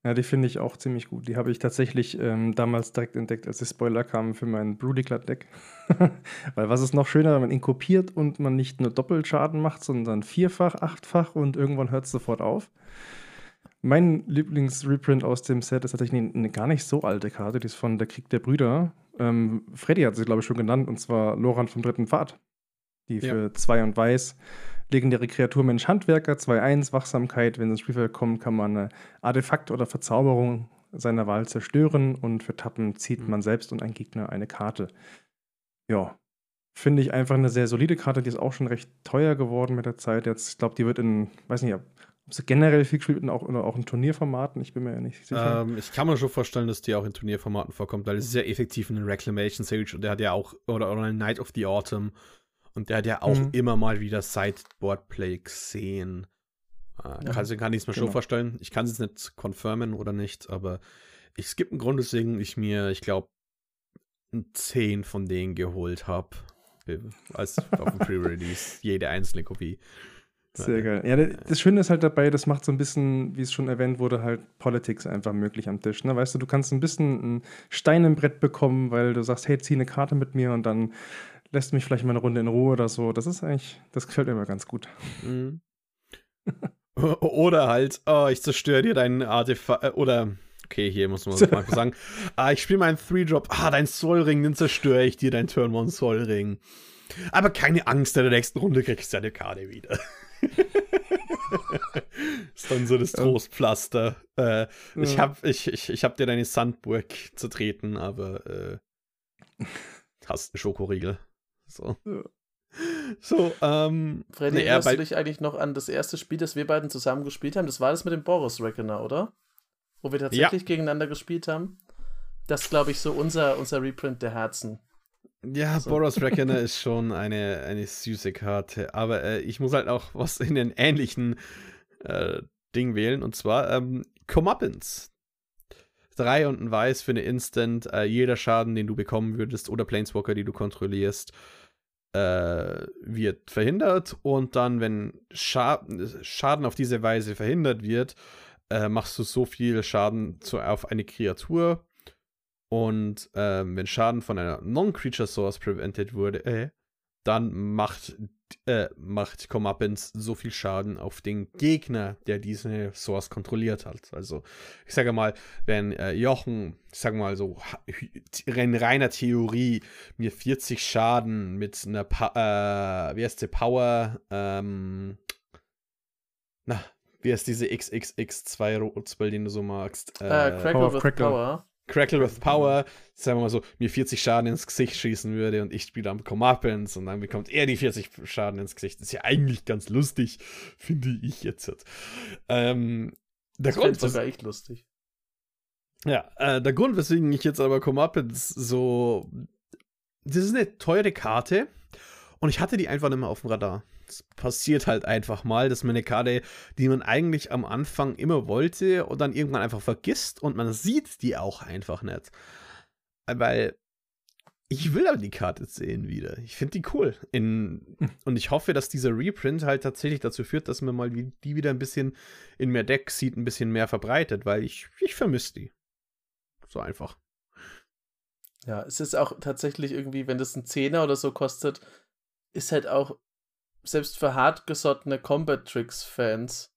Ja, die finde ich auch ziemlich gut. Die habe ich tatsächlich ähm, damals direkt entdeckt, als die Spoiler kamen für mein Broodiclad-Deck. Weil was ist noch schöner, wenn man ihn kopiert und man nicht nur Doppelschaden macht, sondern vierfach, achtfach und irgendwann hört es sofort auf. Mein Lieblingsreprint aus dem Set ist tatsächlich eine, eine, gar nicht so alte Karte, die ist von Der Krieg der Brüder. Ähm, Freddy hat sie, glaube ich, schon genannt, und zwar Loran vom dritten Pfad. Die für ja. zwei und weiß legendäre Kreatur Mensch Handwerker, 2-1, Wachsamkeit. Wenn ins Spielfeld kommt, kann man eine Artefakt oder Verzauberung seiner Wahl zerstören und für Tappen zieht mhm. man selbst und ein Gegner eine Karte. Ja, finde ich einfach eine sehr solide Karte, die ist auch schon recht teuer geworden mit der Zeit. Jetzt, ich glaube, die wird in, weiß nicht, ob sie generell viel gespielt wird auch, oder auch in Turnierformaten, ich bin mir ja nicht sicher. Ähm, ich kann mir schon vorstellen, dass die auch in Turnierformaten vorkommt, weil es ist ja effektiv ein Reclamation Sage und der hat ja auch, oder, oder Night of the Autumn und der hat ja auch mhm. immer mal wieder Sideboard-Play gesehen. Äh, ja, also kann ich es mir genau. schon vorstellen. Ich kann es jetzt nicht confirmen oder nicht, aber ich, es gibt einen Grund, weswegen ich mir, ich glaube, 10 von denen geholt habe. Als auf dem Pre-Release. Jede einzelne Kopie. Sehr geil. Ja, das Schöne ist halt dabei, das macht so ein bisschen, wie es schon erwähnt wurde, halt Politics einfach möglich am Tisch. Ne? Weißt du, du kannst ein bisschen ein Stein im Brett bekommen, weil du sagst, hey, zieh eine Karte mit mir und dann lässt mich vielleicht mal eine Runde in Ruhe oder so. Das ist eigentlich, das gefällt mir immer ganz gut. Mhm. oder halt, oh, ich zerstöre dir deinen Artefakt, äh, oder, okay, hier muss man mal sagen, ah, ich spiele meinen Three-Drop, ah, dein Soulring, den zerstöre ich dir, dein Turn One Soulring. Aber keine Angst, in der nächsten Runde kriegst du deine Karte wieder. ist dann so das Trostpflaster. Äh, ja. Ich hab, ich, ich, ich hab dir deine Sandburg zertreten, aber äh, hast einen Schokoriegel. So. Ja. So, ähm. Freddy, nee, erinnerst du dich eigentlich noch an das erste Spiel, das wir beiden zusammen gespielt haben? Das war das mit dem Boris Reckoner, oder? Wo wir tatsächlich ja. gegeneinander gespielt haben. Das glaube ich so unser, unser Reprint der Herzen. Ja, so. Boros Reckoner ist schon eine, eine süße Karte. Aber äh, ich muss halt auch was in den ähnlichen äh, Ding wählen. Und zwar ähm, Comeuppance. 3 und ein Weiß für eine Instant. Äh, jeder Schaden, den du bekommen würdest, oder Planeswalker, die du kontrollierst, äh, wird verhindert. Und dann, wenn Scha Schaden auf diese Weise verhindert wird, äh, machst du so viel Schaden zu, auf eine Kreatur. Und ähm, wenn Schaden von einer Non-Creature Source prevented wurde, äh, dann macht äh, macht Comeuppance so viel Schaden auf den Gegner, der diese Source kontrolliert hat. Also, ich sage mal, wenn äh, Jochen, ich sage mal so, in reiner Theorie mir 40 Schaden mit einer, pa äh, wie heißt die Power, ähm, na, wie heißt diese XXX2 Rotspell, den du so magst? Äh, Crackle Power with Crackle. Power. Crackle with Power, sagen wir mal so, mir 40 Schaden ins Gesicht schießen würde und ich spiele am Comeuppance und dann bekommt er die 40 Schaden ins Gesicht. Das ist ja eigentlich ganz lustig, finde ich jetzt. Ähm, der das Grund, sogar echt lustig. Ja, äh, der Grund, weswegen ich jetzt aber Comeuppance so. Das ist eine teure Karte und ich hatte die einfach nicht mehr auf dem Radar es passiert halt einfach mal, dass man eine Karte, die man eigentlich am Anfang immer wollte und dann irgendwann einfach vergisst und man sieht die auch einfach nicht. Weil ich will aber die Karte sehen wieder. Ich finde die cool. In, und ich hoffe, dass dieser Reprint halt tatsächlich dazu führt, dass man mal die wieder ein bisschen in mehr Decks sieht, ein bisschen mehr verbreitet, weil ich, ich vermisse die. So einfach. Ja, es ist auch tatsächlich irgendwie, wenn das ein Zehner oder so kostet, ist halt auch selbst für hartgesottene Combat Tricks Fans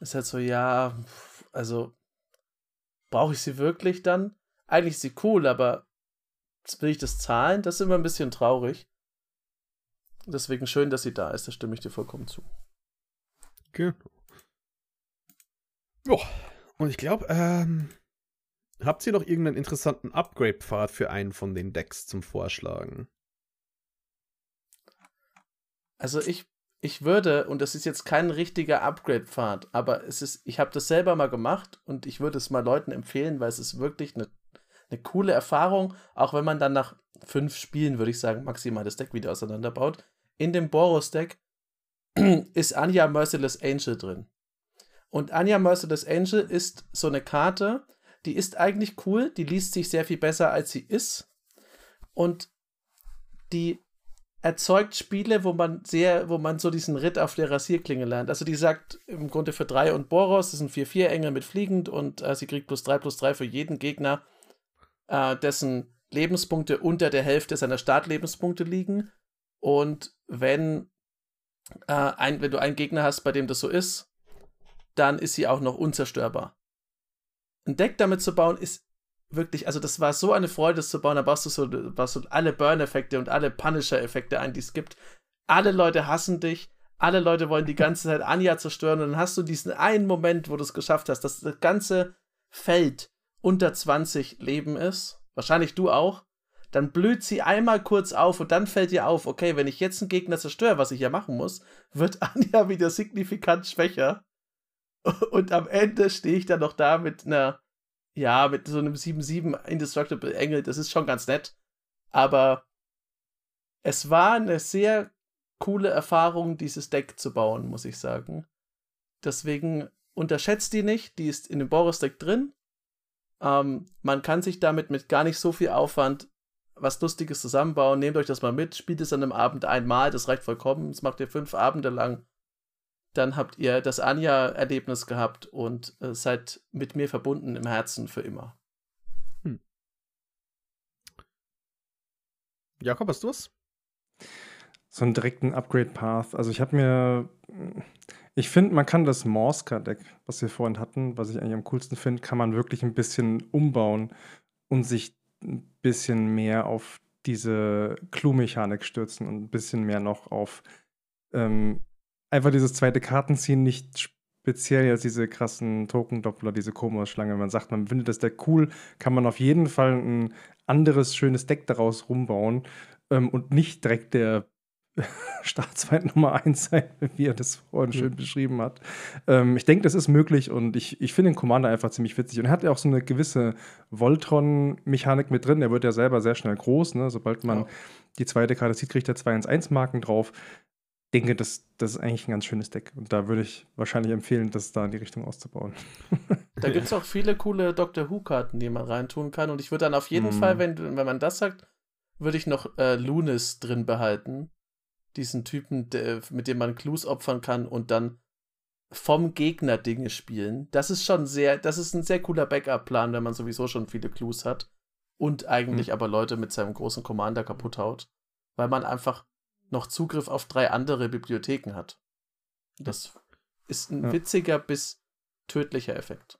ist halt so, ja, also brauche ich sie wirklich dann? Eigentlich ist sie cool, aber will ich das zahlen? Das ist immer ein bisschen traurig. Deswegen schön, dass sie da ist, da stimme ich dir vollkommen zu. Genau. Ja, und ich glaube, ähm, habt ihr noch irgendeinen interessanten Upgrade-Pfad für einen von den Decks zum Vorschlagen? Also ich, ich würde, und das ist jetzt kein richtiger Upgrade-Pfad, aber es ist, ich habe das selber mal gemacht und ich würde es mal Leuten empfehlen, weil es ist wirklich eine, eine coole Erfahrung, auch wenn man dann nach fünf Spielen, würde ich sagen, maximal das Deck wieder auseinanderbaut. In dem Boros-Deck ist Anja Merciless Angel drin. Und Anja Merciless Angel ist so eine Karte, die ist eigentlich cool, die liest sich sehr viel besser, als sie ist. Und die erzeugt Spiele, wo man sehr, wo man so diesen Ritt auf der Rasierklinge lernt. Also die sagt im Grunde für 3 und Boros, das sind 4-4 Engel mit fliegend und äh, sie kriegt plus 3 plus 3 für jeden Gegner, äh, dessen Lebenspunkte unter der Hälfte seiner Startlebenspunkte liegen. Und wenn, äh, ein, wenn du einen Gegner hast, bei dem das so ist, dann ist sie auch noch unzerstörbar. Ein Deck damit zu bauen, ist wirklich, also das war so eine Freude, das zu bauen. Da baust du so, baust du alle Burn-Effekte und alle Punisher-Effekte ein, die es gibt. Alle Leute hassen dich. Alle Leute wollen die ganze Zeit Anja zerstören. Und dann hast du diesen einen Moment, wo du es geschafft hast, dass das ganze Feld unter 20 Leben ist. Wahrscheinlich du auch. Dann blüht sie einmal kurz auf und dann fällt dir auf, okay, wenn ich jetzt einen Gegner zerstöre, was ich ja machen muss, wird Anja wieder signifikant schwächer. Und am Ende stehe ich dann noch da mit einer ja, mit so einem 7-7 Indestructible Engel, das ist schon ganz nett. Aber es war eine sehr coole Erfahrung, dieses Deck zu bauen, muss ich sagen. Deswegen unterschätzt die nicht, die ist in dem Boris-Deck drin. Ähm, man kann sich damit mit gar nicht so viel Aufwand was Lustiges zusammenbauen. Nehmt euch das mal mit, spielt es an einem Abend einmal, das reicht vollkommen. Das macht ihr fünf Abende lang dann habt ihr das Anja-Erlebnis gehabt und äh, seid mit mir verbunden im Herzen für immer. Hm. Jakob, hast du was? So einen direkten Upgrade-Path. Also ich habe mir, ich finde, man kann das Morska-Deck, was wir vorhin hatten, was ich eigentlich am coolsten finde, kann man wirklich ein bisschen umbauen und sich ein bisschen mehr auf diese Clue-Mechanik stürzen und ein bisschen mehr noch auf ähm, einfach dieses zweite Kartenziehen nicht speziell jetzt diese krassen Token-Doppler, diese Komos-Schlange. Man sagt, man findet das Deck cool, kann man auf jeden Fall ein anderes schönes Deck daraus rumbauen ähm, und nicht direkt der Staatsfeind Nummer 1 sein, wie er das vorhin schön beschrieben hat. Ähm, ich denke, das ist möglich und ich, ich finde den Commander einfach ziemlich witzig. Und er hat ja auch so eine gewisse Voltron-Mechanik mit drin. Er wird ja selber sehr schnell groß. Ne? Sobald man ja. die zweite Karte sieht, kriegt er 2 1 1 Marken drauf denke, das, das ist eigentlich ein ganz schönes Deck. Und da würde ich wahrscheinlich empfehlen, das da in die Richtung auszubauen. da gibt es auch viele coole Doctor Who-Karten, die man reintun kann. Und ich würde dann auf jeden mm. Fall, wenn, wenn man das sagt, würde ich noch äh, Lunis drin behalten. Diesen Typen, der, mit dem man Clues opfern kann und dann vom Gegner Dinge spielen. Das ist schon sehr, das ist ein sehr cooler Backup-Plan, wenn man sowieso schon viele Clues hat. Und eigentlich mhm. aber Leute mit seinem großen Commander kaputt haut. Weil man einfach noch Zugriff auf drei andere Bibliotheken hat. Das ist ein ja. witziger bis tödlicher Effekt.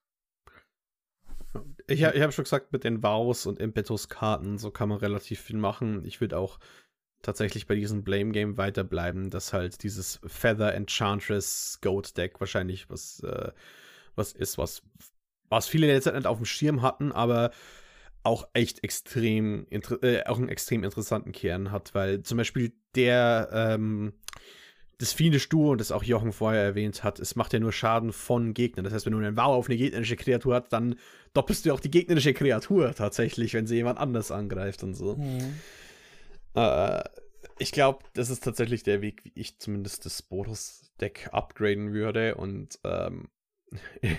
Ich, ich habe schon gesagt, mit den Vows und Impetus-Karten, so kann man relativ viel machen. Ich würde auch tatsächlich bei diesem Blame Game weiterbleiben, dass halt dieses Feather Enchantress Goat Deck wahrscheinlich was, äh, was ist, was, was viele in der Zeit nicht auf dem Schirm hatten, aber auch echt extrem, äh, auch einen extrem interessanten Kern hat, weil zum Beispiel der, ähm, das Fiendisch Duo, das auch Jochen vorher erwähnt hat, es macht ja nur Schaden von Gegnern. Das heißt, wenn du einen Wow auf eine gegnerische Kreatur hast, dann doppelst du auch die gegnerische Kreatur tatsächlich, wenn sie jemand anders angreift und so. Mhm. Äh, ich glaube, das ist tatsächlich der Weg, wie ich zumindest das Boros-Deck upgraden würde und ähm,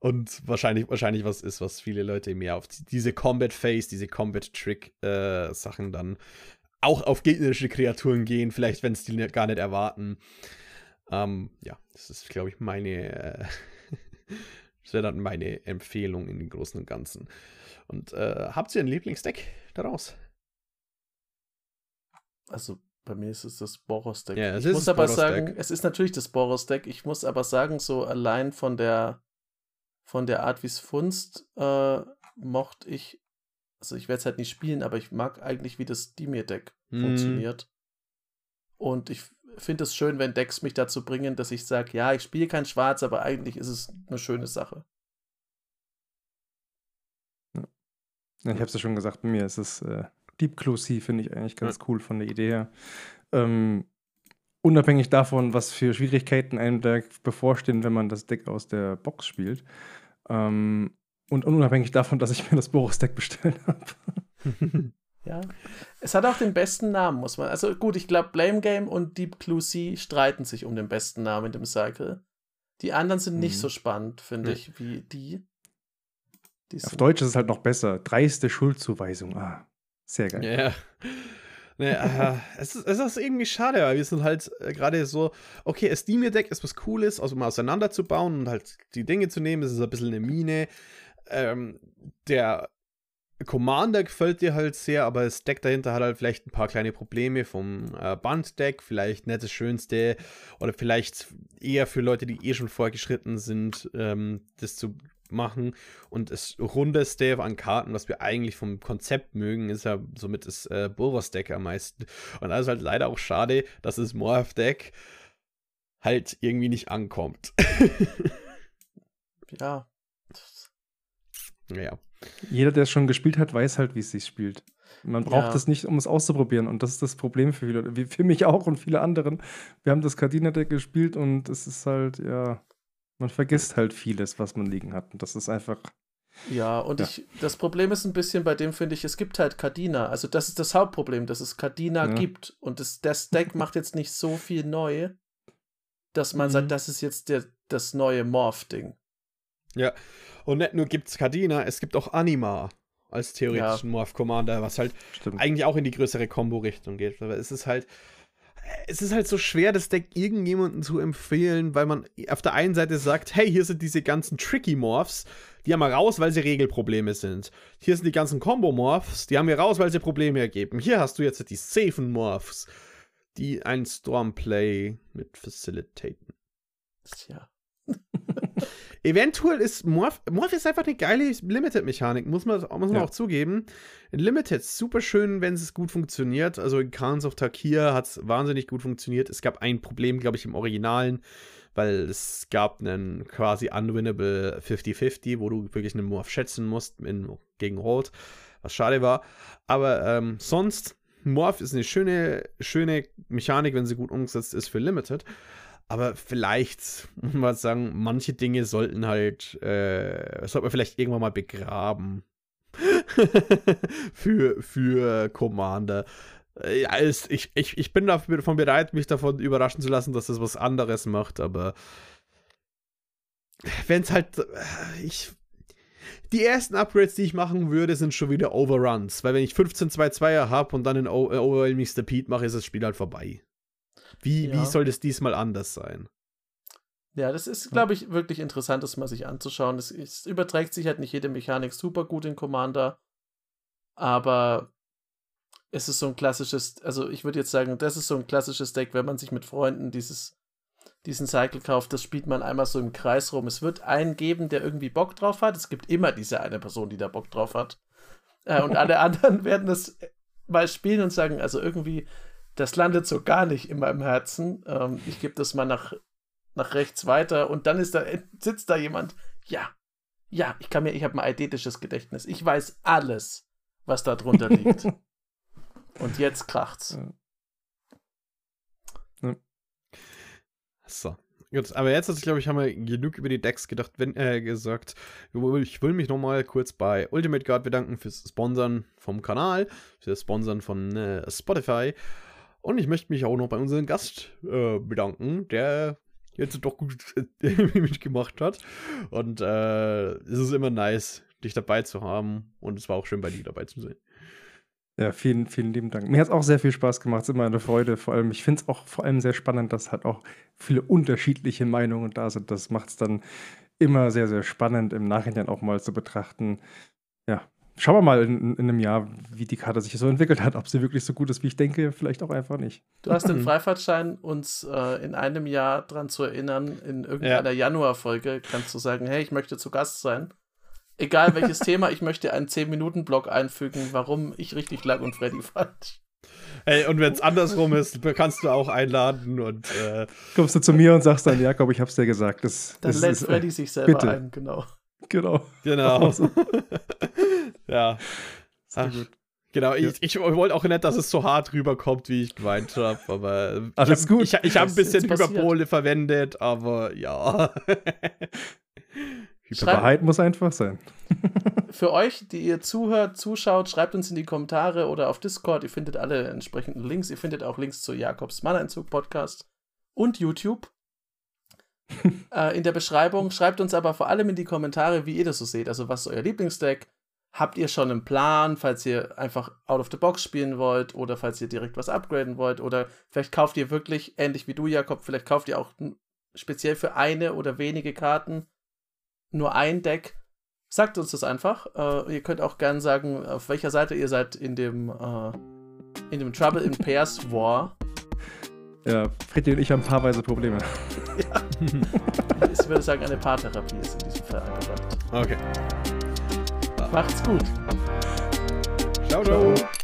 und wahrscheinlich, wahrscheinlich was ist, was viele Leute mehr auf diese Combat Phase, diese Combat Trick äh, Sachen dann auch auf gegnerische Kreaturen gehen, vielleicht wenn es die gar nicht erwarten. Ähm, ja, das ist, glaube ich, meine, äh, das wäre dann meine Empfehlung in den Großen und Ganzen. Und äh, habt ihr ein Lieblingsdeck daraus? Also bei mir ist es das Boros-Deck. Ja, ich muss aber sagen, es ist natürlich das Boros-Deck. Ich muss aber sagen, so allein von der von der Art, wie es funzt, äh, mochte ich, also ich werde es halt nicht spielen, aber ich mag eigentlich, wie das Dimir-Deck mm. funktioniert. Und ich finde es schön, wenn Decks mich dazu bringen, dass ich sage, ja, ich spiele kein Schwarz, aber eigentlich ist es eine schöne Sache. Ja. Ich habe es ja schon gesagt, bei mir ist es äh, Deep Clue finde ich eigentlich ganz ja. cool von der Idee her. Ähm, unabhängig davon, was für Schwierigkeiten einem Deck bevorstehen, wenn man das Deck aus der Box spielt. Ähm, und unabhängig davon, dass ich mir das Boris-Deck bestellt habe. ja. Es hat auch den besten Namen, muss man. Also gut, ich glaube, Blame Game und Deep Clue Sea streiten sich um den besten Namen in dem Cycle. Die anderen sind mhm. nicht so spannend, finde mhm. ich, wie die. Auf Deutsch ist es halt noch besser. Dreiste Schuldzuweisung. Ah, sehr geil. Ja. Nee, äh, es, ist, es ist irgendwie schade, weil wir sind halt äh, gerade so, okay, das Steam-Deck ist was Cooles, also mal auseinanderzubauen und halt die Dinge zu nehmen. Es ist ein bisschen eine Mine. Ähm, der Commander gefällt dir halt sehr, aber das Deck dahinter hat halt vielleicht ein paar kleine Probleme vom äh, Banddeck, vielleicht nicht das Schönste oder vielleicht eher für Leute, die eh schon vorgeschritten sind, ähm, das zu machen. Und das rundeste an Karten, was wir eigentlich vom Konzept mögen, ist ja somit das äh, Boros-Deck am meisten. Und das ist halt leider auch schade, dass das Morph-Deck halt irgendwie nicht ankommt. ja. Ja. Jeder, der es schon gespielt hat, weiß halt, wie es sich spielt. Man braucht es ja. nicht, um es auszuprobieren. Und das ist das Problem für viele, für mich auch und viele anderen. Wir haben das Cardina-Deck gespielt und es ist halt, ja, man vergisst halt vieles, was man liegen hat. Und das ist einfach. Ja, und ja. ich, das Problem ist ein bisschen bei dem, finde ich, es gibt halt Cardina. Also, das ist das Hauptproblem, dass es Cardina ja. gibt. Und das, das Deck macht jetzt nicht so viel neu, dass man mhm. sagt, das ist jetzt der, das neue Morph-Ding. Ja, und nicht nur gibt es Cardina, es gibt auch Anima als theoretischen ja. Morph Commander, was halt Stimmt. eigentlich auch in die größere Combo-Richtung geht. Aber es ist halt, es ist halt so schwer, das Deck irgendjemandem zu empfehlen, weil man auf der einen Seite sagt, hey, hier sind diese ganzen Tricky Morphs, die haben wir raus, weil sie Regelprobleme sind. Hier sind die ganzen Combo Morphs, die haben wir raus, weil sie Probleme ergeben. Hier hast du jetzt die Safen Morphs, die ein Stormplay mit facilitaten. Tja. Eventuell ist Morph, Morph ist einfach eine geile Limited-Mechanik, muss man, muss man ja. auch zugeben. In Limited super schön, wenn es gut funktioniert. Also in Khans of Takir hat es wahnsinnig gut funktioniert. Es gab ein Problem, glaube ich, im Originalen, weil es gab einen quasi unwinnable 50-50, wo du wirklich einen Morph schätzen musst in, gegen Rot, was schade war. Aber ähm, sonst, Morph ist eine schöne, schöne Mechanik, wenn sie gut umgesetzt ist für Limited. Aber vielleicht, muss man sagen, manche Dinge sollten halt, äh, sollte man vielleicht irgendwann mal begraben. für, für Commander. Äh, ja, ist, ich, ich, ich bin davon bereit, mich davon überraschen zu lassen, dass das was anderes macht, aber wenn es halt, äh, ich, die ersten Upgrades, die ich machen würde, sind schon wieder Overruns, weil wenn ich 15 2-2er habe und dann in Overwhelming Stampede mache, ist das Spiel halt vorbei. Wie, ja. wie soll das diesmal anders sein? Ja, das ist, glaube ich, wirklich interessant, das mal sich anzuschauen. Es, es, überträgt sich halt nicht jede Mechanik super gut in Commander, aber es ist so ein klassisches, also ich würde jetzt sagen, das ist so ein klassisches Deck, wenn man sich mit Freunden dieses, diesen Cycle kauft, das spielt man einmal so im Kreis rum. Es wird einen geben, der irgendwie Bock drauf hat. Es gibt immer diese eine Person, die da Bock drauf hat. Äh, und alle anderen werden das mal spielen und sagen, also irgendwie das landet so gar nicht in meinem Herzen. Ähm, ich gebe das mal nach, nach rechts weiter und dann ist da, sitzt da jemand. Ja, ja, ich kann mir, ich habe ein eidetisches Gedächtnis. Ich weiß alles, was da drunter liegt. und jetzt kracht's. Ja. So. Gut, aber jetzt, glaube ich, haben wir genug über die Decks gedacht, wenn, äh, gesagt. Ich will mich nochmal kurz bei Ultimate Guard bedanken fürs Sponsern vom Kanal, fürs Sponsern von äh, Spotify. Und ich möchte mich auch noch bei unserem Gast äh, bedanken, der jetzt doch gut mitgemacht hat. Und äh, es ist immer nice, dich dabei zu haben. Und es war auch schön, bei dir dabei zu sein. Ja, vielen, vielen lieben Dank. Mir hat es auch sehr viel Spaß gemacht, es ist immer eine Freude. Vor allem, ich finde es auch vor allem sehr spannend, dass halt auch viele unterschiedliche Meinungen da sind. Das macht es dann immer sehr, sehr spannend, im Nachhinein auch mal zu betrachten. Ja, Schauen wir mal in, in, einem Jahr, wie die Karte sich so entwickelt hat, ob sie wirklich so gut ist, wie ich denke, vielleicht auch einfach nicht. Du hast den Freifahrtschein, uns äh, in einem Jahr daran zu erinnern, in irgendeiner ja. Januarfolge kannst du sagen, hey, ich möchte zu Gast sein. Egal welches Thema, ich möchte einen 10-Minuten-Blog einfügen, warum ich richtig lag und Freddy falsch. Ey, und wenn es andersrum ist, kannst du auch einladen und äh kommst du zu mir und sagst dann, Jakob, ich hab's dir gesagt. Das, dann das lädt ist, Freddy sich selber bitte. ein, genau. Genau. Genau. ja. Ach, gut. Genau, ja. ich, ich wollte auch nicht, dass es so hart rüberkommt, wie ich gemeint habe, aber Alles ich gut. Ich, ich habe ein bisschen Hyperbole verwendet, aber ja. Wahrheit muss einfach sein. Für euch, die ihr zuhört, zuschaut, schreibt uns in die Kommentare oder auf Discord. Ihr findet alle entsprechenden Links. Ihr findet auch Links zu Jakobs Manneinzug Podcast und YouTube. äh, in der Beschreibung. Schreibt uns aber vor allem in die Kommentare, wie ihr das so seht. Also, was ist euer Lieblingsdeck? Habt ihr schon einen Plan, falls ihr einfach out of the box spielen wollt oder falls ihr direkt was upgraden wollt? Oder vielleicht kauft ihr wirklich, ähnlich wie du, Jakob, vielleicht kauft ihr auch speziell für eine oder wenige Karten nur ein Deck. Sagt uns das einfach. Äh, ihr könnt auch gerne sagen, auf welcher Seite ihr seid in dem, äh, in dem Trouble in Pairs War. Ja, Freddy und ich haben paarweise Probleme. ja. ich würde sagen, eine Paartherapie ist in diesem Fall angebracht. Okay. Macht's gut. ciao. ciao. ciao.